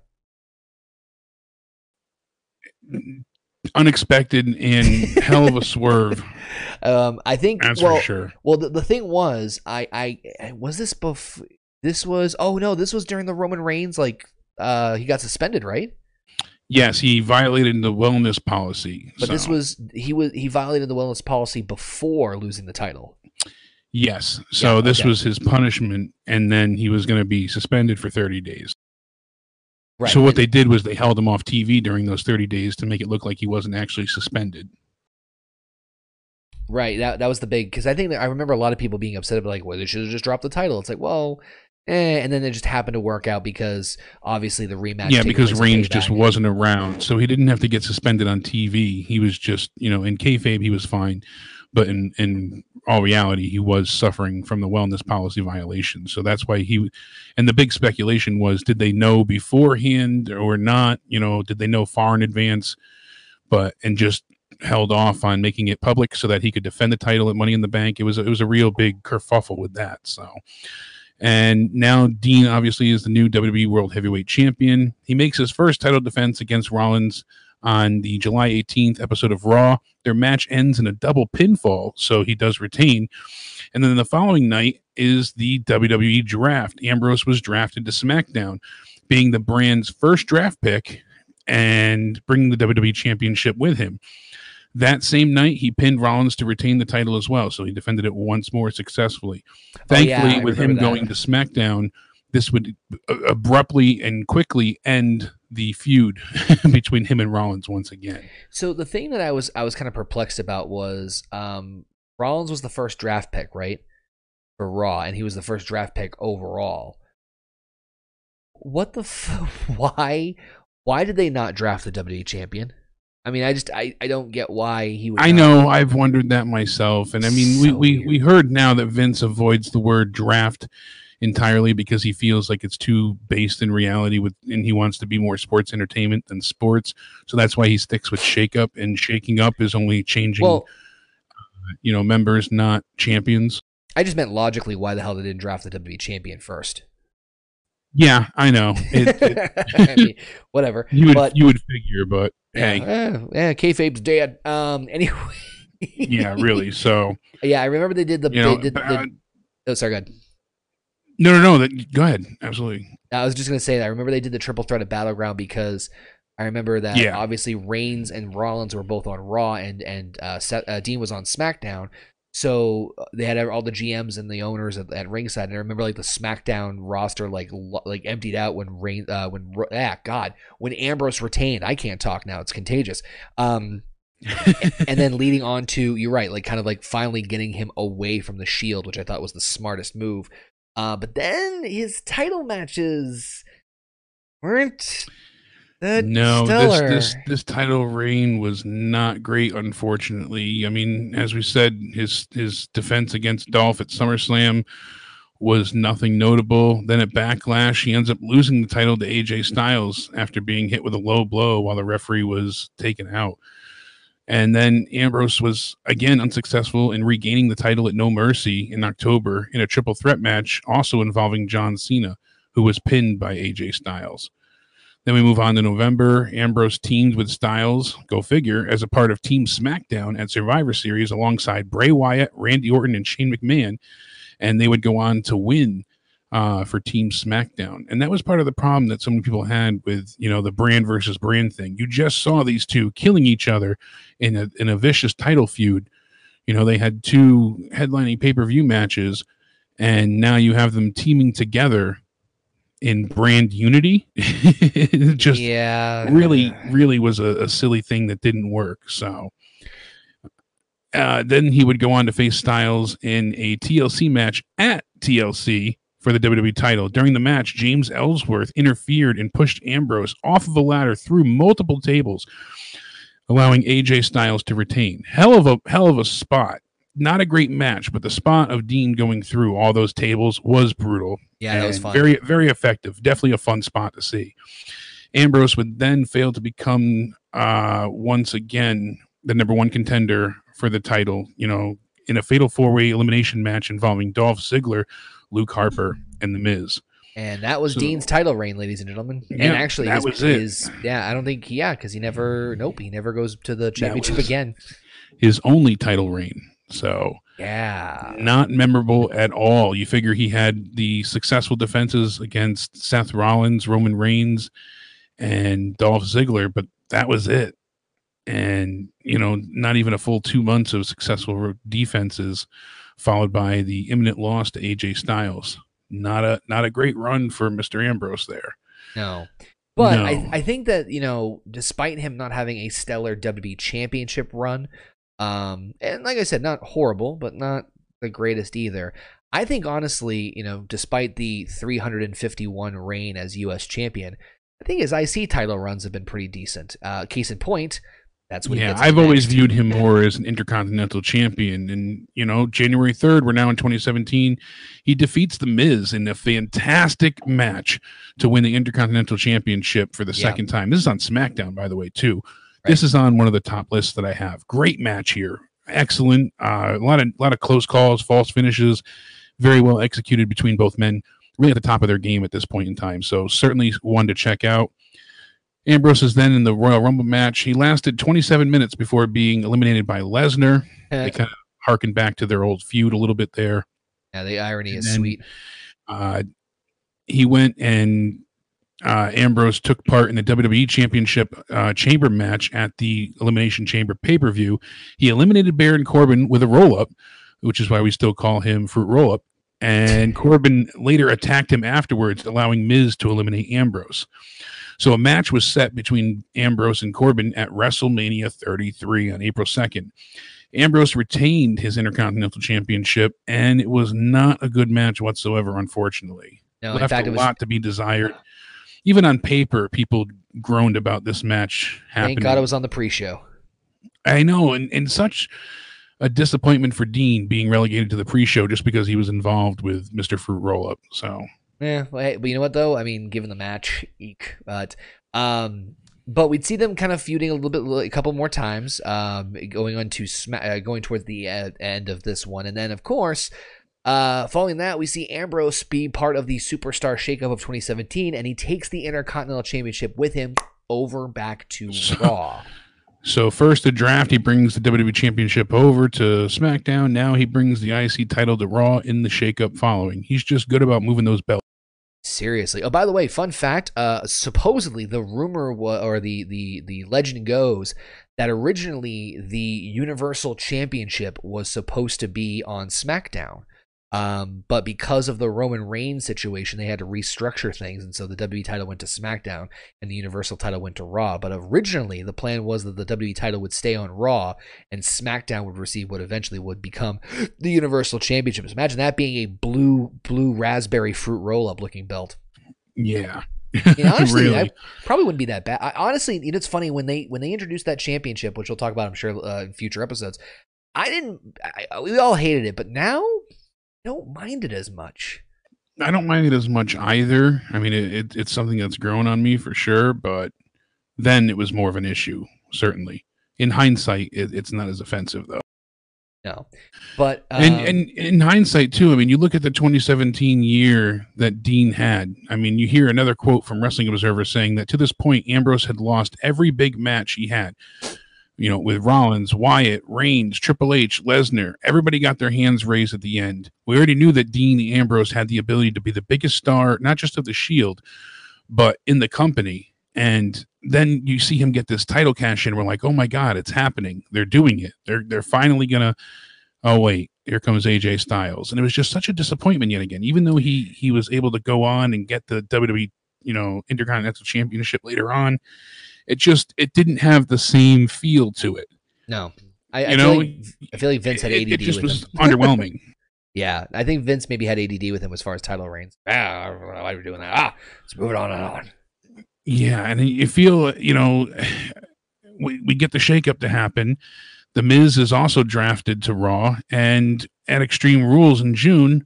Unexpected and hell of a swerve. Um, I think. That's well, for sure. Well, the, the thing was, I, I was this before. This was. Oh no, this was during the Roman Reigns. Like, uh, he got suspended, right? Yes, he violated the wellness policy. But this was he was he violated the wellness policy before losing the title. yes. So Yeah, this okay. was his punishment, and then he was going to be suspended for thirty days. Right. So what they did was they held him off TV during those thirty days to make it look like he wasn't actually suspended. Right. That that was the big because I think that I remember a lot of people being upset about like, well, they should have just dropped the title. It's like, well, eh, and then it just happened to work out because obviously the rematch. yeah, because Reigns just wasn't around, so he didn't have to get suspended on TV. He was just, you know, in kayfabe he was fine, but in in all reality he was suffering from the wellness policy violation. So that's why he. And the big speculation was, did they know beforehand or not? You know, did they know far in advance? But and just held off on making it public so that he could defend the title at Money in the Bank. It was it was a real big kerfuffle with that. So. And now Dean obviously is the new WWE World Heavyweight Champion. He makes his first title defense against Rollins on the July 18th episode of Raw. Their match ends in a double pinfall, so he does retain. And then the following night is the WWE draft. Ambrose was drafted to SmackDown, being the brand's first draft pick and bringing the WWE Championship with him. That same night, he pinned Rollins to retain the title as well, so he defended it once more successfully. Oh, yeah, Thankfully, with him that. going to SmackDown, this would abruptly and quickly end the feud between him and Rollins once again. So the thing that I was I was kind of perplexed about was um, Rollins was the first draft pick, right, for Raw, and he was the first draft pick overall. What the f- why why did they not draft the WWE champion? I mean, I just I, I don't get why he would. I not- know I've wondered that myself, and I mean, we, So we weird. we heard now that Vince avoids the word draft entirely because he feels like it's too based in reality with and he wants to be more sports entertainment than sports so that's why he sticks with shake up and shaking up is only changing Well, you know members not champions I just meant logically why the hell they didn't draft the WWE champion first. yeah i know it, it- I mean, whatever. you would but you would figure but yeah, hey eh, yeah, kayfabe's dead. Um, anyway. yeah really so Yeah, I remember they did the. you know they did the uh, oh, sorry, go ahead. No no no that, go ahead absolutely I was just gonna say that I remember they did the triple threat at Battleground because I remember that Yeah. obviously Reigns and Rollins were both on Raw and and uh, Seth, uh, Dean was on SmackDown. So uh, they had all the GMs and the owners at, at ringside, and I remember like the SmackDown roster like lo- like emptied out when Reign uh, when ah God when Ambrose retained. I can't talk now; it's contagious. Um, and then leading on to you're right, like kind of like finally getting him away from the Shield, which I thought was the smartest move. Uh, but then his title matches weren't Uh, No, stellar. this, this this title reign was not great, unfortunately. I mean, as we said, his his defense against Dolph at SummerSlam was nothing notable. Then at Backlash, he ends up losing the title to AJ Styles after being hit with a low blow while the referee was taken out. And then Ambrose was again unsuccessful in regaining the title at No Mercy in October in a triple threat match, also involving John Cena, who was pinned by AJ Styles. Then we move on to November. Ambrose teamed with Styles, go figure, as a part of Team SmackDown at Survivor Series alongside Bray Wyatt, Randy Orton, and Shane McMahon. And they would go on to win uh, for Team SmackDown. And that was part of the problem that so many people had with, you know, the brand versus brand thing. You just saw these two killing each other in a, in a vicious title feud. You know, they had two headlining pay per view matches, and now you have them teaming together in brand unity. It just yeah, really, really was a, a silly thing that didn't work. So uh, then he would go on to face Styles in a TLC match at TLC for the WWE title. During the match, James Ellsworth interfered and pushed Ambrose off of a ladder through multiple tables, allowing AJ Styles to retain. Hell of a hell of a spot. Not a great match, but the spot of Dean going through all those tables was brutal. Yeah, that was fun. Very, very effective. Definitely a fun spot to see. Ambrose would then fail to become uh, once again the number one contender for the title. You know, in a fatal four way elimination match involving Dolph Ziggler, Luke Harper, and The Miz. And that was So- Dean's title reign, ladies and gentlemen. and actually, that his, was it. his- yeah, I don't think, yeah, because he never, nope, he never goes to the championship again. His only title reign. So Yeah, not memorable at all. You figure he had the successful defenses against Seth Rollins, Roman Reigns, and Dolph Ziggler, but that was it. And you know, not even a full two months of successful defenses, followed by the imminent loss to AJ Styles. Not a not a great run for Mister Ambrose there. no. But No. I, I think that, you know, despite him not having a stellar WWE championship run, um, and like I said, not horrible, but not the greatest either. I think honestly, you know, despite the 351 reign as U.S. champion, I think his IC title runs have been pretty decent. Uh, case in point, that's what yeah, I've always viewed him more as an intercontinental champion. And, you know, January 3rd, we're now in 2017. He defeats The Miz in a fantastic match to win the intercontinental championship for the Yeah. second time. This is on SmackDown, by the way, too. This is on one of the top lists that I have. Great match here. Excellent. Uh, a lot of lot of close calls, false finishes, very well executed between both men. Really at the top of their game at this point in time. So certainly one to check out. Ambrose is then in the Royal Rumble match. He lasted 27 minutes before being eliminated by Lesnar. They kind of harken back to their old feud a little bit there. yeah, the irony and is then- sweet. Uh, he went and uh, Ambrose took part in the WWE Championship uh, Chamber match at the Elimination Chamber pay per view. He eliminated Baron Corbin with a roll up, which is why we still call him Fruit Roll Up. And Corbin later attacked him afterwards, allowing Miz to eliminate Ambrose. So a match was set between Ambrose and Corbin at WrestleMania 33 on April 2nd. Ambrose retained his Intercontinental Championship, and it was not a good match whatsoever, unfortunately. No, in Left fact, a it was. lot to be desired. Even on paper, people groaned about this match happening. Thank God it was on the pre-show. I know, and, and such a disappointment for Dean being relegated to the pre-show just because he was involved with Mr. Fruit Roll Up. So Yeah, well, hey, but you know what though? I mean, given the match, eek. But um, but we'd see them kind of feuding a little bit, a couple more times, um, going on to sma- uh, going towards the uh, end of this one, and then of course, uh, following that, we see Ambrose be part of the Superstar Shakeup of 2017, and he takes the Intercontinental Championship with him over back to So- Raw. So first the draft, he brings the WWE Championship over to SmackDown. Now he brings the IC title to Raw in the shakeup following. He's just good about moving those belts. Seriously. Oh, by the way, fun fact. Uh, supposedly the rumor wa- or the the the legend goes that originally the Universal Championship was supposed to be on SmackDown. Um, but because of the Roman Reigns situation, they had to restructure things, and so the WWE title went to SmackDown and the Universal title went to Raw. But originally, the plan was that the WWE title would stay on Raw, and SmackDown would receive what eventually would become the Universal Championship. Imagine that being a blue, blue raspberry fruit roll-up looking belt. Yeah. You know, honestly, Really? I probably wouldn't be that bad. I, honestly, you know, it's funny when they when they introduced that championship, which we'll talk about, I'm sure, uh, in future episodes. I didn't. I, we all hated it, but now I don't mind it as much. I don't mind it as much either. I mean, it, it, it's something that's grown on me for sure, but then it was more of an issue, certainly. In hindsight, it, it's not as offensive though. No, but um, and and in hindsight too, I mean, you look at the 2017 year that Dean had. I mean, you hear another quote from Wrestling Observer saying that to this point, Ambrose had lost every big match he had. You know, with Rollins, Wyatt, Reigns, Triple H, Lesnar, everybody got their hands raised at the end. We already knew that Dean Ambrose had the ability to be the biggest star, not just of the Shield, but in the company. And then you see him get this title cash in. We're like, oh my god, it's happening. They're doing it. They're they're finally gonna. Oh wait, here comes AJ Styles, and it was just such a disappointment yet again. Even though he he was able to go on and get the WWE you know Intercontinental Championship later on, it just it didn't have the same feel to it. no, I, I You feel know, like, I feel like Vince had it, ADD it just with was him. underwhelming. Yeah, I think Vince maybe had ADD with him as far as title reigns. Ah, why are we doing that? Ah, let's move it on and on. Yeah, and you feel, you know, we, we get the shakeup to happen. The Miz is also drafted to Raw, and at Extreme Rules in June,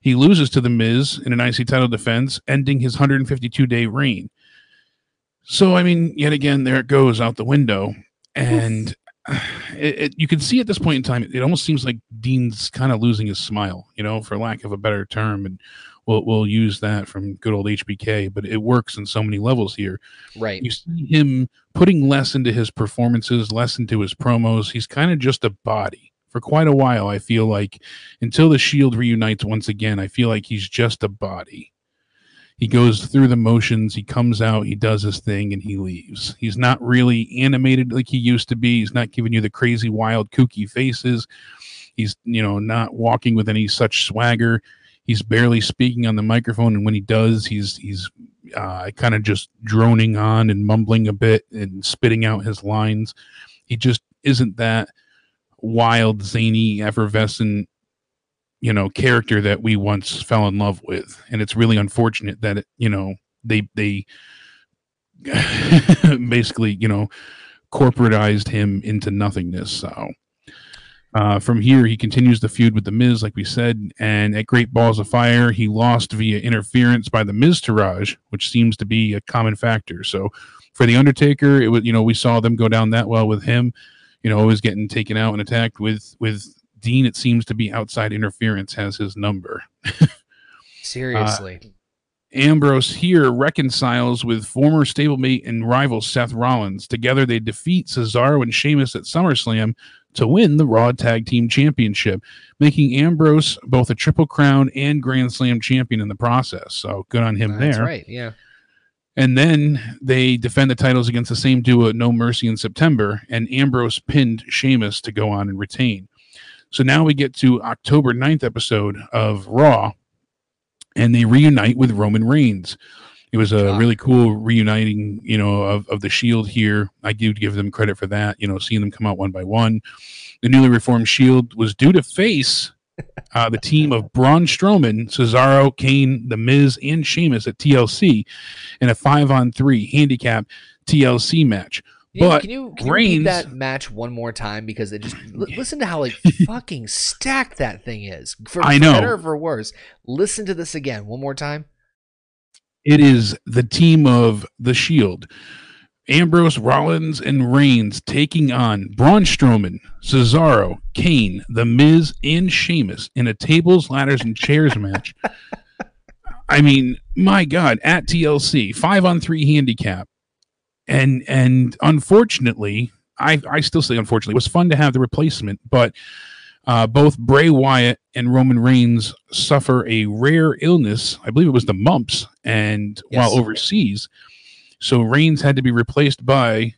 he loses to The Miz in an IC title defense, ending his 152 day reign. So, I mean, yet again, there it goes out the window. And it, it, you can see at this point in time, it almost seems like Dean's kind of losing his smile, you know, for lack of a better term. And we'll, we'll use that from good old HBK, but it works in so many levels here. Right. You see him putting less into his performances, less into his promos. He's kind of just a body for quite a while. I feel like until the Shield reunites once again, I feel like he's just a body. He goes through the motions, he comes out, he does his thing, and he leaves. He's not really animated like he used to be. He's not giving you the crazy, wild, kooky faces. He's, you know, not walking with any such swagger. He's barely speaking on the microphone, and when he does, he's he's uh, kind of just droning on and mumbling a bit and spitting out his lines. He just isn't that wild, zany, effervescent, you know, character that we once fell in love with. And it's really unfortunate that it, you know they they basically you know corporatized him into nothingness. So. Uh, from here, he continues the feud with The Miz, like we said, and at Great Balls of Fire, he lost via interference by The Miztourage, which seems to be a common factor. So for The Undertaker, it was, you know, we saw them go down that well with him, you know, always getting taken out and attacked. With with Dean, it seems to be outside interference has his number. Seriously. Uh, Ambrose here reconciles with former stablemate and rival Seth Rollins. Together, they defeat Cesaro and Sheamus at SummerSlam to win the Raw Tag Team Championship, making Ambrose both a Triple Crown and Grand Slam champion in the process. So good on him That's there. right. Yeah. And then they defend the titles against the same duo at No Mercy in September, and Ambrose pinned Sheamus to go on and retain. So now we get to October 9th episode of Raw, and they reunite with Roman Reigns. It was a really cool reuniting, you know, of, of the Shield here. I do give them credit for that, you know, seeing them come out one by one. The newly reformed Shield was due to face uh, the team of Braun Strowman, Cesaro, Kane, The Miz, and Sheamus at TLC in a five on three handicap TLC match. Can you, But can you, can you repeat Reigns- that match one more time because it just l- listen to how like fucking stacked that thing is. For, I know. better or for worse. Listen to this again one more time. It is the team of the Shield. Ambrose, Rollins, and Reigns taking on Braun Strowman, Cesaro, Kane, The Miz, and Sheamus in a tables, ladders, and chairs match. I mean, my God, at TLC, five on three handicap. And and unfortunately, I, I still say unfortunately, it was fun to have the replacement, but uh, both Bray Wyatt and Roman Reigns suffer a rare illness. I believe it was the mumps, and Yes. while overseas, so Reigns had to be replaced by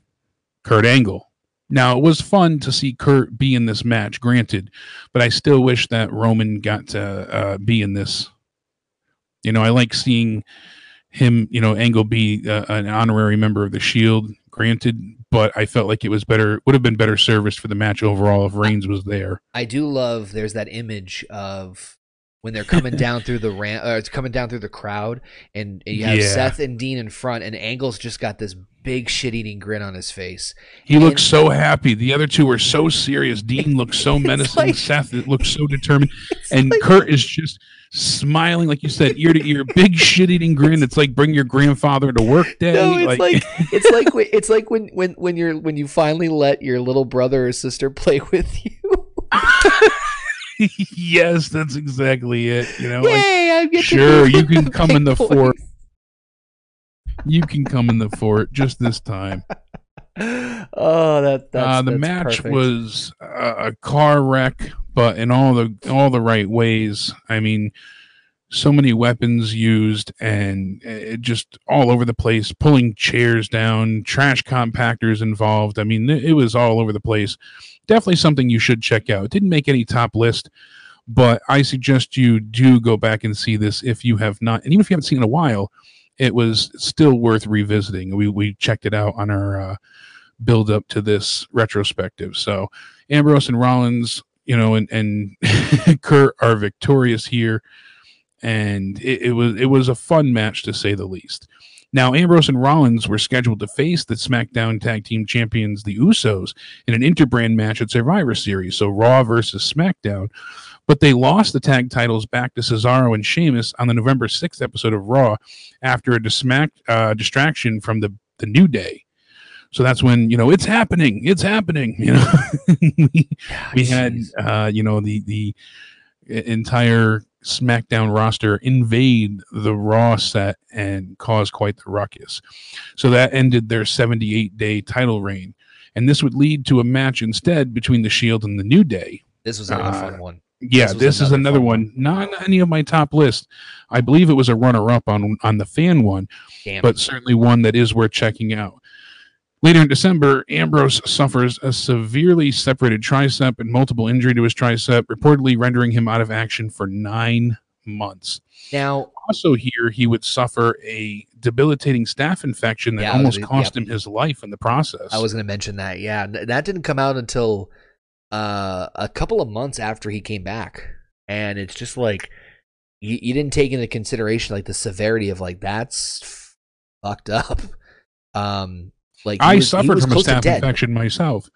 Kurt Angle. Now it was fun to see Kurt be in this match, granted, but I still wish that Roman got to uh, be in this. You know, I like seeing him, you know, Angle be uh, an honorary member of the Shield, granted, but I felt like it was better, would have been better service for the match overall if Reigns was there. I do love there's that image of when they're coming down through the ramp, uh, it's coming down through the crowd, and you have Yeah. Seth and Dean in front, and Angle's just got this big shit-eating grin on his face. He looks so happy. The other two are so serious. Dean looks so menacing. like- Seth looks so determined. And like- Kurt is just smiling, like you said, ear to ear, big shit eating grin. It's like bring your grandfather to work day. No, it's like, it's like when- it's like when when when you're when you finally let your little brother or sister play with you. Yes, that's exactly it. You know, like Yay! I get sure you can come in the fort. You can come in the fort just this time. oh, that that's, uh, the that's match perfect. was a, a car wreck, but in all the all the right ways. I mean, so many weapons used, and it just all over the place. Pulling chairs down, trash compactors involved. I mean, it was all over the place. Definitely something you should check out. It didn't make any top list, but I suggest you do go back and see this if you have not, and even if you haven't seen it in a while. It was still worth revisiting. We we checked it out on our uh, build up to this retrospective. So Ambrose and Rollins, you know, and and Kurt are victorious here, and it, it was it was a fun match to say the least. Now Ambrose and Rollins were scheduled to face the SmackDown Tag Team Champions, the Usos, in an interbrand match at Survivor Series, so Raw versus SmackDown. But they lost the tag titles back to Cesaro and Sheamus on the November 6th episode of Raw after a dismac- uh, distraction from the, the New Day. So that's when, you know, it's happening. It's happening. You know, we, we had, uh, you know, the, the entire SmackDown roster invade the Raw set and cause quite the ruckus. So that ended their 78 day title reign. And this would lead to a match instead between the Shield and the New Day. this was another uh, fun one. Yeah, This this, is another another fun one. Not on any of my top list. I believe it was a runner up on on the fan one, Damn. but certainly one that is worth checking out. Later in December, Ambrose suffers a severely separated tricep and multiple injury to his tricep, reportedly rendering him out of action for nine months. now, Also, here he would suffer a debilitating staph infection that Yeah, almost the- cost yeah. him his life in the process. I was going to mention that. Yeah, that didn't come out until uh, a couple of months after he came back, and it's just like you, you didn't take into consideration like the severity of like that's fucked up. Um, like I was- suffered from a staph infection myself.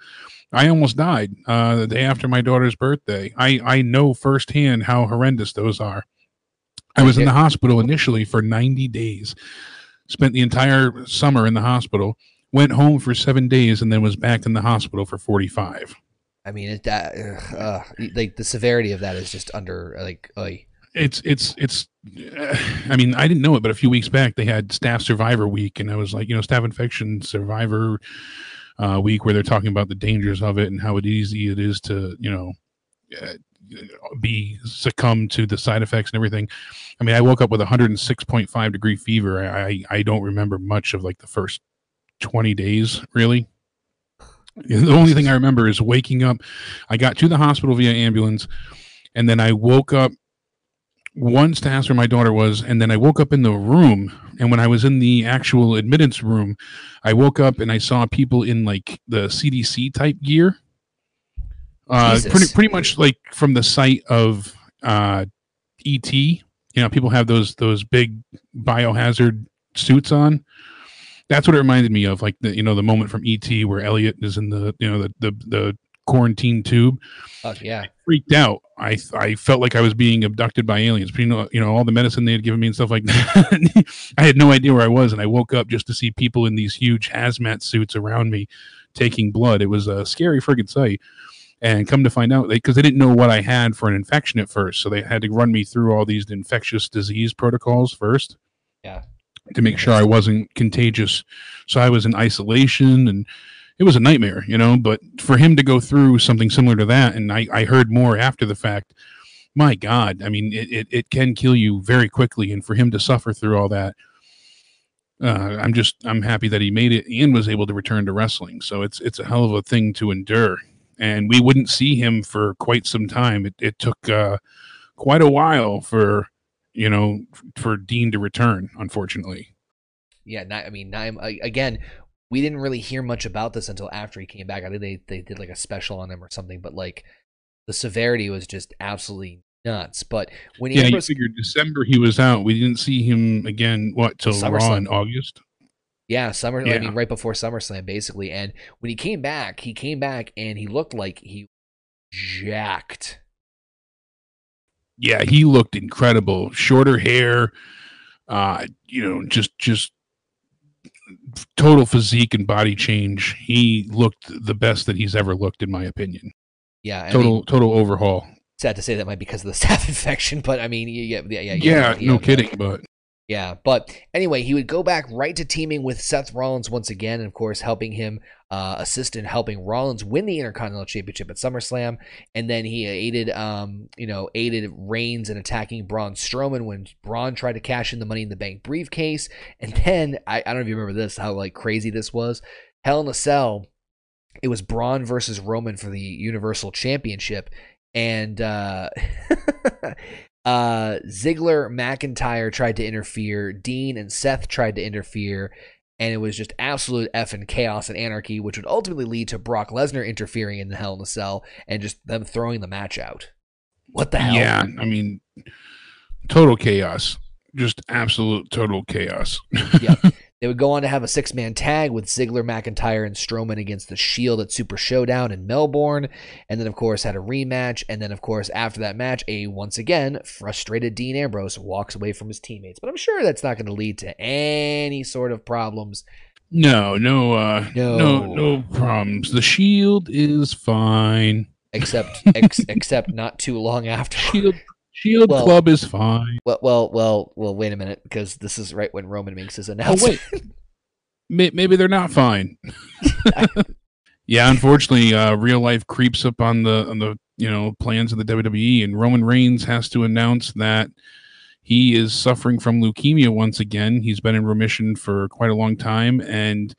I almost died uh, the day after my daughter's birthday. I, I know firsthand how horrendous those are. I was in the hospital initially for 90 days, spent the entire summer in the hospital, went home for seven days, and then was back in the hospital for 45. I mean, it, that uh, like the severity of that is just under like oy. It's, it's, it's, uh, I mean, I didn't know it, but a few weeks back they had Staph Survivor Week, and I was like, you know, Staph Infection Survivor uh, Week, where they're talking about the dangers of it and how easy it is to, you know, uh, be succumb to the side effects and everything. I mean, I woke up with 106.5 degree fever. I, I I don't remember much of like the first 20 days, really. The only thing I remember is waking up. I got to the hospital via ambulance, and then I woke up once to ask where my daughter was, and then I woke up in the room. And when I was in the actual admittance room, I woke up and I saw people in like the CDC type gear. Uh, pretty pretty much like from the site of uh, ET. You know, people have those those big biohazard suits on. That's what it reminded me of, like the you know the moment from ET where Elliot is in the you know the the, the quarantine tube Oh yeah, freaked out. I I felt like I was being abducted by aliens. But you know, you know all the medicine they had given me and stuff like that. I had no idea where I was, and I woke up just to see people in these huge hazmat suits around me taking blood. It was a scary friggin' sight. And come to find out, because they, didn't know what I had for an infection at first, so they had to run me through all these infectious disease protocols first. Yeah. To make sure I wasn't contagious, so I was in isolation and it was a nightmare, you know. But for him to go through something similar to that, and I, I heard more after the fact, my God, I mean, it, it, it can kill you very quickly. And for him to suffer through all that, uh, I'm just, I'm happy that he made it and was able to return to wrestling. So it's, it's a hell of a thing to endure. And we wouldn't see him for quite some time. It, it took uh, quite a while for, you know, for Dean to return, unfortunately. yeah. I mean, again, we didn't really hear much about this until after he came back. I think they they did like a special on him or something, but like the severity was just absolutely nuts. But when he. Yeah, Ambrose, you figured December he was out. We didn't see him again. What till Raw in August? yeah, summer. I mean, right before SummerSlam, basically. And when he came back, he came back and he looked like he jacked. Yeah, he looked incredible. Shorter hair, uh, you know, just just total physique and body change. He looked the best that he's ever looked, in my opinion. Yeah, I Total mean, total overhaul. sad to say that might be because of the staph infection, but I mean, yeah, yeah, yeah, Yeah, yeah, no kidding. But Yeah, but anyway, he would go back right to teaming with Seth Rollins once again, and of course, helping him uh, assist in helping Rollins win the Intercontinental Championship at SummerSlam, and then he aided, um, you know, aided Reigns in attacking Braun Strowman when Braun tried to cash in the Money in the Bank briefcase, and then I, I don't know if you remember this, how like crazy this was. Hell in a Cell, it was Braun versus Roman for the Universal Championship, and uh, uh, Ziggler, McIntyre tried to interfere. Dean and Seth tried to interfere. And it was just absolute effing chaos and anarchy, which would ultimately lead to Brock Lesnar interfering in the Hell in a Cell and just them throwing the match out. What the hell? yeah, I mean, total chaos. Just absolute total chaos. Yep. They would go on to have a six man tag with Ziggler, McIntyre, and Strowman against the Shield at Super Showdown in Melbourne. And then, of course, had a rematch. And then, of course, after that match, a once again frustrated Dean Ambrose walks away from his teammates. But I'm sure that's not going to lead to any sort of problems. No, no, uh, No. no, no problems. The Shield is fine. Except, ex- except not too long after. Shield, Shield Well- Club is fine. Well, well, well, well. Wait a minute, because this is right when Roman makes his Oh wait, May- maybe they're not fine. yeah, unfortunately, uh, real life creeps up on the on the you know plans of the WWE, and Roman Reigns has to announce that he is suffering from leukemia once again. He's been in remission for quite a long time, and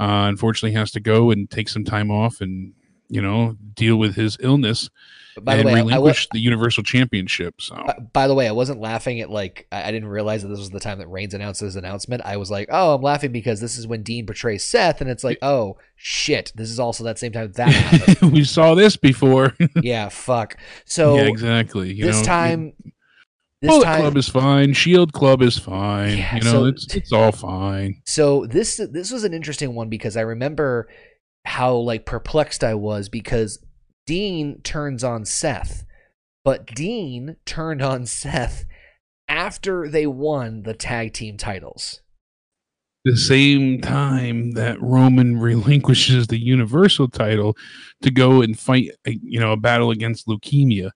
uh, unfortunately has to go and take some time off and you know deal with his illness But by the way, I, I, relinquish the Universal Championship. So Uh, by the way, I wasn't laughing at like I, I didn't realize that this was the time that Reigns announced his announcement. I was like, oh, I'm laughing because this is when Dean portrays Seth, and it's like, oh shit, this is also that same time that happened. we saw this before. yeah, fuck. So yeah, exactly. You this know, time, this Bullet time, Club is fine. Shield Club is fine. Yeah, you know, so- it's it's all fine. so this this was an interesting one because I remember how like perplexed I was because Dean turns on Seth, but Dean turned on Seth after they won the tag team titles. The same time that Roman relinquishes the Universal title to go and fight, a, you know, a battle against leukemia,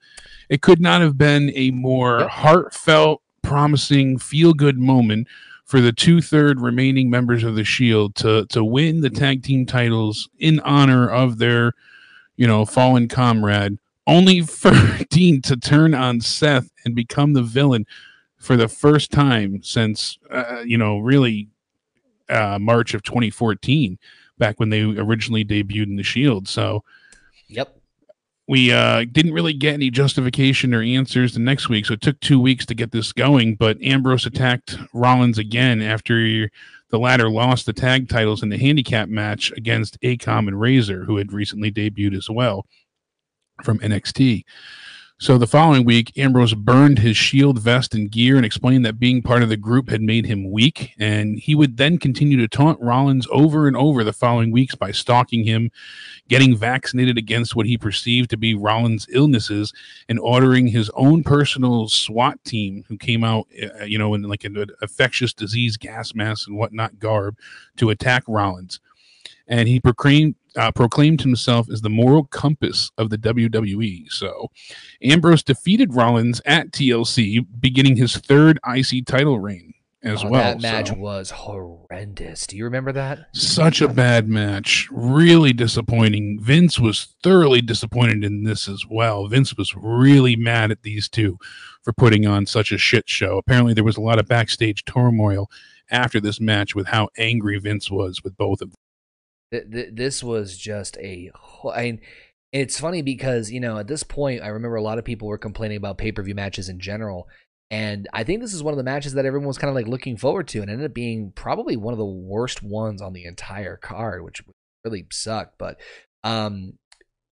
it could not have been a more Yep. heartfelt, promising, feel-good moment for the two-third remaining members of the Shield to to win the tag team titles in honor of their, you know, fallen comrade. Only for Dean to turn on Seth and become the villain for the first time since, uh, you know, really uh, March of 2014, back when they originally debuted in the Shield. So Yep. we uh, didn't really get any justification or answers the next week. So it took two weeks to get this going. But Ambrose attacked Rollins again after the latter lost the tag titles in the handicap match against Akam and Rezar, who had recently debuted as well from NXT. So the following week, Ambrose burned his shield vest and gear and explained that being part of the group had made him weak. And he would then continue to taunt Rollins over and over the following weeks by stalking him, getting vaccinated against what he perceived to be Rollins' illnesses, and ordering his own personal SWAT team, who came out, uh, you know, in like an infectious disease gas mask and whatnot garb, to attack Rollins. And he proclaimed uh, proclaimed himself as the moral compass of the WWE. So Ambrose defeated Rollins at TLC, beginning his third IC title reign as Oh, well. that match So, was horrendous. Do you remember that? such a bad match, really disappointing. Vince was thoroughly disappointed in this as well. Vince was really mad at these two for putting on such a shit show. Apparently, there was a lot of backstage turmoil after this match with how angry Vince was with both of them. Th- th- this was just a. I mean, it's funny because you know at this point I remember a lot of people were complaining about pay per view matches in general, and I think this is one of the matches that everyone was kind of like looking forward to, and ended up being probably one of the worst ones on the entire card, which really sucked. But um,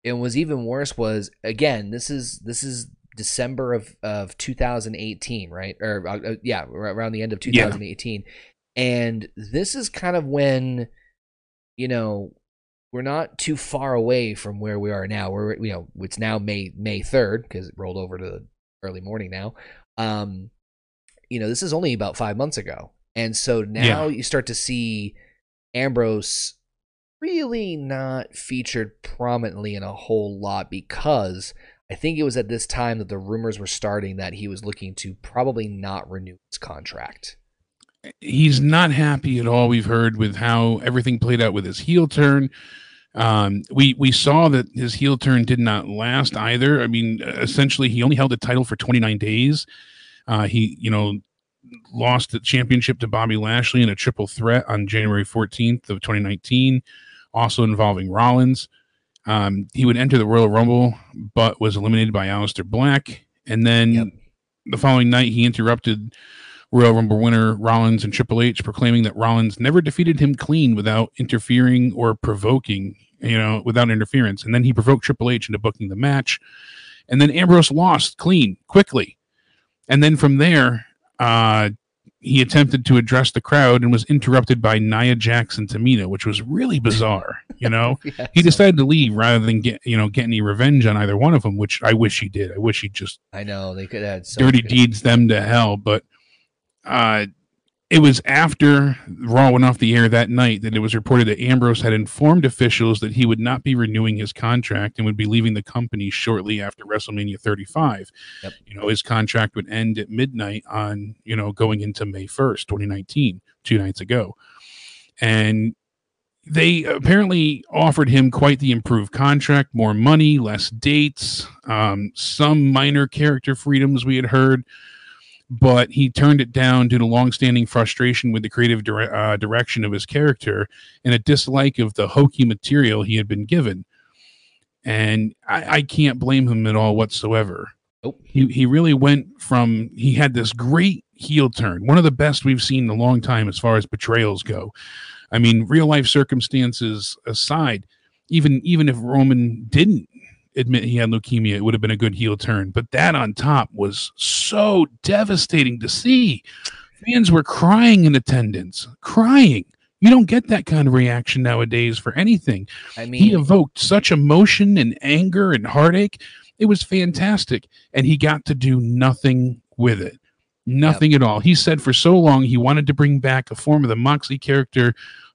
it was even worse. Was again, this is this is December of of 2018, right? Or uh, uh yeah, around the end of 2018. Yeah. And this is kind of when you know, we're not too far away from where we are now. We're you know, it's now May May 3rd because it rolled over to early morning now. Um you know, this is only about 5 months ago. And so now yeah. you start to see Ambrose really not featured prominently in a whole lot because I think it was at this time that the rumors were starting that he was looking to probably not renew his contract. He's not happy at all. We've heard with how everything played out with his heel turn. Um, we we saw that his heel turn did not last either. I mean, essentially, he only held the title for 29 days. Uh, he, you know, lost the championship to Bobby Lashley in a triple threat on January 14th of 2019 also involving Rollins. Um, he would enter the Royal Rumble, but was eliminated by Aleister Black. And then yep. the following night, he interrupted Royal Rumble winner Rollins and Triple H, proclaiming that Rollins never defeated him clean without interfering or provoking, you know, without interference. And then he provoked Triple H into booking the match. And then Ambrose lost clean, quickly. And then from there, uh, he attempted to address the crowd and was interrupted by Nia Jax and Tamina, which was really bizarre. You know, he decided to leave rather than get you know get any revenge on either one of them, which I wish he did. I wish he just I know they could have so dirty good. deeds them to hell. But uh, it was after Raw went off the air that night that it was reported that Ambrose had informed officials that he would not be renewing his contract and would be leaving the company shortly after WrestleMania 35. Yep. You know, his contract would end at midnight on, you know, going into May 1st, 2019, two nights ago. And they apparently offered him quite the improved contract, more money, less dates, um, some minor character freedoms we had heard but he turned it down due to longstanding frustration with the creative dire- uh, direction of his character and a dislike of the hokey material he had been given. And I, I can't blame him at all whatsoever. He, he really went from, he had this great heel turn, one of the best we've seen in a long time as far as betrayals go. I mean, real life circumstances aside, even even if Roman didn't admit he had leukemia, it would have been a good heel turn. But that on top was so devastating to see. Fans were crying in attendance, crying. You don't get that kind of reaction nowadays for anything. I mean, he evoked such emotion and anger and heartache. It was fantastic. And he got to do nothing with it. Nothing yep. at all. He said for so long he wanted to bring back a form of the Moxley character.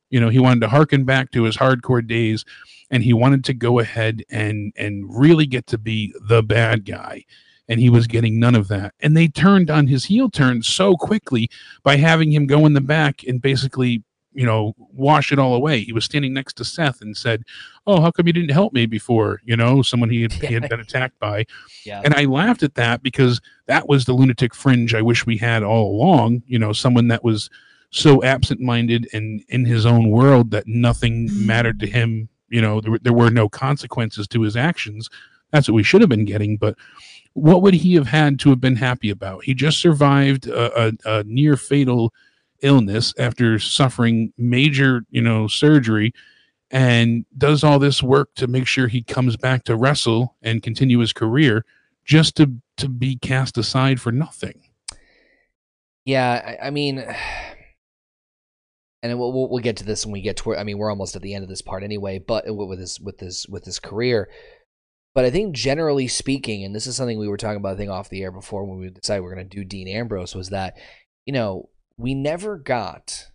You know, he wanted to harken back to his hardcore days and he wanted to go ahead and and really get to be the bad guy. And he was getting none of that. And they turned on his heel turn so quickly by having him go in the back and basically you know wash it all away. He was standing next to seth and said oh how come you didn't help me before? You know someone he had, he had been attacked by. Yeah. and i laughed at that because that was the lunatic fringe i wish we had all along you know someone that was so absent-minded and in his own world that nothing mm. mattered to him you know there, there were no consequences to his actions. That's what we should have been getting but what would he have had to have been happy about? He just survived a, a, a near fatal illness after suffering major you know surgery and does all this work to make sure he comes back to wrestle and continue his career just to to be cast aside for nothing. Yeah i, I mean and we'll, we'll, we'll get to this when we get to. Where I mean, we're almost at the end of this part anyway. But with his with his with his career, but I think generally speaking, and this is something we were talking about, I think off the air before when we decided we are going to do Dean Ambrose, was that you know we never got.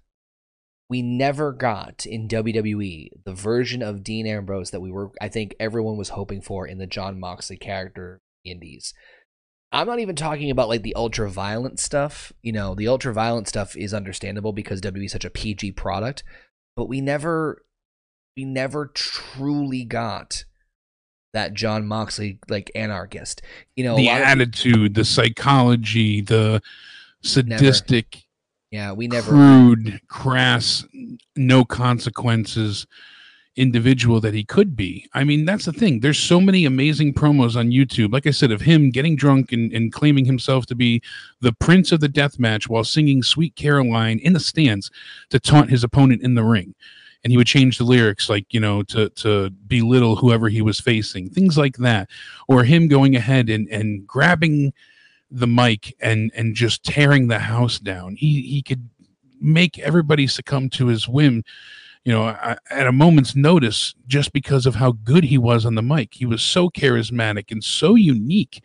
We never got in WWE the version of Dean Ambrose that we were, I think everyone was hoping for in the Jon Moxley character indies. I'm not even talking about like the ultra violent stuff. You know, the ultra violent stuff is understandable because WWE is such a PG product, but we never we never truly got that Jon Moxley like anarchist. You know, the attitude, the psychology, the sadistic never. yeah, we never crude, crass, no consequences individual that he could be. I mean, that's the thing. There's so many amazing promos on YouTube, like I said, of him getting drunk and, and claiming himself to be the prince of the death match while singing Sweet Caroline in the stands to taunt his opponent in the ring. and he would change the lyrics like you know to to belittle whoever he was facing things like that or him going ahead and and grabbing the mic and and just tearing the house down he he could make everybody succumb to his whim you know at a moment's notice just because of how good he was on the mic he was so charismatic and so unique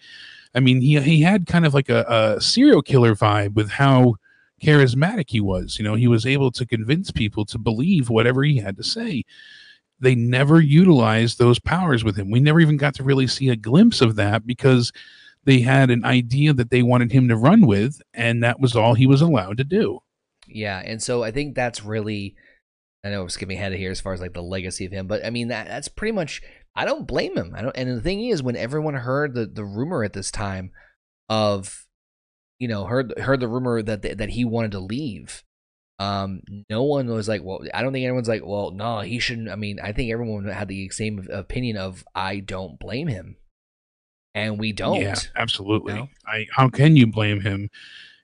i mean he he had kind of like a, a serial killer vibe with how charismatic he was. You know, he was able to convince people to believe whatever he had to say. They never utilized those powers with him. We never even got to really see a glimpse of that because they had an idea that they wanted him to run with, and that was all he was allowed to do. Yeah, and so I think that's really I know I'm skipping ahead of here as far as like the legacy of him, but I mean that that's pretty much I don't blame him. I don't and the thing is when everyone heard the the rumor at this time of you know, heard heard the rumor that that he wanted to leave. Um, no one was like, well, I don't think anyone's like, well, no, he shouldn't. I mean, I think everyone had the same opinion of, I don't blame him, and we don't. Yeah, absolutely. You know? I how can you blame him?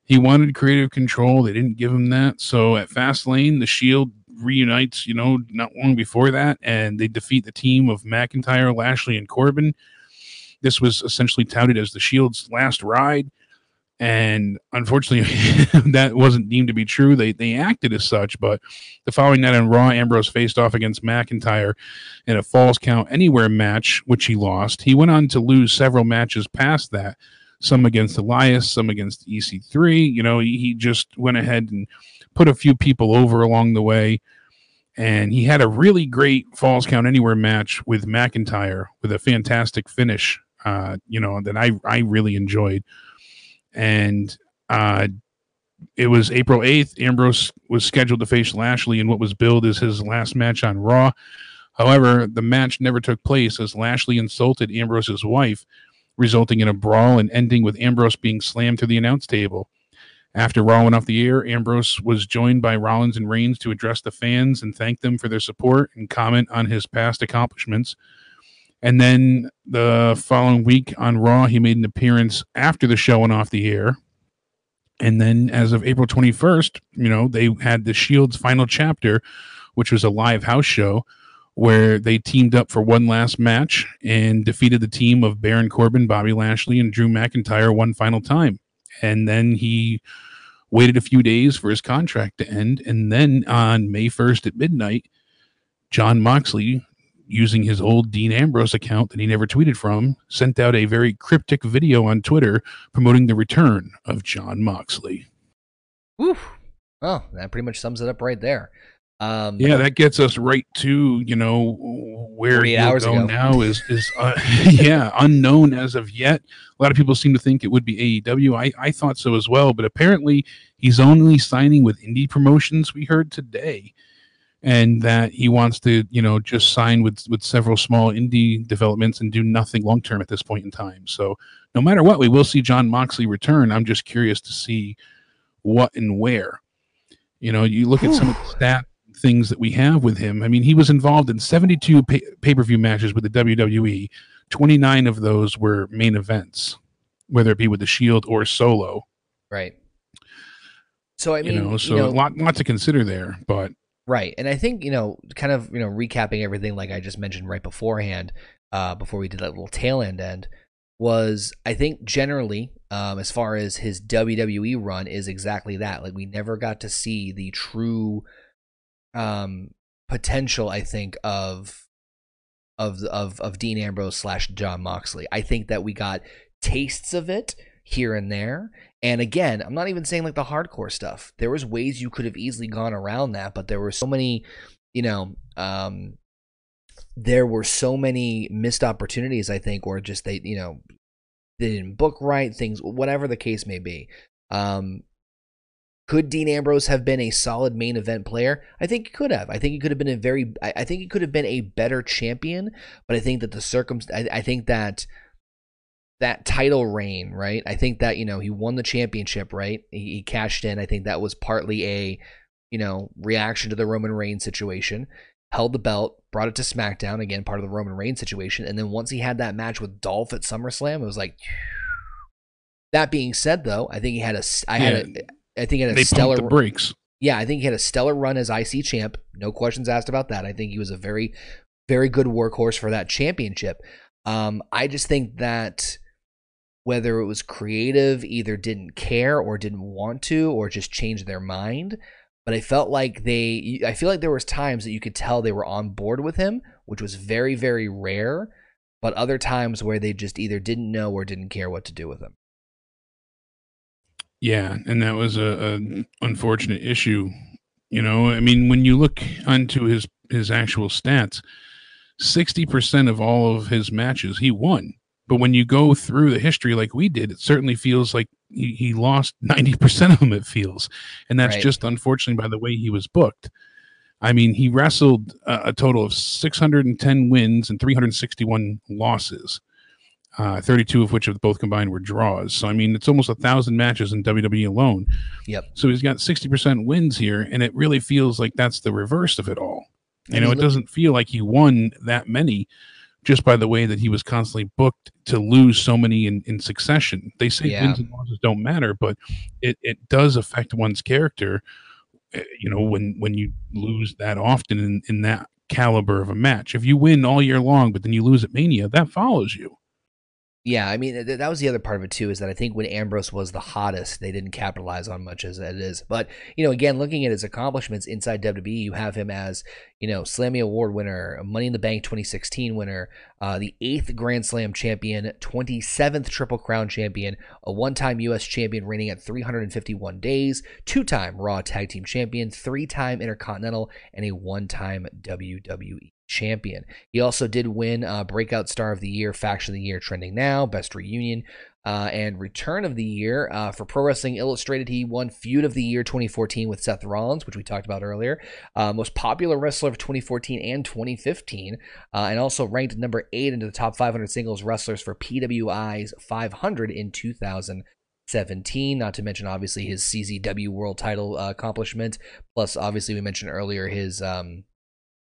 He wanted creative control. They didn't give him that. So at Fastlane, the Shield reunites. You know, not long before that, and they defeat the team of McIntyre, Lashley, and Corbin. This was essentially touted as the Shield's last ride and unfortunately that wasn't deemed to be true they they acted as such but the following night on raw ambrose faced off against mcintyre in a falls count anywhere match which he lost he went on to lose several matches past that some against elias some against ec3 you know he, he just went ahead and put a few people over along the way and he had a really great falls count anywhere match with mcintyre with a fantastic finish uh, you know that i i really enjoyed and uh, it was April 8th. Ambrose was scheduled to face Lashley in what was billed as his last match on Raw. However, the match never took place as Lashley insulted Ambrose's wife, resulting in a brawl and ending with Ambrose being slammed to the announce table. After Raw went off the air, Ambrose was joined by Rollins and Reigns to address the fans and thank them for their support and comment on his past accomplishments. And then the following week on Raw, he made an appearance after the show went off the air. And then as of April 21st, you know, they had the Shield's final chapter, which was a live house show where they teamed up for one last match and defeated the team of Baron Corbin, Bobby Lashley, and Drew McIntyre one final time. And then he waited a few days for his contract to end. And then on May 1st at midnight, Jon Moxley using his old Dean Ambrose account that he never tweeted from, sent out a very cryptic video on Twitter promoting the return of Jon Moxley. Woo! Oh, that pretty much sums it up right there. Um, yeah, that gets us right to you know where he hours go ago. now is is uh, yeah unknown as of yet. A lot of people seem to think it would be AEW. I I thought so as well, but apparently he's only signing with indie promotions. We heard today and that he wants to you know just sign with with several small indie developments and do nothing long term at this point in time so no matter what we will see Jon moxley return i'm just curious to see what and where you know you look at some of the stat things that we have with him i mean he was involved in 72 pay- pay-per-view matches with the wwe 29 of those were main events whether it be with the shield or solo right so i mean you know so you know, a lot lot to consider there but Right. And I think, you know, kind of, you know, recapping everything like I just mentioned right beforehand, uh, before we did that little tail end end, was I think generally, um, as far as his WWE run is exactly that. Like we never got to see the true um potential, I think, of of of of Dean Ambrose slash Jon Moxley. I think that we got tastes of it here and there. And again, I'm not even saying like the hardcore stuff. There was ways you could have easily gone around that, but there were so many, you know, um, there were so many missed opportunities, I think, or just they, you know, they didn't book right, things, whatever the case may be. Um, could Dean Ambrose have been a solid main event player? I think he could have. I think he could have been a very. I, I think he could have been a better champion. But I think that the circum. I, I think that that title reign, right? I think that, you know, he won the championship, right? He, he, cashed in. I think that was partly a, you know, reaction to the Roman Reigns situation. Held the belt, brought it to SmackDown, again, part of the Roman Reigns situation. And then once he had that match with Dolph at SummerSlam, it was like, that being said, though, I think he had a, I yeah, had a, I think he had a they stellar. the breaks. Yeah, I think he had a stellar run as IC champ. No questions asked about that. I think he was a very, very good workhorse for that championship. Um, I just think that whether it was creative, either didn't care or didn't want to, or just changed their mind. But I felt like they, I feel like there was times that you could tell they were on board with him, which was very, very rare. But other times where they just either didn't know or didn't care what to do with him. Yeah, and that was a, a unfortunate issue. You know, I mean, when you look onto his his actual stats, sixty percent of all of his matches he won. But when you go through the history like we did, it certainly feels like he, he lost 90% of them, it feels. And that's right. just unfortunately by the way he was booked. I mean, he wrestled a, a total of 610 wins and 361 losses, uh, 32 of which of both combined were draws. So, I mean, it's almost a thousand matches in WWE alone. Yep. So he's got 60% wins here, and it really feels like that's the reverse of it all. You know, it doesn't feel like he won that many just by the way that he was constantly booked to lose so many in, in succession. They say yeah. wins and losses don't matter, but it, it does affect one's character, eh, you know, when, when you lose that often in, in that caliber of a match. If you win all year long, but then you lose at Mania, that follows you. Yeah, I mean th- that was the other part of it too. Is that I think when Ambrose was the hottest, they didn't capitalize on much as it is. But you know, again, looking at his accomplishments inside WWE, you have him as you know Slammy Award winner, Money in the Bank 2016 winner, uh, the eighth Grand Slam champion, 27th Triple Crown champion, a one-time U.S. champion reigning at 351 days, two-time Raw Tag Team champion, three-time Intercontinental, and a one-time WWE champion. He also did win uh, Breakout Star of the Year, Faction of the Year, Trending Now, Best Reunion, uh, and Return of the Year. Uh, for Pro Wrestling Illustrated, he won Feud of the Year 2014 with Seth Rollins, which we talked about earlier. Uh, most popular wrestler of 2014 and 2015, uh, and also ranked number eight into the top 500 singles wrestlers for PWI's 500 in 2017. Not to mention, obviously, his CZW World Title uh, accomplishment. Plus, obviously, we mentioned earlier his. Um,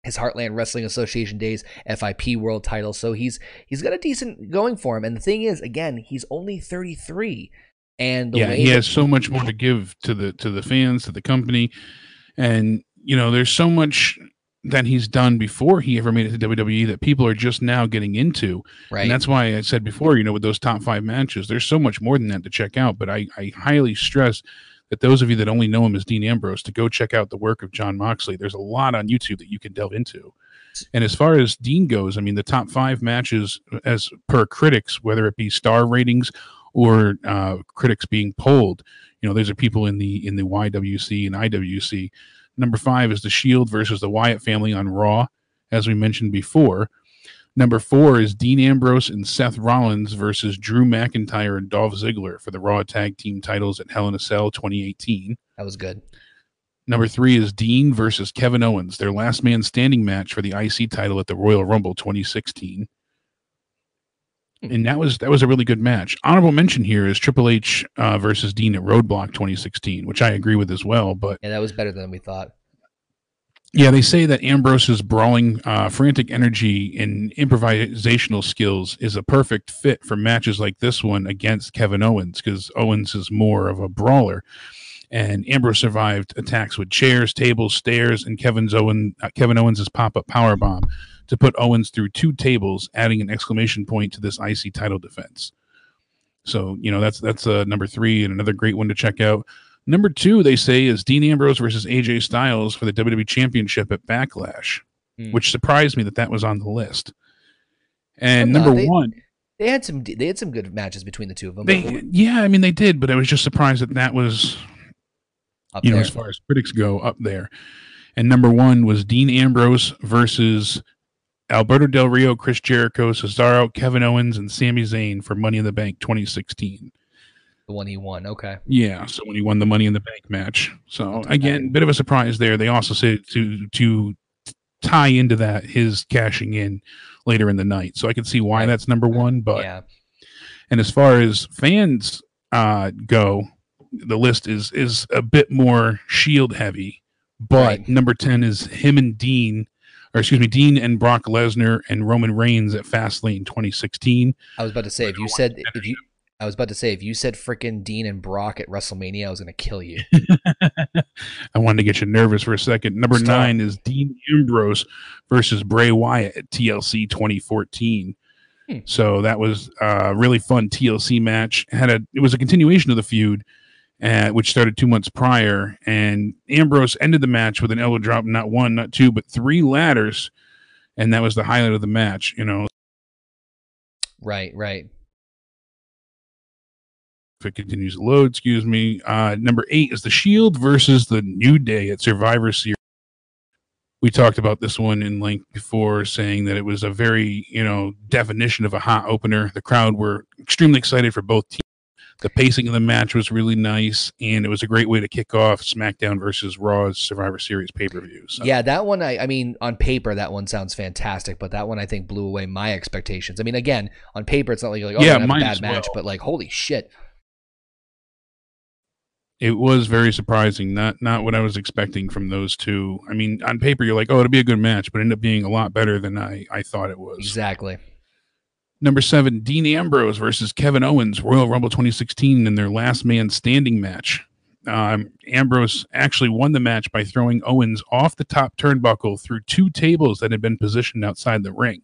his Heartland Wrestling Association days, FIP World Title. So he's he's got a decent going for him. And the thing is, again, he's only 33. And yeah, he has so much more to give to the to the fans, to the company, and you know, there's so much that he's done before he ever made it to WWE that people are just now getting into. Right. And that's why I said before, you know, with those top five matches, there's so much more than that to check out. But I, I highly stress that those of you that only know him as Dean Ambrose to go check out the work of Jon Moxley. There's a lot on YouTube that you can delve into. And as far as Dean goes, I mean, the top five matches, as per critics, whether it be star ratings or uh, critics being polled, you know, those are people in the in the YWC and IWC. Number five is the Shield versus the Wyatt family on Raw, as we mentioned before. Number four is Dean Ambrose and Seth Rollins versus Drew McIntyre and Dolph Ziggler for the Raw Tag Team titles at Hell in a Cell 2018. That was good. Number three is Dean versus Kevin Owens, their last man standing match for the IC title at the Royal Rumble 2016. Hmm. And that was that was a really good match. Honorable mention here is Triple H uh, versus Dean at Roadblock 2016, which I agree with as well. But yeah, that was better than we thought. Yeah, they say that Ambrose's brawling, uh, frantic energy and improvisational skills is a perfect fit for matches like this one against Kevin Owens because Owens is more of a brawler. And Ambrose survived attacks with chairs, tables, stairs, and Kevin's Owen uh, Kevin Owens' pop up power bomb to put Owens through two tables, adding an exclamation point to this IC title defense. So you know that's that's uh, number three and another great one to check out. Number two, they say, is Dean Ambrose versus AJ Styles for the WWE Championship at Backlash, mm. which surprised me that that was on the list. And number they, one, they had some they had some good matches between the two of them. They, yeah, I mean they did, but I was just surprised that that was, up you there. know, as far as critics go, up there. And number one was Dean Ambrose versus Alberto Del Rio, Chris Jericho, Cesaro, Kevin Owens, and Sami Zayn for Money in the Bank 2016 the one he won. Okay. Yeah. So when he won the Money in the Bank match. So again, bit of a surprise there. They also said to to tie into that his cashing in later in the night. So I can see why right. that's number one. But yeah. And as far as fans uh, go, the list is is a bit more Shield heavy. But right. number ten is him and Dean or excuse me, Dean and Brock Lesnar and Roman Reigns at Fastlane 2016. I was about to say, if you said if you I was about to say, if you said frickin' Dean and Brock at WrestleMania, I was gonna kill you. I wanted to get you nervous for a second. Number Stop. nine is Dean Ambrose versus Bray Wyatt at TLC 2014. Hmm. So that was a really fun TLC match. Had a it was a continuation of the feud, uh, which started two months prior. And Ambrose ended the match with an elbow drop, not one, not two, but three ladders, and that was the highlight of the match. You know, right, right. If it continues to load, excuse me. Uh, number eight is the Shield versus the New Day at Survivor Series. We talked about this one in length before, saying that it was a very, you know, definition of a hot opener. The crowd were extremely excited for both teams. The pacing of the match was really nice, and it was a great way to kick off SmackDown versus Raw's Survivor Series pay per view. So. Yeah, that one. I, I mean, on paper, that one sounds fantastic, but that one I think blew away my expectations. I mean, again, on paper, it's not like, like oh, Yeah, bad as match, well. but like, holy shit, it was very surprising. Not not what I was expecting from those two. I mean, on paper, you're like, oh, it'll be a good match, but it ended up being a lot better than I, I thought it was. exactly. Number seven, Dean Ambrose versus Kevin Owens, Royal Rumble 2016 in their last man standing match. Um, Ambrose actually won the match by throwing Owens off the top turnbuckle through two tables that had been positioned outside the ring.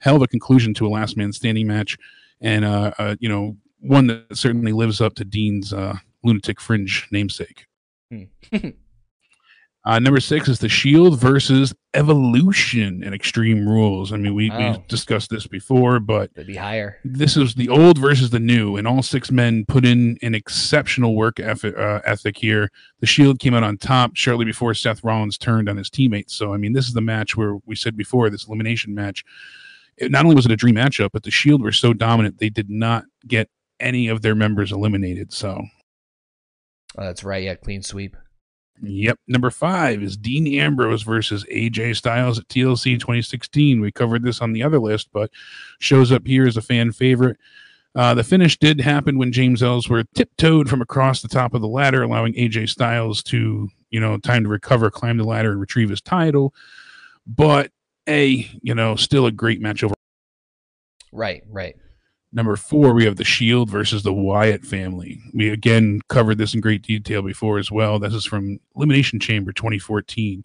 Hell of a conclusion to a last man standing match, and uh, uh, you know one that certainly lives up to Dean's uh, lunatic fringe namesake. Hmm. Uh, number six is the Shield versus Evolution and Extreme Rules. I mean, we, Wow. we discussed this before, but They'd be higher. this is the old versus the new, and all six men put in an exceptional work ethic, uh, ethic here. The Shield came out on top shortly before Seth Rollins turned on his teammates. So, I mean, this is the match where we said before this elimination match. It, not only was it a dream matchup, but the Shield were so dominant they did not get any of their members eliminated. So, Oh, that's right. Yeah, clean sweep. Yep. Number five is Dean Ambrose versus AJ Styles at TLC 2016. We covered this on the other list, but shows up here as a fan favorite. Uh, the finish did happen when James Ellsworth tiptoed from across the top of the ladder, allowing AJ Styles to, you know, time to recover, climb the ladder, and retrieve his title. But a, you know, still a great match over. Right, right. Number four, we have the Shield versus the Wyatt family. We again covered this in great detail before as well. This is from Elimination Chamber 2014.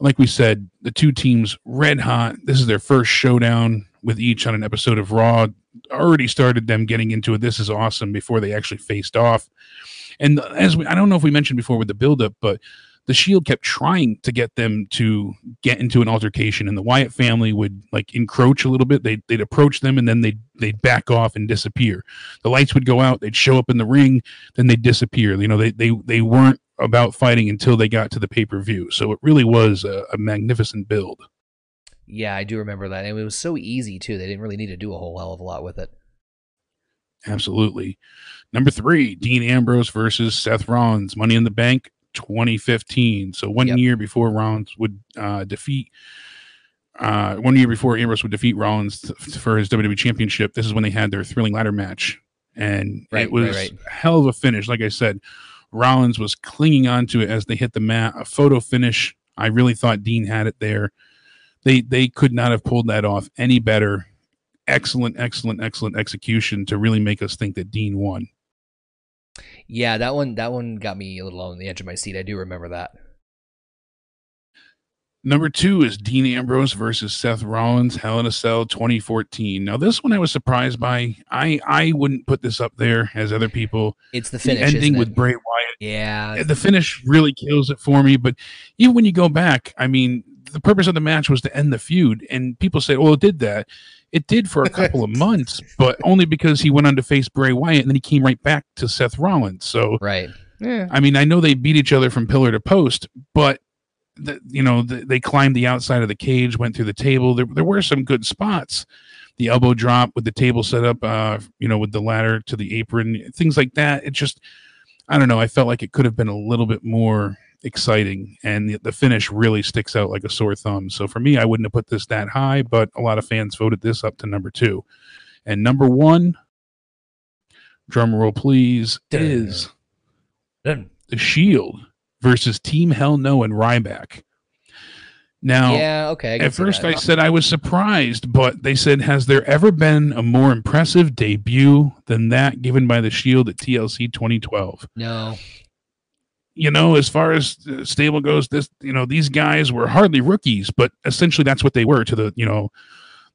Like we said, the two teams red hot. This is their first showdown with each on an episode of Raw. Already started them getting into it. This is awesome before they actually faced off. And as we, I don't know if we mentioned before with the buildup, but the Shield kept trying to get them to get into an altercation, and the Wyatt family would like encroach a little bit. They'd, they'd approach them, and then they'd they'd back off and disappear. The lights would go out. They'd show up in the ring, then they'd disappear. You know, they they they weren't about fighting until they got to the pay per view. So it really was a, a magnificent build. Yeah, I do remember that. And it was so easy too. They didn't really need to do a whole hell of a lot with it. Absolutely. Number three, Dean Ambrose versus Seth Rollins, Money in the Bank 2015. So one Yep. year before Rollins would uh, defeat, uh, one year before Ambrose would defeat Rollins t- for his WWE Championship, this is when they had their thrilling ladder match. And Right, it was right, right. a hell of a finish. Like I said, Rollins was clinging onto it as they hit the mat. A photo finish. I really thought Dean had it there. They they could not have pulled that off any better excellent, excellent, excellent execution to really make us think that Dean won. Yeah, that one that one got me a little on the edge of my seat. I do remember that. Number two is Dean Ambrose versus Seth Rollins, Hell in a Cell 2014. Now, this one I was surprised by. I I wouldn't put this up there as other people. It's the The finish. ending isn't with it? Bray Wyatt. Yeah. The finish really kills it for me. But even when you go back, I mean, the purpose of the match was to end the feud, and people say, "Well, it did that." It did for a couple of months, but only because he went on to face Bray Wyatt, and then he came right back to Seth Rollins. So Right. Yeah. I mean, I know they beat each other from pillar to post, but the, you know the, they climbed the outside of the cage, went through the table. There, there were some good spots. The elbow drop with the table set up, uh, you know, with the ladder to the apron, things like that. It just, I don't know. I felt like it could have been a little bit more exciting, and the, the finish really sticks out like a sore thumb. So for me, I wouldn't have put this that high, but a lot of fans voted this up to number two, and number one. Drum roll, please. Is Dun. the Shield versus Team Hell No and Ryback. Now, yeah, okay. at first I said I was surprised, but they said, has there ever been a more impressive debut than that given by the Shield at TLC 2012? no. You know, as far as uh, stable goes, this you know these guys were hardly rookies, but essentially that's what they were to the you know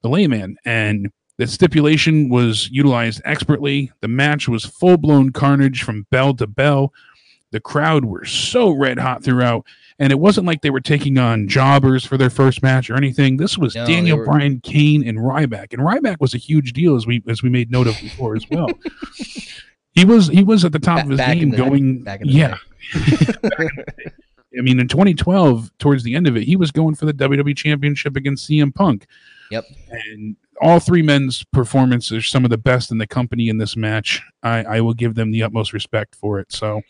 the layman. And the stipulation was utilized expertly. The match was full blown carnage from bell to bell. The crowd were so red hot throughout, and it wasn't like they were taking on jobbers for their first match or anything. This was No, Daniel were- Bryan, Kane, and Ryback, and Ryback was a huge deal as we as we made note of before as well. he was he was at the top Ba- of his game, going back in the yeah. I mean, in 2012, towards the end of it, he was going for the WWE Championship against CM Punk. Yep. And all three men's performances are some of the best in the company in this match. I, I will give them the utmost respect for it. So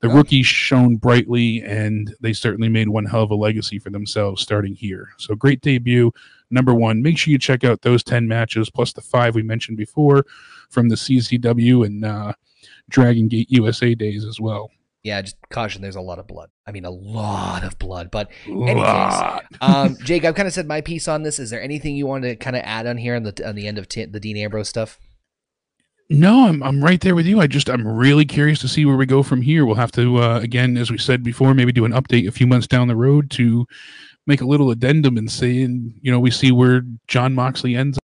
the rookies shone brightly, and they certainly made one hell of a legacy for themselves starting here. So great debut. Number one, make sure you check out those 10 matches plus the five we mentioned before from the CZW and uh, Dragon Gate USA days as well. Yeah, just caution. There's a lot of blood. I mean, a lot of blood. But Any case, um, Jake, I've kind of said my piece on this. Is there anything you want to kind of add on here on the on the end of t- the Dean Ambrose stuff? No, I'm I'm right there with you. I just I'm really curious to see where we go from here. We'll have to uh, again, as we said before, maybe do an update a few months down the road to make a little addendum and saying, you know, we see where Jon Moxley ends.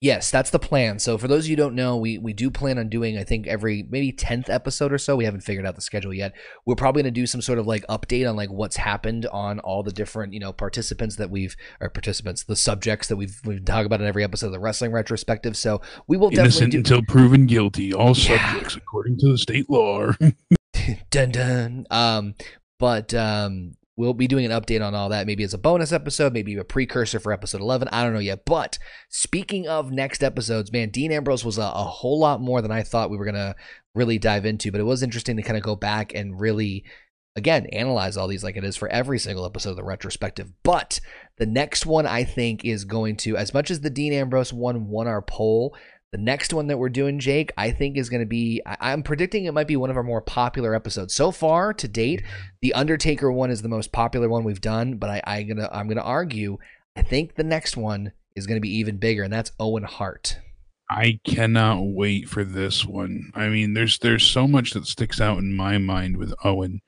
Yes, that's the plan. So for those of you who don't know, we we do plan on doing I think every maybe 10th episode or so. We haven't figured out the schedule yet. We're probably going to do some sort of like update on like what's happened on all the different, you know, participants that we've or participants, the subjects that we've we've talked about in every episode of the wrestling retrospective. So we will definitely Innocent do until proven guilty. All Yeah. subjects according to the state law. dun dun. Um, but um, we'll be doing an update on all that. Maybe as a bonus episode, maybe a precursor for episode eleven. I don't know yet. But speaking of next episodes, man, Dean Ambrose was a, a whole lot more than I thought we were gonna really dive into. But it was interesting to kind of go back and really. Again, analyze all these like it is for every single episode of the retrospective. But the next one I think is going to, as much as the Dean Ambrose one won our poll, the next one that we're doing, Jake, I think is going to be. I, I'm predicting it might be one of our more popular episodes so far to date. The Undertaker one is the most popular one we've done, but I, I gonna I'm gonna argue. I think the next one is going to be even bigger, and that's Owen Hart. I cannot wait for this one. I mean, there's there's so much that sticks out in my mind with Owen,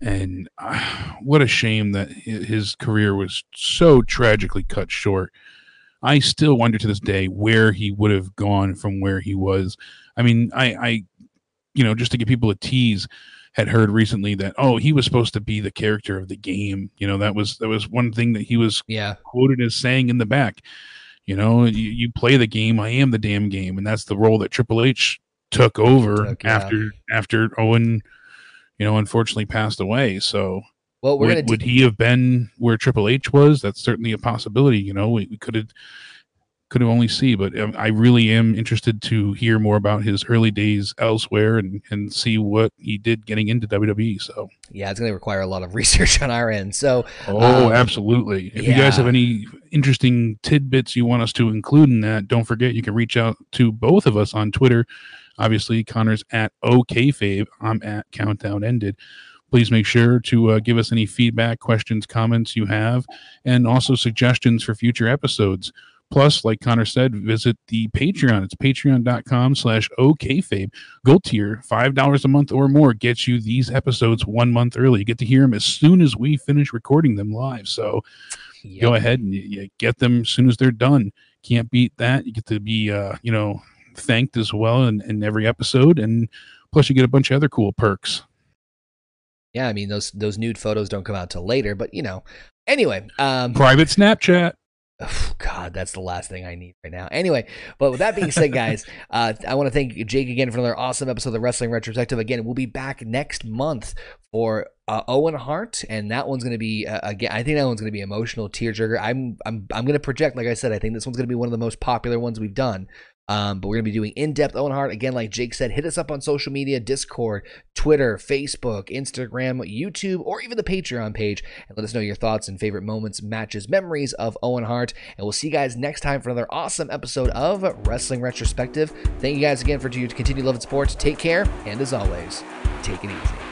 and uh, what a shame that his career was so tragically cut short. I still wonder to this day where he would have gone from where he was. I mean, I, I, you know, just to give people a tease, had heard recently that oh, he was supposed to be the character of the game. You know, that was that was one thing that he was Yeah, quoted as saying in the back. You know, you, you play the game, I am the damn game, and that's the role that Triple H took over after after Owen, you know, unfortunately passed away. So well, we're would, would he have been where Triple H was? That's certainly a possibility. You know, we, we could have could have only see, but um, I really am interested to hear more about his early days elsewhere and and see what he did getting into WWE. So, yeah, it's going to require a lot of research on our end. So oh, Um, absolutely. If you guys have any interesting tidbits you want us to include in that, don't forget you can reach out to both of us on Twitter. Obviously, Connor's at OKayFabe. I'm at Countdown Ended. Please make sure to uh, give us any feedback, questions, comments you have, and also suggestions for future episodes. Plus, like Connor said, visit the Patreon. It's patreon.com slash OKayFabe. Gold tier, $5 a month or more gets you these episodes one month early. You get to hear them as soon as we finish recording them live. So yep. go ahead and get them as soon as they're done. Can't beat that. You get to be, uh, you know, thanked as well in, in every episode. And plus, you get a bunch of other cool perks. Yeah, I mean those those nude photos don't come out till later, but you know. Anyway, um, Private Snapchat. Oh, God, that's the last thing I need right now. Anyway, but with that being said, guys, uh, I want to thank Jake again for another awesome episode of the Wrestling Retrospective. Again, we'll be back next month for uh, Owen Hart, and that one's going to be uh, again. I think that one's going to be emotional, tearjerker. I'm I'm I'm going to project, like I said, I think this one's going to be one of the most popular ones we've done. Um, but we're going to be doing in depth Owen Hart. Again, like Jake said, hit us up on social media Discord, Twitter, Facebook, Instagram, YouTube, or even the Patreon page and let us know your thoughts and favorite moments, matches, memories of Owen Hart. And we'll see you guys next time for another awesome episode of Wrestling Retrospective. Thank you guys again for your continued love and support. Take care, and as always, take it easy.